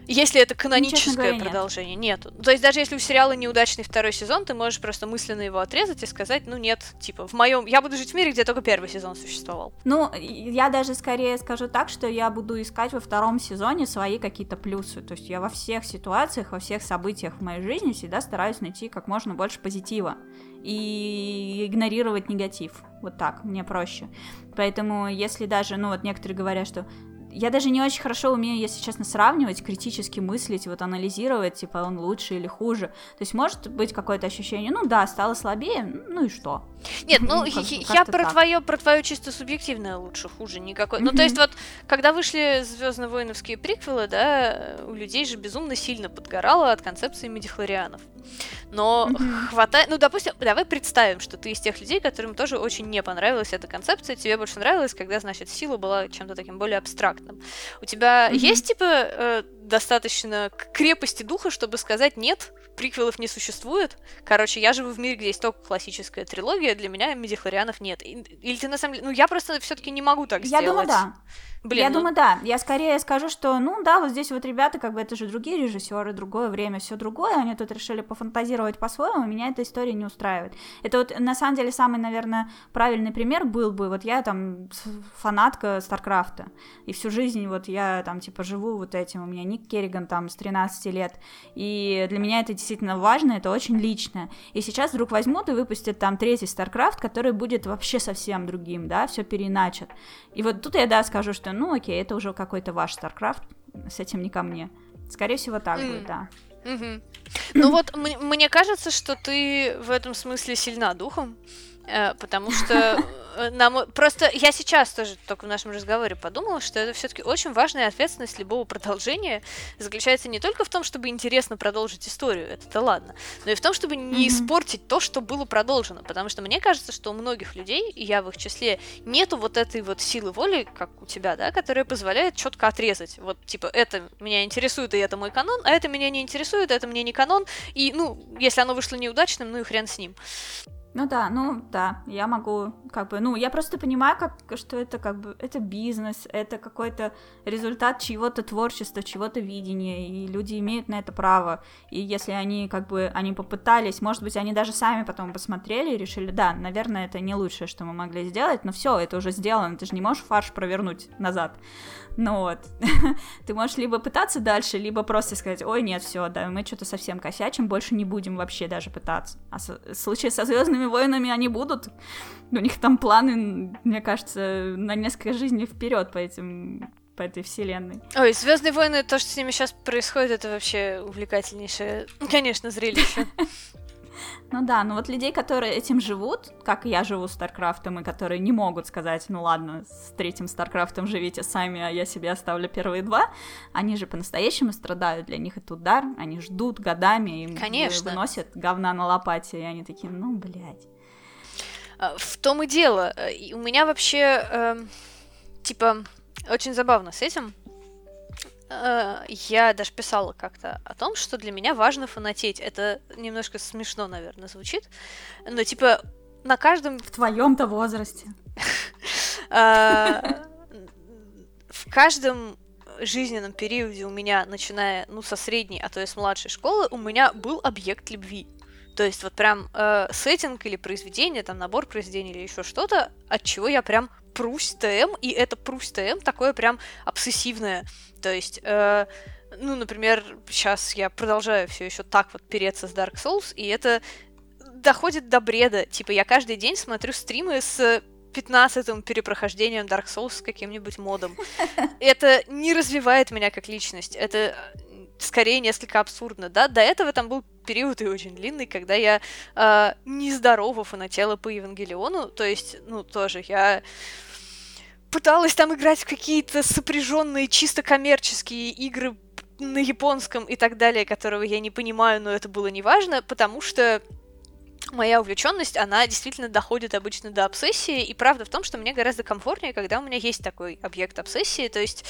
Если это каноническое говоря, продолжение, нет. нету. То есть даже если у сериала неудачный второй сезон, ты можешь просто мысленно его отрезать и сказать, ну нет, типа, в моем, я буду жить в мире, где только первый сезон существовал. Ну, я даже скорее скажу так, что я буду искать во втором сезоне свои какие-то плюсы. То есть я во всех ситуациях, во всех событиях в моей жизни всегда стараюсь найти как можно больше позитива и игнорировать негатив. Вот так, мне проще. Поэтому, если даже, ну вот некоторые говорят, что я даже не очень хорошо умею, если честно, сравнивать, критически мыслить, вот анализировать, типа, он лучше или хуже. То есть может быть какое-то ощущение, ну да, стало слабее, ну и что? Нет, ну, я про твое, про твое чисто субъективное лучше, хуже никакой. Ну, то есть вот, когда вышли Звездно-воиновские приквелы, да, у людей же безумно сильно подгорало от концепции медихлорианов. Но хватает, ну, допустим, давай представим, что ты из тех людей, которым тоже очень не понравилась эта концепция, тебе больше нравилось, когда, значит, сила была чем-то таким более абстрактным. У тебя есть, типа, э, достаточно крепости духа, чтобы сказать нет, приквелов не существует. Короче, я живу в мире, где есть только классическая трилогия, для меня медихлорианов нет. Или ты на самом деле... Ну, я просто все-таки не могу так я сделать. Я думаю, да. Блин, я ну... думаю, да. Я скорее скажу, что, ну да, вот здесь вот ребята, как бы это же другие режиссеры, другое время, все другое, они тут решили пофантазировать по-своему, меня эта история не устраивает. Это вот на самом деле самый, наверное, правильный пример был бы, вот я там фанатка Старкрафта, и всю жизнь вот я там типа живу вот этим, у меня ник Керриган там с 13 лет, и для меня это действительно важно, это очень личное. И сейчас вдруг возьмут и выпустят там третий Старкрафт, который будет вообще совсем другим, да, все переначат. И вот тут я, да, скажу, что, ну, окей, это уже какой-то ваш StarCraft, с этим не ко мне. Скорее всего, так мм. будет, да. Mm-hmm. Ну вот, мне кажется, что ты в этом смысле сильна духом, потому что Э, нам просто я сейчас тоже только в нашем разговоре подумала, что это все-таки очень важная ответственность любого продолжения заключается не только в том, чтобы интересно продолжить историю, это-то ладно, но и в том, чтобы не mm-hmm. испортить то, что было продолжено, потому что мне кажется, что у многих людей, и я в их числе, нету вот этой вот силы воли, как у тебя, да, которая позволяет четко отрезать, вот типа это меня интересует и это мой канон, а это меня не интересует, это мне не канон, и ну если оно вышло неудачным, ну и хрен с ним. Ну да, ну да, я могу как бы, ну я просто понимаю, как, что это как бы, это бизнес, это какой-то результат чьего-то творчества, чего-то видения, и люди имеют на это право, и если они как бы, они попытались, может быть, они даже сами потом посмотрели и решили, да, наверное, это не лучшее, что мы могли сделать, но все, это уже сделано, ты же не можешь фарш провернуть назад, ну вот, ты можешь либо пытаться дальше, либо просто сказать, ой, нет, все, да, мы что-то совсем косячим, больше не будем вообще даже пытаться. А в случае со Звездными войнами они будут. У них там планы, мне кажется, на несколько жизней вперед по этим по этой вселенной. Ой, Звездные войны, то, что с ними сейчас происходит, это вообще увлекательнейшее, конечно, зрелище. Ну да, ну вот людей, которые этим живут, как я живу с Старкрафтом, и которые не могут сказать, ну ладно, с третьим Старкрафтом живите сами, а я себе оставлю первые два, они же по-настоящему страдают, для них это удар, они ждут годами, им Конечно. выносят говна на лопате, и они такие, ну, блядь. А, в том и дело. Э, у меня вообще, э, типа, очень забавно с этим. Э, я даже писала как-то о том, что для меня важно фанатеть. Это немножко смешно, наверное, звучит. Но, типа, на каждом... В твоем-то возрасте. А, в каждом жизненном периоде у меня, начиная, ну, со средней, а то и с младшей школы, у меня был объект любви. То есть вот прям э, сеттинг или произведение, там набор произведений или еще что-то, от чего я прям прусь ТМ, и это прусь ТМ такое прям обсессивное. То есть, э, ну, например, сейчас я продолжаю все еще так вот переться с Dark Souls, и это доходит до бреда. Типа, я каждый день смотрю стримы с 15-м перепрохождением Dark Souls с каким-нибудь модом. Это не развивает меня как личность. Это скорее несколько абсурдно, да. До этого там был период и очень длинный, когда я э, нездорово фанатела по Евангелиону, то есть, ну, тоже я пыталась там играть в какие-то сопряженные чисто коммерческие игры на японском и так далее, которого я не понимаю, но это было неважно, потому что моя увлеченность, она действительно доходит обычно до обсессии, и правда в том, что мне гораздо комфортнее, когда у меня есть такой объект обсессии, то есть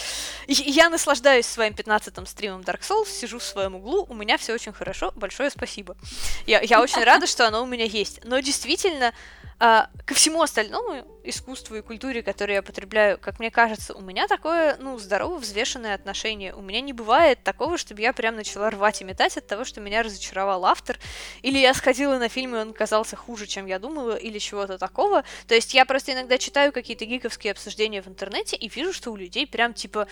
я наслаждаюсь своим 15-м стримом Dark Souls, сижу в своем углу, у меня все очень хорошо, большое спасибо. Я, я очень рада, что оно у меня есть, но действительно а, ко всему остальному искусству и культуре, которые я потребляю, как мне кажется, у меня такое, ну, здорово взвешенное отношение. У меня не бывает такого, чтобы я прям начала рвать и метать от того, что меня разочаровал автор, или я сходила на фильм, и он казался хуже, чем я думала, или чего-то такого. То есть я просто иногда читаю какие-то гиковские обсуждения в интернете и вижу, что у людей прям, типа,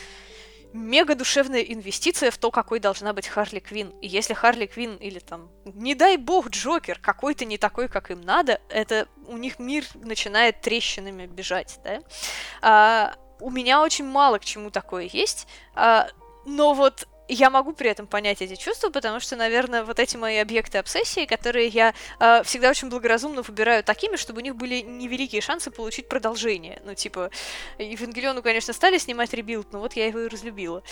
мега душевная инвестиция в то, какой должна быть Харли Квин. И если Харли Квин или там, не дай бог, Джокер какой-то не такой, как им надо, это у них мир начинает трещинами бежать, да. А, у меня очень мало к чему такое есть, а, но вот я могу при этом понять эти чувства, потому что, наверное, вот эти мои объекты обсессии, которые я э, всегда очень благоразумно выбираю такими, чтобы у них были невеликие шансы получить продолжение. Ну, типа, Евангелиону, конечно, стали снимать rebuild, но вот я его и разлюбила.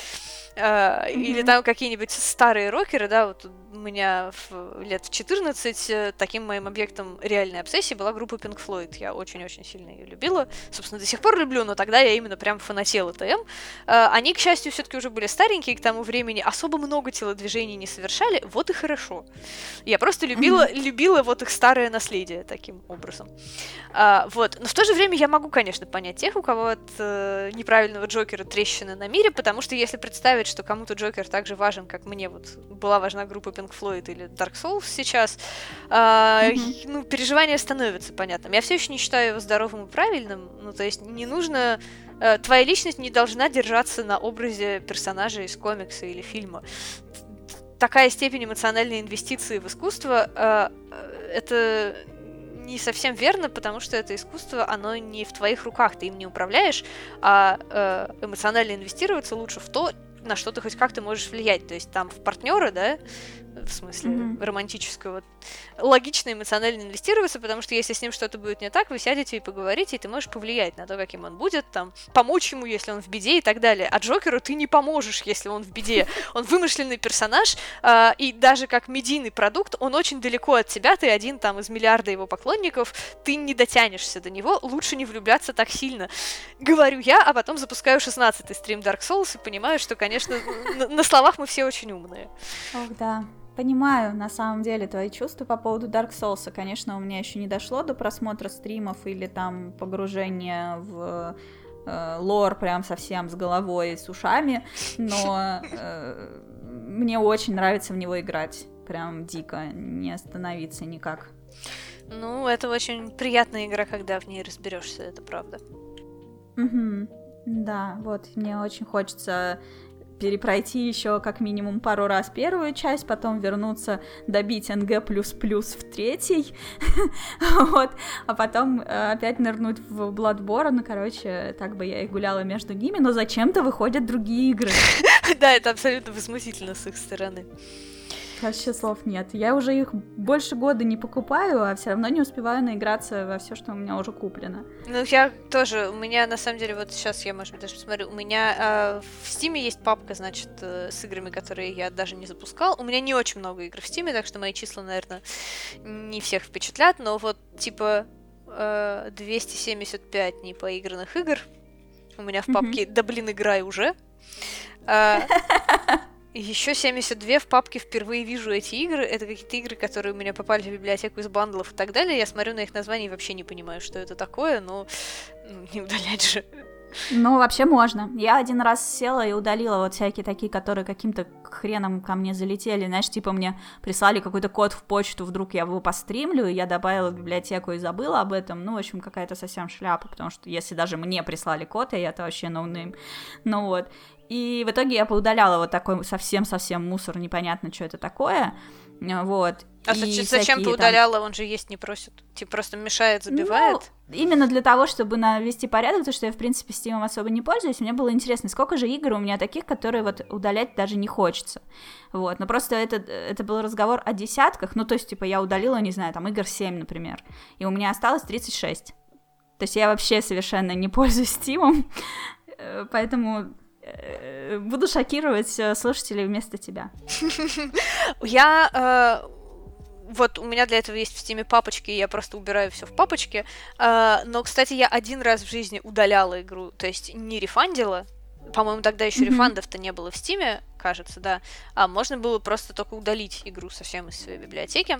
Э, mm-hmm. Или там какие-нибудь старые рокеры, да, вот у меня в лет в 14 э, таким моим объектом реальной обсессии была группа Pink Floyd. Я очень-очень сильно ее любила. Собственно, до сих пор люблю, но тогда я именно прям фанатела TM. Э, они, к счастью, все-таки уже были старенькие к тому времени, времени особо много телодвижений не совершали, вот и хорошо. Я просто любила, mm-hmm. любила вот их старое наследие таким образом. А, вот. Но в то же время я могу, конечно, понять тех, у кого от э, неправильного Джокера трещины на мире, потому что если представить, что кому-то Джокер так же важен, как мне вот была важна группа Pink Floyd или Dark Souls сейчас, э, mm-hmm. ну, переживания становятся понятным. Я все еще не считаю его здоровым и правильным, ну, то есть не нужно Э, твоя личность не должна держаться на образе персонажа из комикса или фильма. Такая степень эмоциональной инвестиции в искусство э, э, это не совсем верно, потому что это искусство, оно не в твоих руках, ты им не управляешь, а эмоционально инвестироваться лучше в то, на что ты хоть как-то можешь влиять. То есть там в партнера, да, в смысле mm-hmm. романтического, логично эмоционально инвестироваться, потому что если с ним что-то будет не так, вы сядете и поговорите, и ты можешь повлиять на то, каким он будет, там, помочь ему, если он в беде и так далее. А Джокеру ты не поможешь, если он в беде. Он вымышленный персонаж, э, и даже как медийный продукт, он очень далеко от тебя, ты один там из миллиарда его поклонников, ты не дотянешься до него, лучше не влюбляться так сильно. Говорю я, а потом запускаю 16-й стрим Dark Souls и понимаю, что, конечно, на словах мы все очень умные. Ох, да. Понимаю, на самом деле, твои чувства по поводу Dark Souls. Конечно, у меня еще не дошло до просмотра стримов или там погружения в э, лор прям совсем с головой, с ушами, но э, мне очень нравится в него играть. Прям дико, не остановиться никак. Ну, это очень приятная игра, когда в ней разберешься, это правда. Угу. Да, вот, мне очень хочется перепройти еще как минимум пару раз первую часть, потом вернуться, добить НГ в третий, вот, а потом э, опять нырнуть в Bloodborne, короче, так бы я и гуляла между ними, но зачем-то выходят другие игры. Да, это абсолютно возмутительно с их стороны. Вообще слов нет. Я уже их больше года не покупаю, а все равно не успеваю наиграться во все, что у меня уже куплено. Ну, я тоже. У меня, на самом деле, вот сейчас я, может быть, даже посмотрю. У меня э, в Стиме есть папка, значит, э, с играми, которые я даже не запускал. У меня не очень много игр в Стиме, так что мои числа, наверное, не всех впечатлят, но вот, типа, э, 275 непоигранных игр у меня в папке mm-hmm. «Да блин, играй уже». Еще 72 в папке впервые вижу эти игры. Это какие-то игры, которые у меня попали в библиотеку из бандлов и так далее. Я смотрю на их названия и вообще не понимаю, что это такое, но ну, не удалять же. Ну, вообще можно. Я один раз села и удалила вот всякие такие, которые каким-то хреном ко мне залетели. Знаешь, типа мне прислали какой-то код в почту, вдруг я его постримлю, и я добавила в библиотеку и забыла об этом. Ну, в общем, какая-то совсем шляпа, потому что если даже мне прислали код, и это вообще ноунейм. Ну вот. И в итоге я поудаляла вот такой совсем-совсем мусор, непонятно, что это такое. Вот. А и зачем ты удаляла? Там... Он же есть не просит. Типа просто мешает, забивает? Ну, именно для того, чтобы навести порядок, потому что я, в принципе, Steam особо не пользуюсь. Мне было интересно, сколько же игр у меня таких, которые вот удалять даже не хочется. Вот. Но просто это, это был разговор о десятках. Ну, то есть, типа, я удалила, не знаю, там, игр 7, например. И у меня осталось 36. То есть я вообще совершенно не пользуюсь Steam. Э, поэтому Э, буду шокировать э, слушателей вместо тебя. Я э, вот у меня для этого есть в Steam е папочки, и я просто убираю все в папочке. но, кстати, я один раз в жизни удаляла игру, то есть не рефандила. По-моему, тогда еще mm-hmm. рефандов-то не было в Steam е, кажется, да. А можно было просто только удалить игру совсем из своей библиотеки.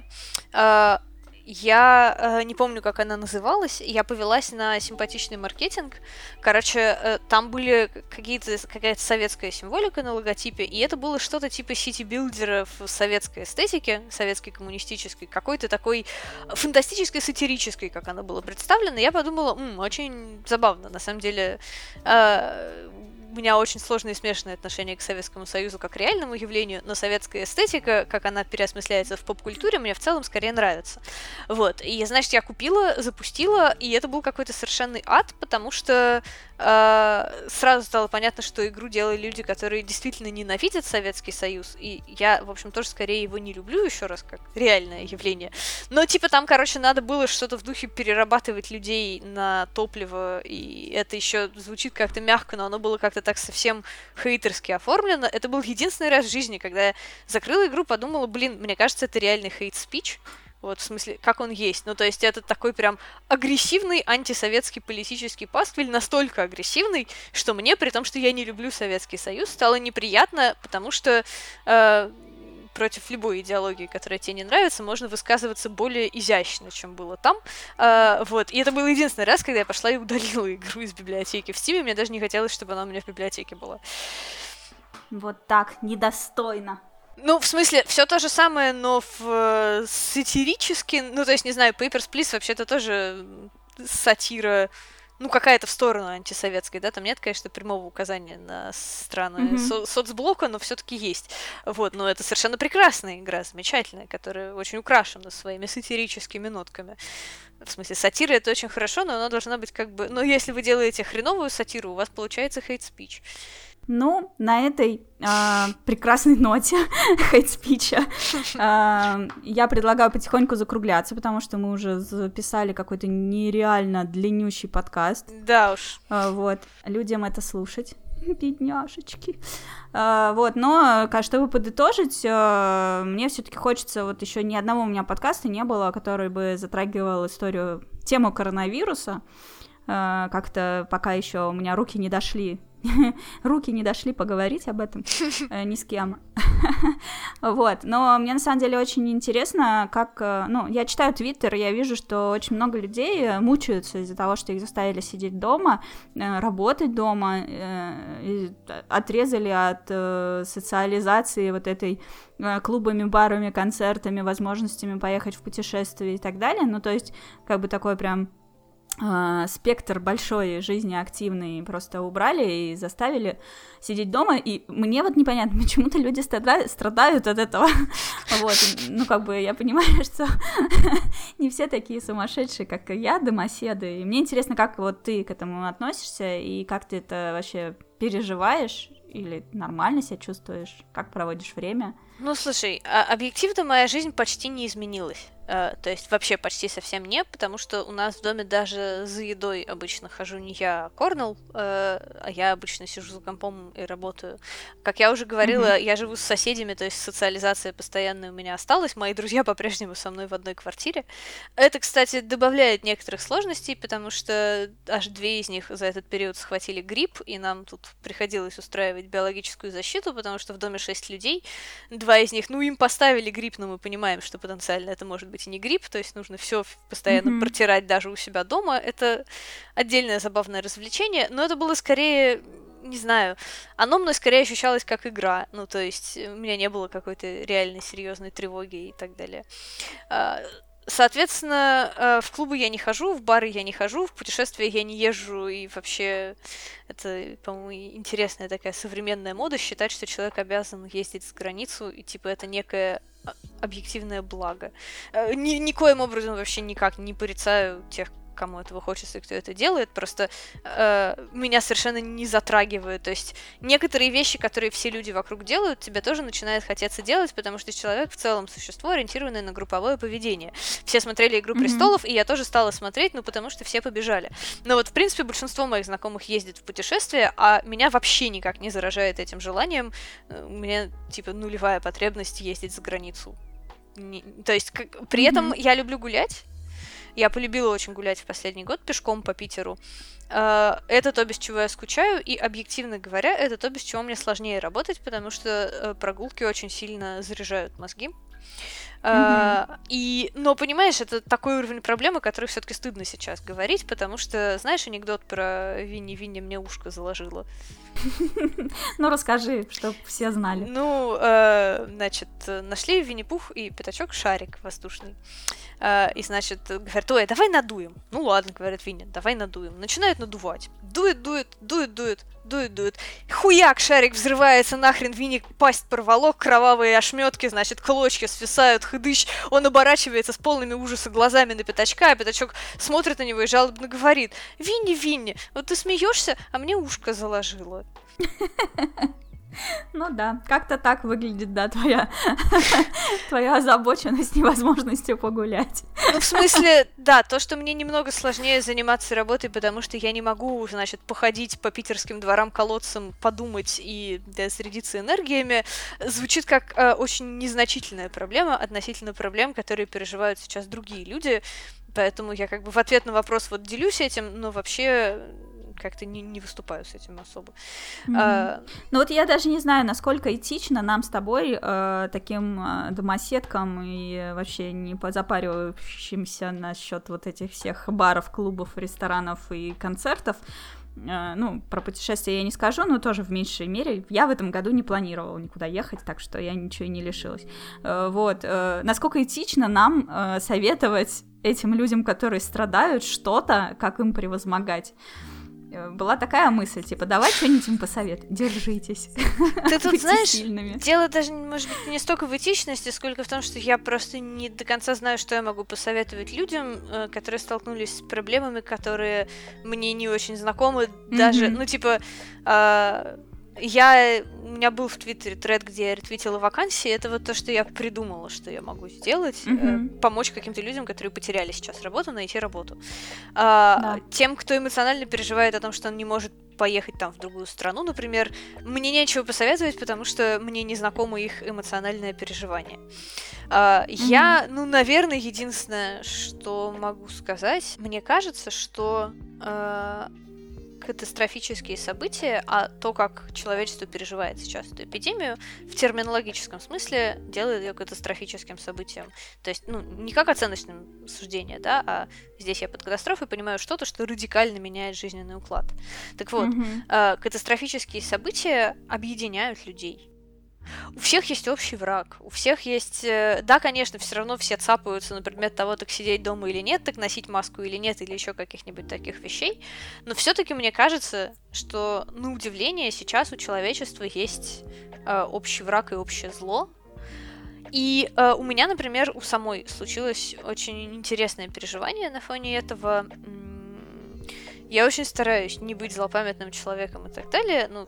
Я э, не помню, как она называлась. Я повелась на симпатичный маркетинг. Короче, э, там были какие-то какая-то советская символика на логотипе, и это было что-то типа сити-билдера в советской эстетике, советской коммунистической, какой-то такой фантастической, сатирической, как она была представлена. Я подумала, М, очень забавно, на самом деле. Э, меня очень сложное и смешанное отношение к Советскому Союзу как реальному явлению, но советская эстетика, как она переосмысляется в поп-культуре, мне в целом скорее нравится. Вот. И, значит, я купила, запустила, и это был какой-то совершенный ад, потому что сразу стало понятно, что игру делали люди, которые действительно ненавидят Советский Союз, и я, в общем, тоже скорее его не люблю, еще раз, как реальное явление. Но, типа, там, короче, надо было что-то в духе перерабатывать людей на топливо, и это еще звучит как-то мягко, но оно было как-то так совсем хейтерски оформлено. Это был единственный раз в жизни, когда я закрыла игру, подумала, блин, мне кажется, это реальный хейт-спич. Вот, в смысле, как он есть. Ну, то есть это такой прям агрессивный антисоветский политический пасквиль, настолько агрессивный, что мне, при том, что я не люблю Советский Союз, стало неприятно, потому что э, против любой идеологии, которая тебе не нравится, можно высказываться более изящно, чем было там. А, вот. И это был единственный раз, когда я пошла и удалила игру из библиотеки в Steam. Мне даже не хотелось, чтобы она у меня в библиотеке была. Вот так, недостойно. Ну, в смысле, все то же самое, но в э, сатирически, ну, то есть, не знаю, Papers, Please вообще-то тоже сатира ну, какая-то в сторону антисоветской, да, там нет, конечно, прямого указания на страны mm-hmm. со- соцблока, но все-таки есть. Вот, но это совершенно прекрасная игра, замечательная, которая очень украшена своими сатирическими нотками. В смысле, сатира это очень хорошо, но она должна быть как бы... Ну, если вы делаете хреновую сатиру, у вас получается хейт-спич. Ну, на этой э, прекрасной ноте хейт-спича э, я предлагаю потихоньку закругляться, потому что мы уже записали какой-то нереально длиннющий подкаст. Да уж. Э, вот, людям это слушать. Бедняшечки. Вот, но, чтобы подытожить, мне все-таки хочется, вот еще ни одного у меня подкаста не было, который бы затрагивал историю, тему коронавируса. Как-то пока еще у меня руки не дошли руки не дошли поговорить об этом э, ни с кем. вот, но мне на самом деле очень интересно, как, э, ну, я читаю Твиттер, я вижу, что очень много людей э, мучаются из-за того, что их заставили сидеть дома, работать дома, отрезали от социализации вот этой клубами, барами, концертами, возможностями поехать в путешествие и так далее. Ну, то есть, как бы такой прям э, спектр большой жизни активный просто убрали и заставили сидеть дома, и мне вот непонятно, почему-то люди страдают, страдают от этого, вот, ну, как бы я понимаю, что не все такие сумасшедшие, как я, домоседы. И мне интересно, как вот ты к этому относишься, и как ты это вообще переживаешь, или нормально себя чувствуешь, как проводишь время? Ну, слушай, а объективно моя жизнь почти не изменилась. Э, то есть вообще почти совсем не, потому что у нас в доме даже за едой обычно хожу не я, а Корнел, э, а я обычно сижу за компом и работаю. Как я уже говорила, mm-hmm. я живу с соседями, то есть социализация постоянная у меня осталась, мои друзья по-прежнему со мной в одной квартире. Это, кстати, добавляет некоторых сложностей, потому что аж две из них за этот период схватили грипп, и нам тут приходилось устраивать биологическую защиту, потому что в доме шесть людей, два из них, ну, им поставили грипп, но мы понимаем, что потенциально это может быть быть и не грипп, то есть нужно все постоянно mm-hmm. протирать даже у себя дома. Это отдельное забавное развлечение, но это было скорее не знаю, оно мной скорее ощущалось как игра. Ну, то есть у меня не было какой-то реальной серьезной тревоги и так далее. А, Соответственно, э, в клубы я не хожу, в бары я не хожу, в путешествия я не езжу, и вообще это, по-моему, интересная такая современная мода считать, что человек обязан ездить за границу, и типа это некое а, объективное благо. Э, ни, никоим образом вообще никак не порицаю тех, кому этого хочется и кто это делает, просто э, меня совершенно не затрагивает. То есть некоторые вещи, которые все люди вокруг делают, тебе тоже начинает хотеться делать, потому что человек в целом существо, ориентированное на групповое поведение. Все смотрели «Игру mm-hmm. престолов», и я тоже стала смотреть, ну потому что все побежали. Но вот, в принципе, большинство моих знакомых ездит в путешествие, а меня вообще никак не заражает этим желанием. Э, у меня, типа, нулевая потребность ездить за границу. Не, то есть, как, при mm-hmm. этом я люблю гулять, я полюбила очень гулять в последний год пешком по Питеру. Э, это то, без чего я скучаю, и, объективно говоря, это то, без чего мне сложнее работать, потому что э, прогулки очень сильно заряжают мозги. Mm-hmm. И, но понимаешь, это такой уровень проблемы, который все-таки стыдно сейчас говорить, потому что, знаешь, анекдот про Винни Винни мне ушко заложило. Ну, расскажи, чтобы все знали. Ну, значит, нашли Винни-Пух и пятачок шарик воздушный. Э, и, значит, говорят, ой, давай надуем. Ну ладно, говорит Винни, давай надуем. Начинают надувать. Дует, дует, дует, дует, дует, дует. Хуяк, шарик взрывается, нахрен Винни пасть порвало, кровавые ошметки, значит, клочья свисают, хыдыщ. Он оборачивается с полными ужаса глазами на пятачка, а пятачок смотрит на него и жалобно говорит, Винни, Винни, вот ты смеешься, а мне ушко заложило. Ну да, как-то так выглядит, да, твоя, твоя озабоченность невозможностью погулять. Ну, в смысле, да, то, что мне немного сложнее заниматься работой, потому что я не могу, значит, походить по питерским дворам, колодцам, подумать и да, зарядиться энергиями, звучит как э, очень незначительная проблема относительно проблем, которые переживают сейчас другие люди. Поэтому я как бы в ответ на вопрос вот делюсь этим, но вообще как-то не, не выступаю с этим особо. Mm-hmm. А... Ну вот я даже не знаю, насколько этично нам с тобой, э, таким э, домоседкам и вообще не позапаривающимся насчет вот этих всех баров, клубов, ресторанов и концертов, э, ну, про путешествия я не скажу, но тоже в меньшей мере. Я в этом году не планировала никуда ехать, так что я ничего и не лишилась. Э, вот. Насколько этично нам советовать этим людям, которые страдают, что-то, как им превозмогать? Э, была такая мысль, типа, давай что-нибудь им посоветуй, держитесь. Ты тут знаешь, сильными. дело даже, может быть, не столько в этичности, сколько в том, что я просто не до конца знаю, что я могу посоветовать людям, э, которые столкнулись с проблемами, которые мне не очень знакомы, даже, ну, типа, а, я, у меня был в Твиттере тред, где я ретвитила вакансии. Это вот то, что я придумала, что я могу сделать. Mm-hmm. Э, помочь каким-то людям, которые потеряли сейчас работу, найти работу. А, да. Тем, кто эмоционально переживает о том, что он не может поехать там в другую страну, например, мне нечего посоветовать, потому что мне не знакомо их эмоциональное переживание. Uh, mm-hmm. Я, ну, наверное, единственное, что могу сказать, мне кажется, что uh, катастрофические события, а то, как человечество переживает сейчас эту эпидемию, в терминологическом смысле делает ее катастрофическим событием. То есть, ну, не как оценочным суждение, да, а здесь я под катастрофой понимаю что-то, что радикально меняет жизненный уклад. Так вот, mm-hmm. катастрофические события объединяют людей. У всех есть общий враг, у всех есть... Э, да, конечно, все равно все цапаются на предмет того, так сидеть дома или нет, так носить маску или нет, или еще каких-нибудь таких вещей. Но все-таки мне кажется, что, на удивление, сейчас у человечества есть э, общий враг и общее зло. И э, у меня, например, у самой случилось очень интересное переживание на фоне этого. Я очень стараюсь не быть злопамятным человеком и так далее. Ну,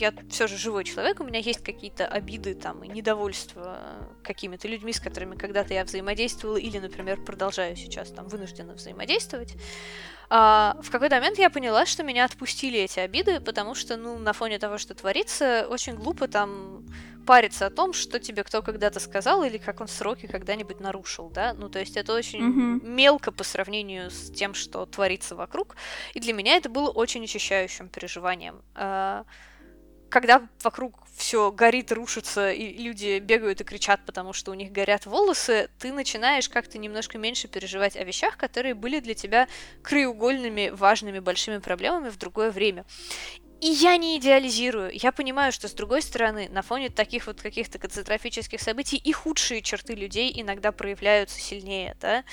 я все же живой человек, у меня есть какие-то обиды там и недовольство какими-то людьми, с которыми когда-то я взаимодействовала, или, например, продолжаю сейчас там вынуждена взаимодействовать. А, в какой-то момент я поняла, что меня отпустили эти обиды, потому что, ну, на фоне того, что творится, очень глупо там париться о том, что тебе кто когда-то сказал или как он сроки когда-нибудь нарушил, да? Ну, то есть это очень mm-hmm. мелко по сравнению с тем, что творится вокруг. И для меня это было очень очищающим переживанием. А, когда вокруг все горит, рушится, и люди бегают и кричат, потому что у них горят волосы, ты начинаешь как-то немножко меньше переживать о вещах, которые были для тебя краеугольными, важными, большими проблемами в другое время. И я не идеализирую. Я понимаю, что, с другой стороны, на фоне таких вот каких-то катастрофических событий и худшие черты людей иногда проявляются сильнее, да.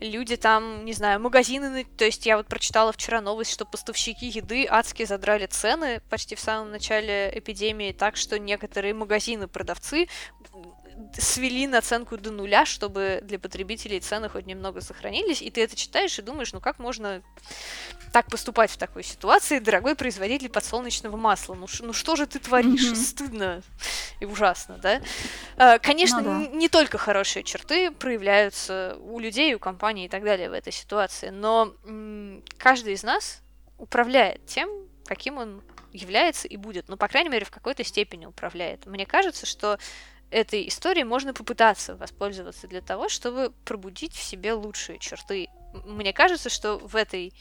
Люди там, не знаю, магазины... То есть я вот прочитала вчера новость, что поставщики еды адски задрали цены почти в самом начале эпидемии, так что некоторые магазины, продавцы свели наценку до нуля, чтобы для потребителей цены хоть немного сохранились, и ты это читаешь и думаешь, ну как можно так поступать в такой ситуации, дорогой производитель подсолнечного масла? Ну, ну что же ты творишь? Mm-hmm. Стыдно и ужасно, да? А, конечно, ну, да. не только хорошие черты проявляются у людей, у компаний и так далее в этой ситуации, но каждый из нас управляет тем, каким он является и будет. Ну, по крайней мере, в какой-то степени управляет. Мне кажется, что этой историей можно попытаться воспользоваться для того, чтобы пробудить в себе лучшие черты. Мне кажется, что в этой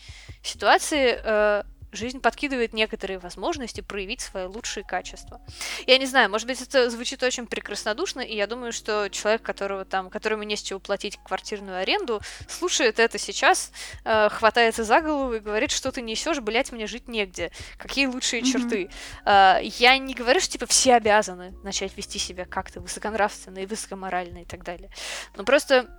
ситуации э, жизнь подкидывает некоторые возможности проявить свои лучшие качества. Я не знаю, может быть, это звучит очень прекраснодушно, и я думаю, что человек, которого там, которому не с чего платить квартирную аренду, слушает это сейчас, э, хватается за голову и говорит, что ты несешь, блять, мне жить негде. Какие лучшие mm-hmm. черты. Э, я не говорю, что типа все обязаны начать вести себя как-то высоконравственно и высокоморально и так далее. Но просто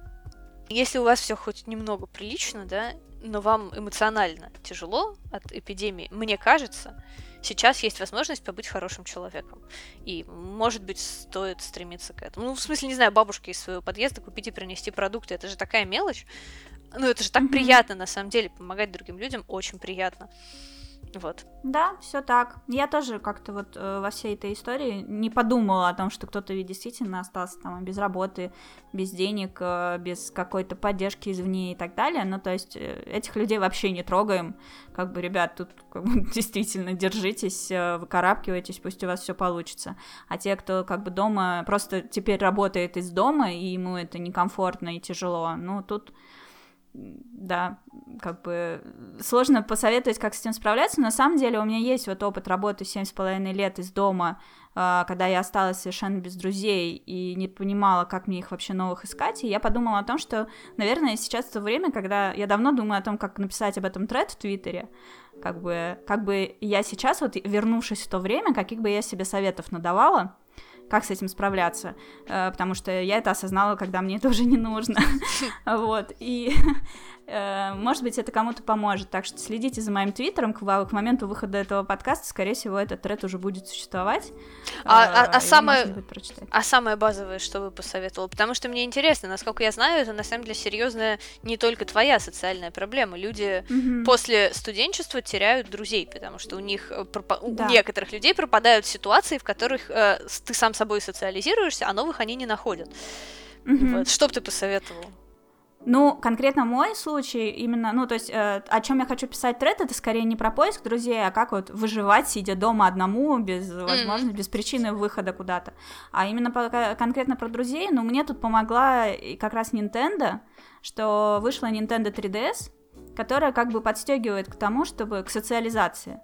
если у вас все хоть немного прилично, да, но вам эмоционально тяжело от эпидемии, мне кажется, сейчас есть возможность побыть хорошим человеком. И, может быть, стоит стремиться к этому. Ну, в смысле, не знаю, бабушке из своего подъезда купить и принести продукты. Это же такая мелочь. Ну, это же так mm-hmm. приятно, на самом деле. Помогать другим людям очень приятно. Вот. Да, все так. Я тоже как-то вот э, во всей этой истории не подумала о том, что кто-то действительно остался там без работы, без денег, э, без какой-то поддержки извне и так далее. Ну, то есть э, этих людей вообще не трогаем. Как бы, ребят, тут как бы, действительно держитесь, э, выкарабкивайтесь, пусть у вас все получится. А те, кто как бы дома просто теперь работает из дома, и ему это некомфортно и тяжело, ну, тут да, как бы сложно посоветовать, как с этим справляться. Но на самом деле у меня есть вот опыт работы семь с половиной лет из дома, а, когда я осталась совершенно без друзей и не понимала, как мне их вообще новых искать. И я подумала о том, что, наверное, сейчас то время, когда я давно думаю о том, как написать об этом тред в Твиттере, как бы, как бы я сейчас, вот вернувшись в то время, каких бы я себе советов надавала, как с этим справляться, э, потому что я это осознала, когда мне это уже не нужно, вот, и может быть, это кому-то поможет. Так что следите за моим твиттером. К, к моменту выхода этого подкаста, скорее всего, этот тред уже будет существовать. А, а, а, самое, а самое базовое, что вы посоветовал? Потому что мне интересно, насколько я знаю, это на самом деле серьезная не только твоя социальная проблема. Люди mm-hmm. после студенчества теряют друзей, потому что у них э, пропа- да. у некоторых людей пропадают ситуации, в которых э, ты сам собой социализируешься, а новых они не находят. Mm-hmm. Вот. Что бы ты посоветовал? Ну, конкретно мой случай именно, ну, то есть, э, о чем я хочу писать тред, это скорее не про поиск друзей, а как вот выживать, сидя дома одному, без возможности, без причины выхода куда-то. А именно по, конкретно про друзей, ну, мне тут помогла как раз Nintendo, что вышла Nintendo 3DS, которая как бы подстегивает к тому, чтобы к социализации.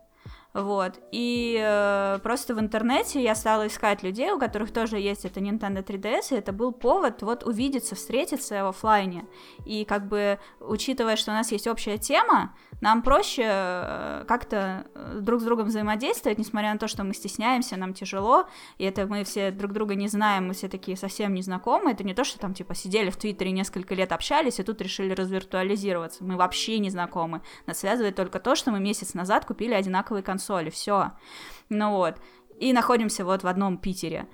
Вот. И э, просто в интернете я стала искать людей, у которых тоже есть это Nintendo 3DS, и это был повод вот увидеться, встретиться в офлайне. И как бы, учитывая, что у нас есть общая тема, нам проще э, как-то э, друг с другом взаимодействовать, несмотря на то, что мы стесняемся, нам тяжело, и это мы все друг друга не знаем, мы все такие совсем незнакомые. Это не то, что там типа сидели в Твиттере несколько лет общались, и тут решили развиртуализироваться. Мы вообще не знакомы. Нас связывает только то, что мы месяц назад купили одинаковые консоли, все. Ну вот. И находимся вот в одном Питере.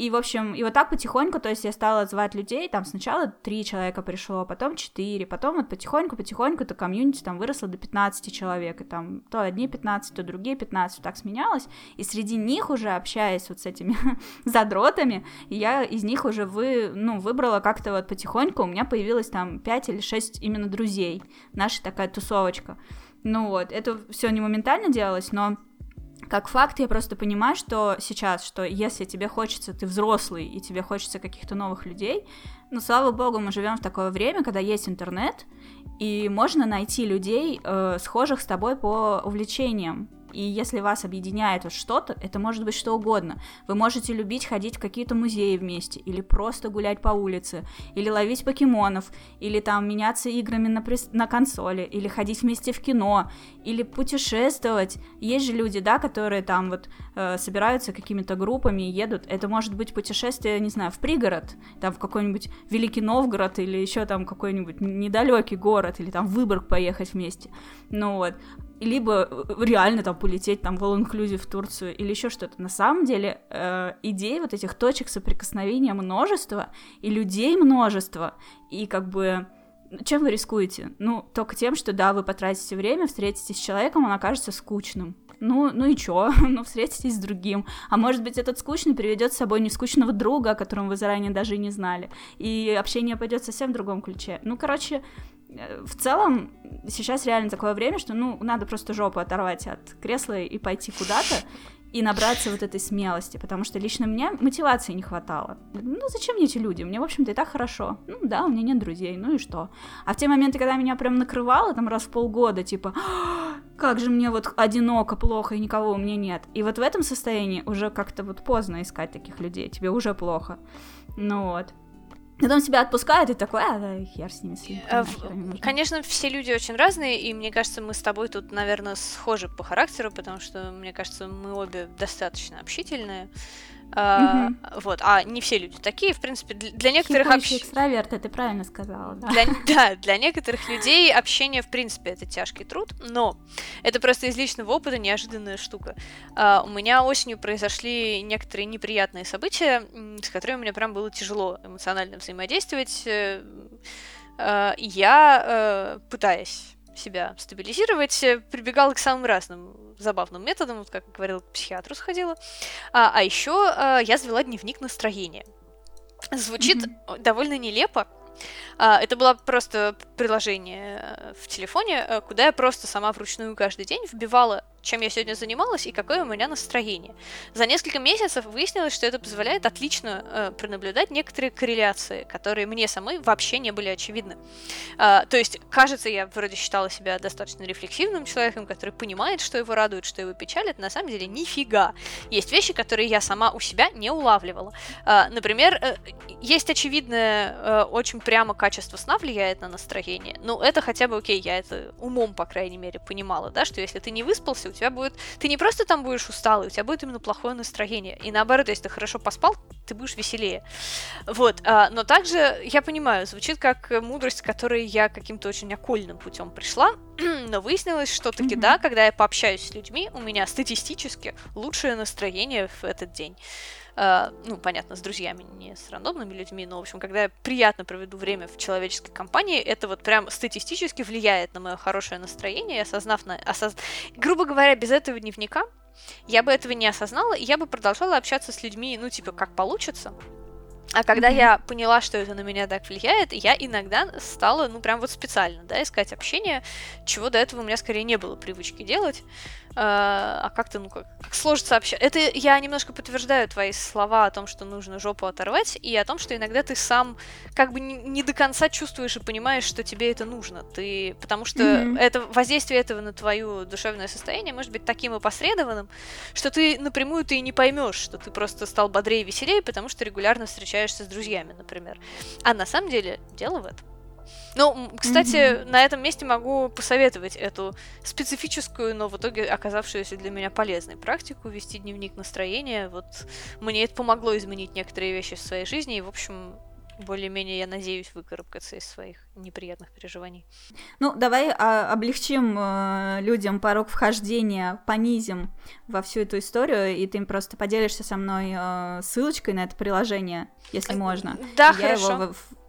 И, в общем, и вот так потихоньку, то есть я стала звать людей, там сначала три человека пришло, потом четыре, потом вот потихоньку-потихоньку это комьюнити там выросло до 15 человек, и там то одни 15, то другие 15, так сменялось, и среди них уже общаясь вот с этими задротами, я из них уже вы, ну, выбрала как-то вот потихоньку, у меня появилось там 5 или 6 именно друзей, наша такая тусовочка. Ну вот, это все не моментально делалось, но как факт, я просто понимаю, что сейчас, что если тебе хочется, ты взрослый, и тебе хочется каких-то новых людей, ну, слава богу, мы живем в такое время, когда есть интернет, и можно найти людей, э, схожих с тобой по увлечениям. И если вас объединяет что-то, это может быть что угодно. Вы можете любить ходить в какие-то музеи вместе, или просто гулять по улице, или ловить покемонов, или там меняться играми на, прес... на консоли, или ходить вместе в кино, или путешествовать. Есть же люди, да, которые там вот э, собираются какими-то группами и едут. Это может быть путешествие, не знаю, в пригород, там в какой-нибудь Великий Новгород, или еще там какой-нибудь недалекий город, или там в Выборг поехать вместе. Ну вот либо э, реально там полететь там в all inclusive в Турцию или еще что-то. На самом деле э, идей вот этих точек соприкосновения множество, и людей множество, и как бы чем вы рискуете? Ну, только тем, что да, вы потратите время, встретитесь с человеком, он окажется скучным. Ну, ну и чё? ну, встретитесь с другим. А может быть, этот скучный приведет с собой не скучного друга, о котором вы заранее даже и не знали. И общение пойдет совсем в другом ключе. Ну, короче, в целом сейчас реально такое время, что ну надо просто жопу оторвать от кресла и пойти куда-то и набраться вот этой смелости, потому что лично мне мотивации не хватало. Ну, зачем мне эти люди? Мне, в общем-то, и так хорошо. Ну, да, у меня нет друзей, ну и что? А в те моменты, когда меня прям накрывало, там, раз в полгода, типа, «А, как же мне вот одиноко, плохо, и никого у меня нет. И вот в этом состоянии уже как-то вот поздно искать таких людей, тебе уже плохо. Ну вот. Потом себя отпускают, и такой, а, да, хер с ними, с ними а, Конечно, все люди очень разные, и мне кажется, мы с тобой тут, наверное, схожи по характеру, потому что, мне кажется, мы обе достаточно общительные. А, угу. Вот, а не все люди такие, в принципе, для, для некоторых общ... экстраверты, ты правильно сказала, да. Для, да, для некоторых людей общение, в принципе, это тяжкий труд, но это просто из личного опыта неожиданная штука. А, у меня осенью произошли некоторые неприятные события, с которыми мне прям было тяжело эмоционально взаимодействовать. Э, а, я, э, пытаясь себя стабилизировать, э, прибегала к самым разным забавным методом, вот как говорила, к психиатру сходила. А, а еще а, я завела дневник настроения. Звучит mm-hmm. довольно нелепо, это было просто приложение э, в телефоне, э, куда я просто сама вручную каждый день вбивала чем я сегодня занималась и какое у меня настроение. За несколько месяцев выяснилось, что это позволяет отлично э, пронаблюдать некоторые корреляции, которые мне самой вообще не были очевидны. Э, то есть, кажется, я вроде считала себя достаточно рефлексивным человеком, который понимает, что его радует, что его печалит. На самом деле, нифига. Есть вещи, которые я сама у себя не улавливала. Э, например, есть очевидное, очень прямо качество сна влияет на настроение. Ну, это хотя бы окей, я это умом, по крайней мере, понимала, да, что если ты не выспался, у тебя будет... Ты не просто там будешь усталый, у тебя будет именно плохое настроение. И наоборот, если ты хорошо поспал, ты будешь веселее. Вот. А, но также, я понимаю, звучит как мудрость, к которой я каким-то очень окольным путем пришла, но выяснилось, что таки mm-hmm. да, когда я пообщаюсь с людьми, у меня статистически лучшее настроение в этот день. Uh, ну, понятно, с друзьями, не с рандомными людьми, но, в общем, когда я приятно проведу время в человеческой компании, это вот прям статистически влияет на мое хорошее настроение, осознав, на, осоз... грубо говоря, без этого дневника я бы этого не осознала, и я бы продолжала общаться с людьми, ну, типа, как получится, а когда mm-hmm. я поняла, что это на меня так влияет, я иногда стала, ну, прям вот специально, да, искать общение, чего до этого у меня скорее не было привычки делать. А, а как-то, ну, как, как сложится общаться. Это я немножко подтверждаю твои слова о том, что нужно жопу оторвать, и о том, что иногда ты сам как бы не, не до конца чувствуешь и понимаешь, что тебе это нужно. Ты, потому что mm-hmm. это воздействие этого на твое душевное состояние может быть таким опосредованным, что ты напрямую ты и не поймешь, что ты просто стал бодрее и веселее, потому что регулярно встречаешься с друзьями, например. А на самом деле дело в этом. Ну, кстати, mm-hmm. на этом месте могу посоветовать эту специфическую, но в итоге оказавшуюся для меня полезной практику вести дневник настроения. Вот мне это помогло изменить некоторые вещи в своей жизни, и, в общем, более-менее, я надеюсь, выкарабкаться из своих неприятных переживаний. Ну, давай а, облегчим э, людям порог вхождения, понизим во всю эту историю, и ты им просто поделишься со мной э, ссылочкой на это приложение, если можно. Да, я хорошо. Его в,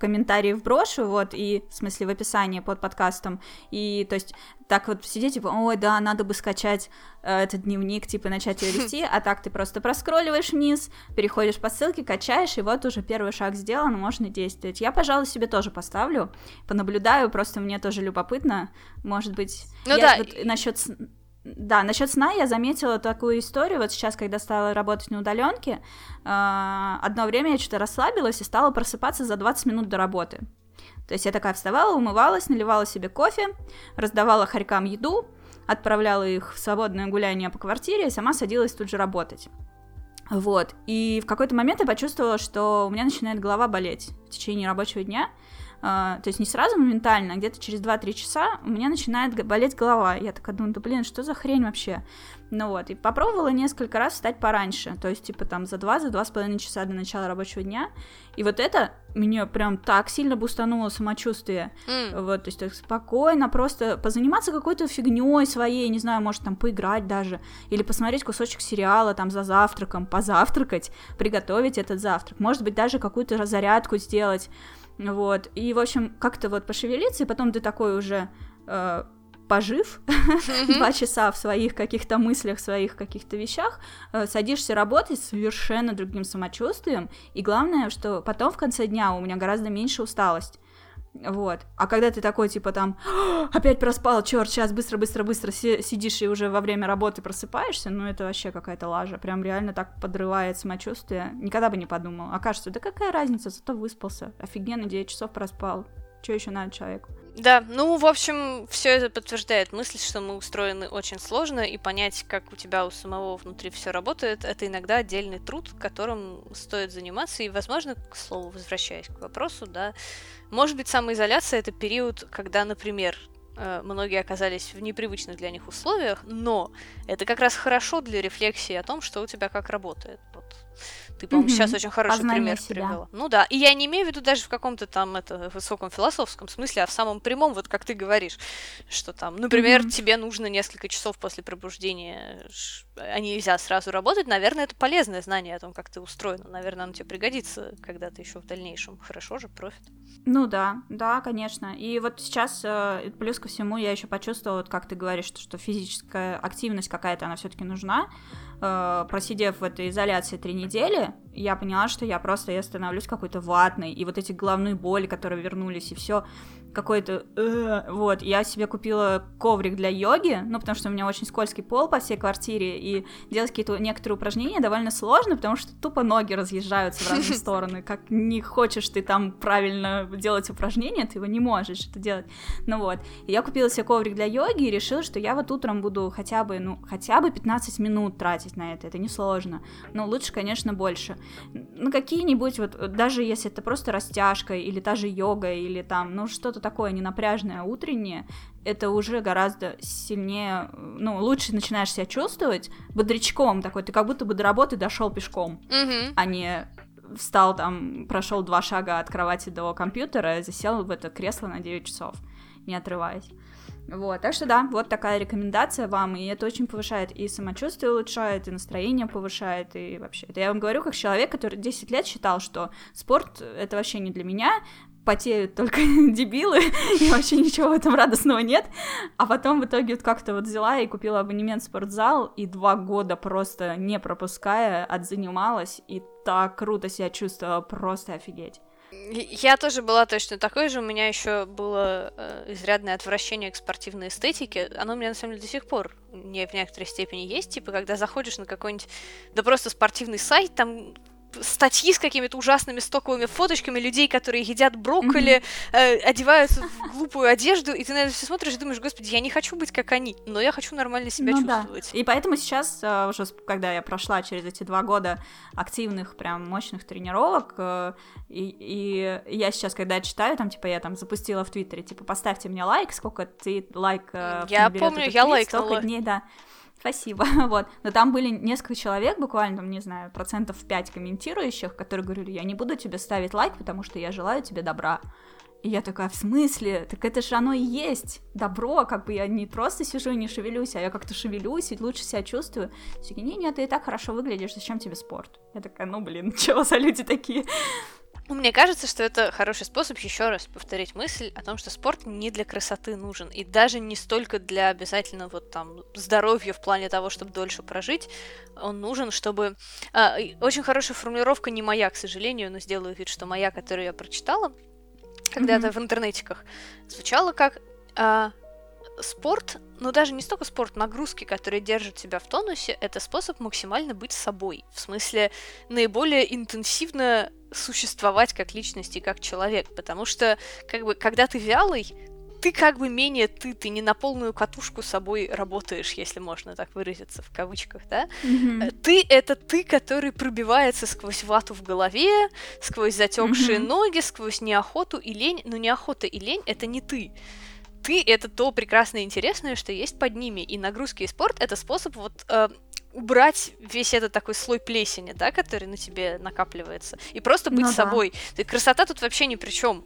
комментарии вброшу, вот, и, в смысле, в описании под подкастом, и, то есть, так вот сидеть, типа, ой, да, надо бы скачать э, этот дневник, типа, начать его вести, а так ты просто проскролливаешь вниз, переходишь по ссылке, качаешь, и вот уже первый шаг сделан, можно действовать. Я, пожалуй, себе тоже поставлю, понаблюдаю, просто мне тоже любопытно, может быть, ну я да. вот насчет да, насчет сна я заметила такую историю. Вот сейчас, когда стала работать на удаленке, э, одно время я что-то расслабилась и стала просыпаться за 20 минут до работы. То есть я такая вставала, умывалась, наливала себе кофе, раздавала хорькам еду, отправляла их в свободное гуляние по квартире и сама садилась тут же работать. Вот. И в какой-то момент я почувствовала, что у меня начинает голова болеть в течение рабочего дня. Uh, то есть не сразу моментально, а где-то через 2-3 часа у меня начинает болеть голова. Я такая думаю, да блин, что за хрень вообще? Ну вот, и попробовала несколько раз встать пораньше, то есть типа там за 2, за два с половиной часа до начала рабочего дня. И вот это меня прям так сильно бустануло самочувствие. Mm. Вот, то есть так спокойно просто позаниматься какой-то фигней своей, не знаю, может там поиграть даже, или посмотреть кусочек сериала там за завтраком, позавтракать, приготовить этот завтрак, может быть даже какую-то зарядку сделать. Вот, и, в общем, как-то вот пошевелиться, и потом ты такой уже э, пожив два часа в своих каких-то мыслях, в своих каких-то вещах, э, садишься работать совершенно другим самочувствием, и главное, что потом в конце дня у меня гораздо меньше усталость. Вот. А когда ты такой, типа, там, опять проспал, черт, сейчас быстро-быстро-быстро сидишь и уже во время работы просыпаешься, ну, это вообще какая-то лажа. Прям реально так подрывает самочувствие. Никогда бы не подумал. А кажется, да какая разница, зато выспался. Офигенно, 9 часов проспал. Что еще надо человеку? Да, ну, в общем, все это подтверждает мысль, что мы устроены очень сложно, и понять, как у тебя у самого внутри все работает, это иногда отдельный труд, которым стоит заниматься. И, возможно, к слову, возвращаясь к вопросу, да, может быть, самоизоляция это период, когда, например, э, многие оказались в непривычных для них условиях, но это как раз хорошо для рефлексии о том, что у тебя как работает. Ты, по-моему, mm-hmm. сейчас очень хороший Познание пример себя. привела. Ну да, и я не имею в виду даже в каком-то там это высоком философском смысле, а в самом прямом, вот как ты говоришь, что там, например, mm-hmm. тебе нужно несколько часов после пробуждения, а нельзя сразу работать, наверное, это полезное знание о том, как ты устроена, наверное, оно тебе пригодится когда-то еще в дальнейшем. Хорошо же, профит. Ну да, да, конечно. И вот сейчас э, плюс ко всему я еще почувствовала, вот как ты говоришь, что, что физическая активность какая-то она все-таки нужна. Э, просидев в этой изоляции три недели, я поняла, что я просто я становлюсь какой-то ватной, и вот эти головные боли, которые вернулись, и все какой-то... Э, вот, я себе купила коврик для йоги, ну, потому что у меня очень скользкий пол по всей квартире, и делать какие-то некоторые упражнения довольно сложно, потому что тупо ноги разъезжаются в разные стороны. Как не хочешь ты там правильно делать упражнения, ты его не можешь это делать. Ну вот, и я купила себе коврик для йоги и решила, что я вот утром буду хотя бы, ну, хотя бы 15 минут тратить на это, это несложно. Но лучше, конечно, больше. Ну, какие-нибудь вот, даже если это просто растяжка, или та же йога, или там, ну, что-то что-то такое ненапряжное утреннее, это уже гораздо сильнее, ну, лучше начинаешь себя чувствовать бодрячком такой, ты как будто бы до работы дошел пешком, mm-hmm. а не встал там, прошел два шага от кровати до компьютера, засел в это кресло на 9 часов, не отрываясь. Вот, так что да, вот такая рекомендация вам, и это очень повышает и самочувствие улучшает, и настроение повышает, и вообще. Это я вам говорю как человек, который 10 лет считал, что спорт — это вообще не для меня, потеют только дебилы, и вообще ничего в этом радостного нет. А потом в итоге вот как-то вот взяла и купила абонемент в спортзал, и два года просто не пропуская, отзанималась, и так круто себя чувствовала, просто офигеть. Я тоже была точно такой же. У меня еще было э, изрядное отвращение к спортивной эстетике. Оно у меня на самом деле до сих пор не в некоторой степени есть. Типа, когда заходишь на какой-нибудь, да просто спортивный сайт, там статьи с какими-то ужасными стоковыми фоточками людей, которые едят брокколи, mm-hmm. э, одеваются в глупую одежду, и ты на это все смотришь и думаешь, господи, я не хочу быть как они, но я хочу нормально себя ну, чувствовать. Да. И поэтому сейчас, э, уже когда я прошла через эти два года активных, прям мощных тренировок, э, и, и я сейчас, когда читаю, там, типа, я там запустила в Твиттере, типа, поставьте мне лайк, сколько ты лайк... Э, я помню, я лайкнула. Столько дней, да Спасибо, вот. Но там были несколько человек, буквально, там, не знаю, процентов 5 комментирующих, которые говорили, я не буду тебе ставить лайк, потому что я желаю тебе добра. И я такая, в смысле? Так это же оно и есть добро, как бы я не просто сижу и не шевелюсь, а я как-то шевелюсь и лучше себя чувствую. Все такие, не-не, ты и так хорошо выглядишь, зачем тебе спорт? Я такая, ну блин, чего за люди такие? Ну, мне кажется, что это хороший способ еще раз повторить мысль о том, что спорт не для красоты нужен, и даже не столько для обязательно вот там здоровья в плане того, чтобы дольше прожить, он нужен, чтобы... А, очень хорошая формулировка, не моя, к сожалению, но сделаю вид, что моя, которую я прочитала, когда-то mm-hmm. в интернетиках, звучало как а, спорт, но даже не столько спорт, нагрузки, которые держат тебя в тонусе, это способ максимально быть собой. В смысле, наиболее интенсивно существовать как личность и как человек. Потому что, как бы, когда ты вялый, ты как бы менее ты, ты не на полную катушку собой работаешь, если можно так выразиться в кавычках, да? Mm-hmm. Ты это ты, который пробивается сквозь вату в голове, сквозь затекшие mm-hmm. ноги, сквозь неохоту и лень. Но неохота и лень это не ты. Ты это то прекрасное и интересное, что есть под ними. И нагрузки и спорт это способ вот э, убрать весь этот такой слой плесени, да, который на тебе накапливается, и просто быть ну, собой. Да. красота тут вообще ни при чем.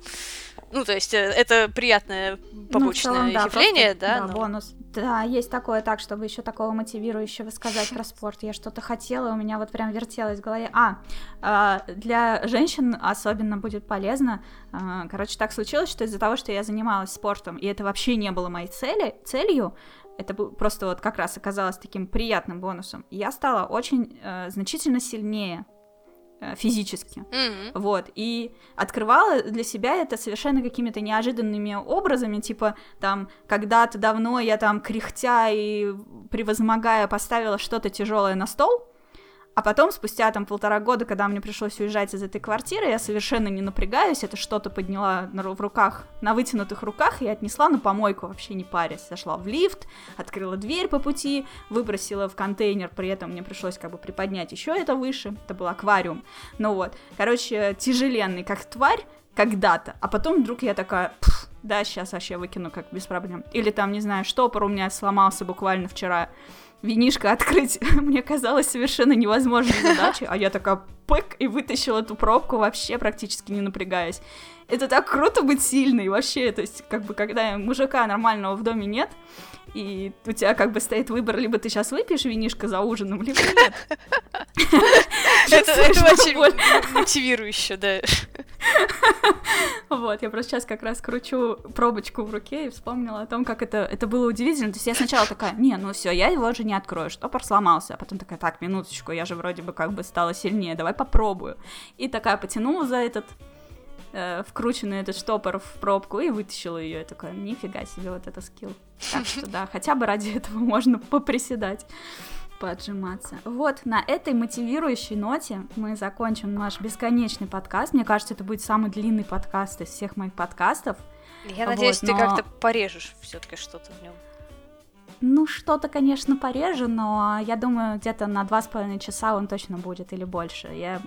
Ну, то есть, э, это приятное побочное ну, целом, да, явление, просто, да? Да, но... бонус. Да, есть такое так, чтобы еще такого мотивирующего сказать про спорт. Я что-то хотела, у меня вот прям вертелось в голове. А, а для женщин особенно будет полезно. А, короче, так случилось, что из-за того, что я занималась спортом, и это вообще не было моей цели, целью, это просто вот как раз оказалось таким приятным бонусом. Я стала очень э, значительно сильнее э, физически. Mm-hmm. Вот. И открывала для себя это совершенно какими-то неожиданными образами, типа там когда-то давно я там кряхтя и превозмогая поставила что-то тяжелое на стол, а потом, спустя там полтора года, когда мне пришлось уезжать из этой квартиры, я совершенно не напрягаюсь, это что-то подняла на, в руках, на вытянутых руках и отнесла на помойку, вообще не парясь. Зашла в лифт, открыла дверь по пути, выбросила в контейнер, при этом мне пришлось как бы приподнять еще это выше, это был аквариум. Ну вот, короче, тяжеленный как тварь, когда-то, а потом вдруг я такая, да, сейчас вообще выкину как без проблем. Или там, не знаю, штопор у меня сломался буквально вчера, винишко открыть мне казалось совершенно невозможной задачей, а я такая пык и вытащила эту пробку вообще практически не напрягаясь. Это так круто быть сильной вообще, то есть как бы когда мужика нормального в доме нет, и у тебя как бы стоит выбор, либо ты сейчас выпьешь винишко за ужином, либо нет. Это очень мотивирующе, да. Вот, я просто сейчас как раз кручу пробочку в руке и вспомнила о том, как это, это было удивительно. То есть я сначала такая, не, ну все, я его же не открою, штопор сломался. А потом такая, так, минуточку, я же вроде бы как бы стала сильнее, давай попробую. И такая потянула за этот э, вкрученный этот штопор в пробку и вытащила ее. Я такая, нифига себе, вот это скилл. Так что да, хотя бы ради этого можно поприседать поотжиматься. Вот на этой мотивирующей ноте мы закончим наш бесконечный подкаст. Мне кажется, это будет самый длинный подкаст из всех моих подкастов. Я надеюсь, вот, но... ты как-то порежешь все-таки что-то в нем. Ну, что-то, конечно, порежу, но я думаю, где-то на два с половиной часа он точно будет или больше. Я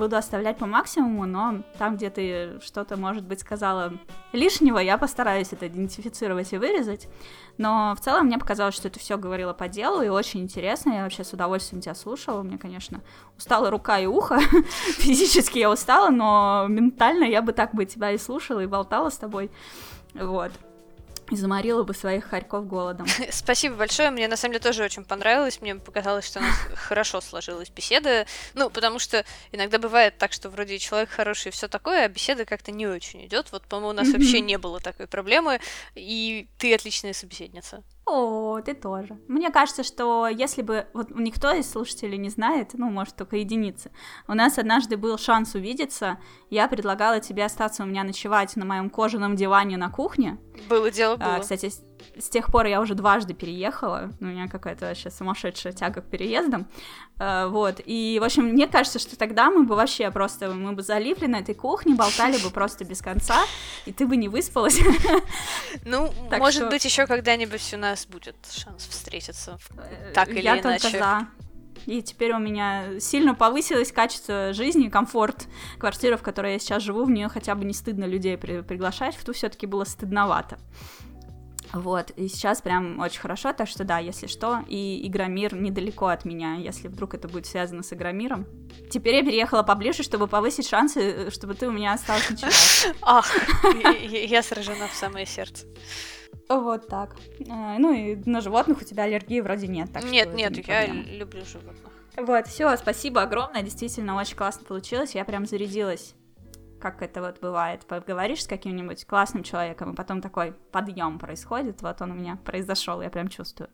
буду оставлять по максимуму, но там, где ты что-то, может быть, сказала лишнего, я постараюсь это идентифицировать и вырезать. Но в целом мне показалось, что это все говорило по делу, и очень интересно. Я вообще с удовольствием тебя слушала. У меня, конечно, устала рука и ухо. Физически я устала, но ментально я бы так бы тебя и слушала, и болтала с тобой. Вот и заморила бы своих хорьков голодом. Спасибо большое, мне на самом деле тоже очень понравилось, мне показалось, что у нас хорошо сложилась беседа, ну, потому что иногда бывает так, что вроде человек хороший и все такое, а беседа как-то не очень идет, вот, по-моему, у нас вообще не было такой проблемы, и ты отличная собеседница. О, ты тоже. Мне кажется, что если бы вот никто из слушателей не знает, ну, может, только единицы. У нас однажды был шанс увидеться. Я предлагала тебе остаться у меня ночевать на моем кожаном диване на кухне. Было дело, а, было. А, кстати, с тех пор я уже дважды переехала. У меня какая-то вообще сумасшедшая тяга к переездам. А, вот. И, в общем, мне кажется, что тогда мы бы вообще просто, мы бы залипли на этой кухне, болтали бы просто без конца, и ты бы не выспалась. Ну, может быть, еще когда-нибудь у нас будет шанс встретиться. Э, так или иначе. Я только за. И теперь у меня сильно повысилось качество жизни, комфорт. Квартира, в которой я сейчас живу, в нее хотя бы не стыдно людей при приглашать, в ту все-таки было стыдновато. Вот, и сейчас прям очень хорошо, так что да, если что, и Игромир недалеко от меня, если вдруг это будет связано с Игромиром. Теперь я переехала поближе, чтобы повысить шансы, э, чтобы ты у меня осталась ночевать. Ах, я сражена в самое сердце. Вот так. Э, ну и на животных у тебя аллергии вроде нет. Так нет, нет, я люблю животных. Вот, все, спасибо огромное, действительно очень классно получилось, я прям зарядилась как это вот бывает, поговоришь с каким-нибудь классным человеком, и потом такой подъем происходит, вот он у меня произошел, я прям чувствую.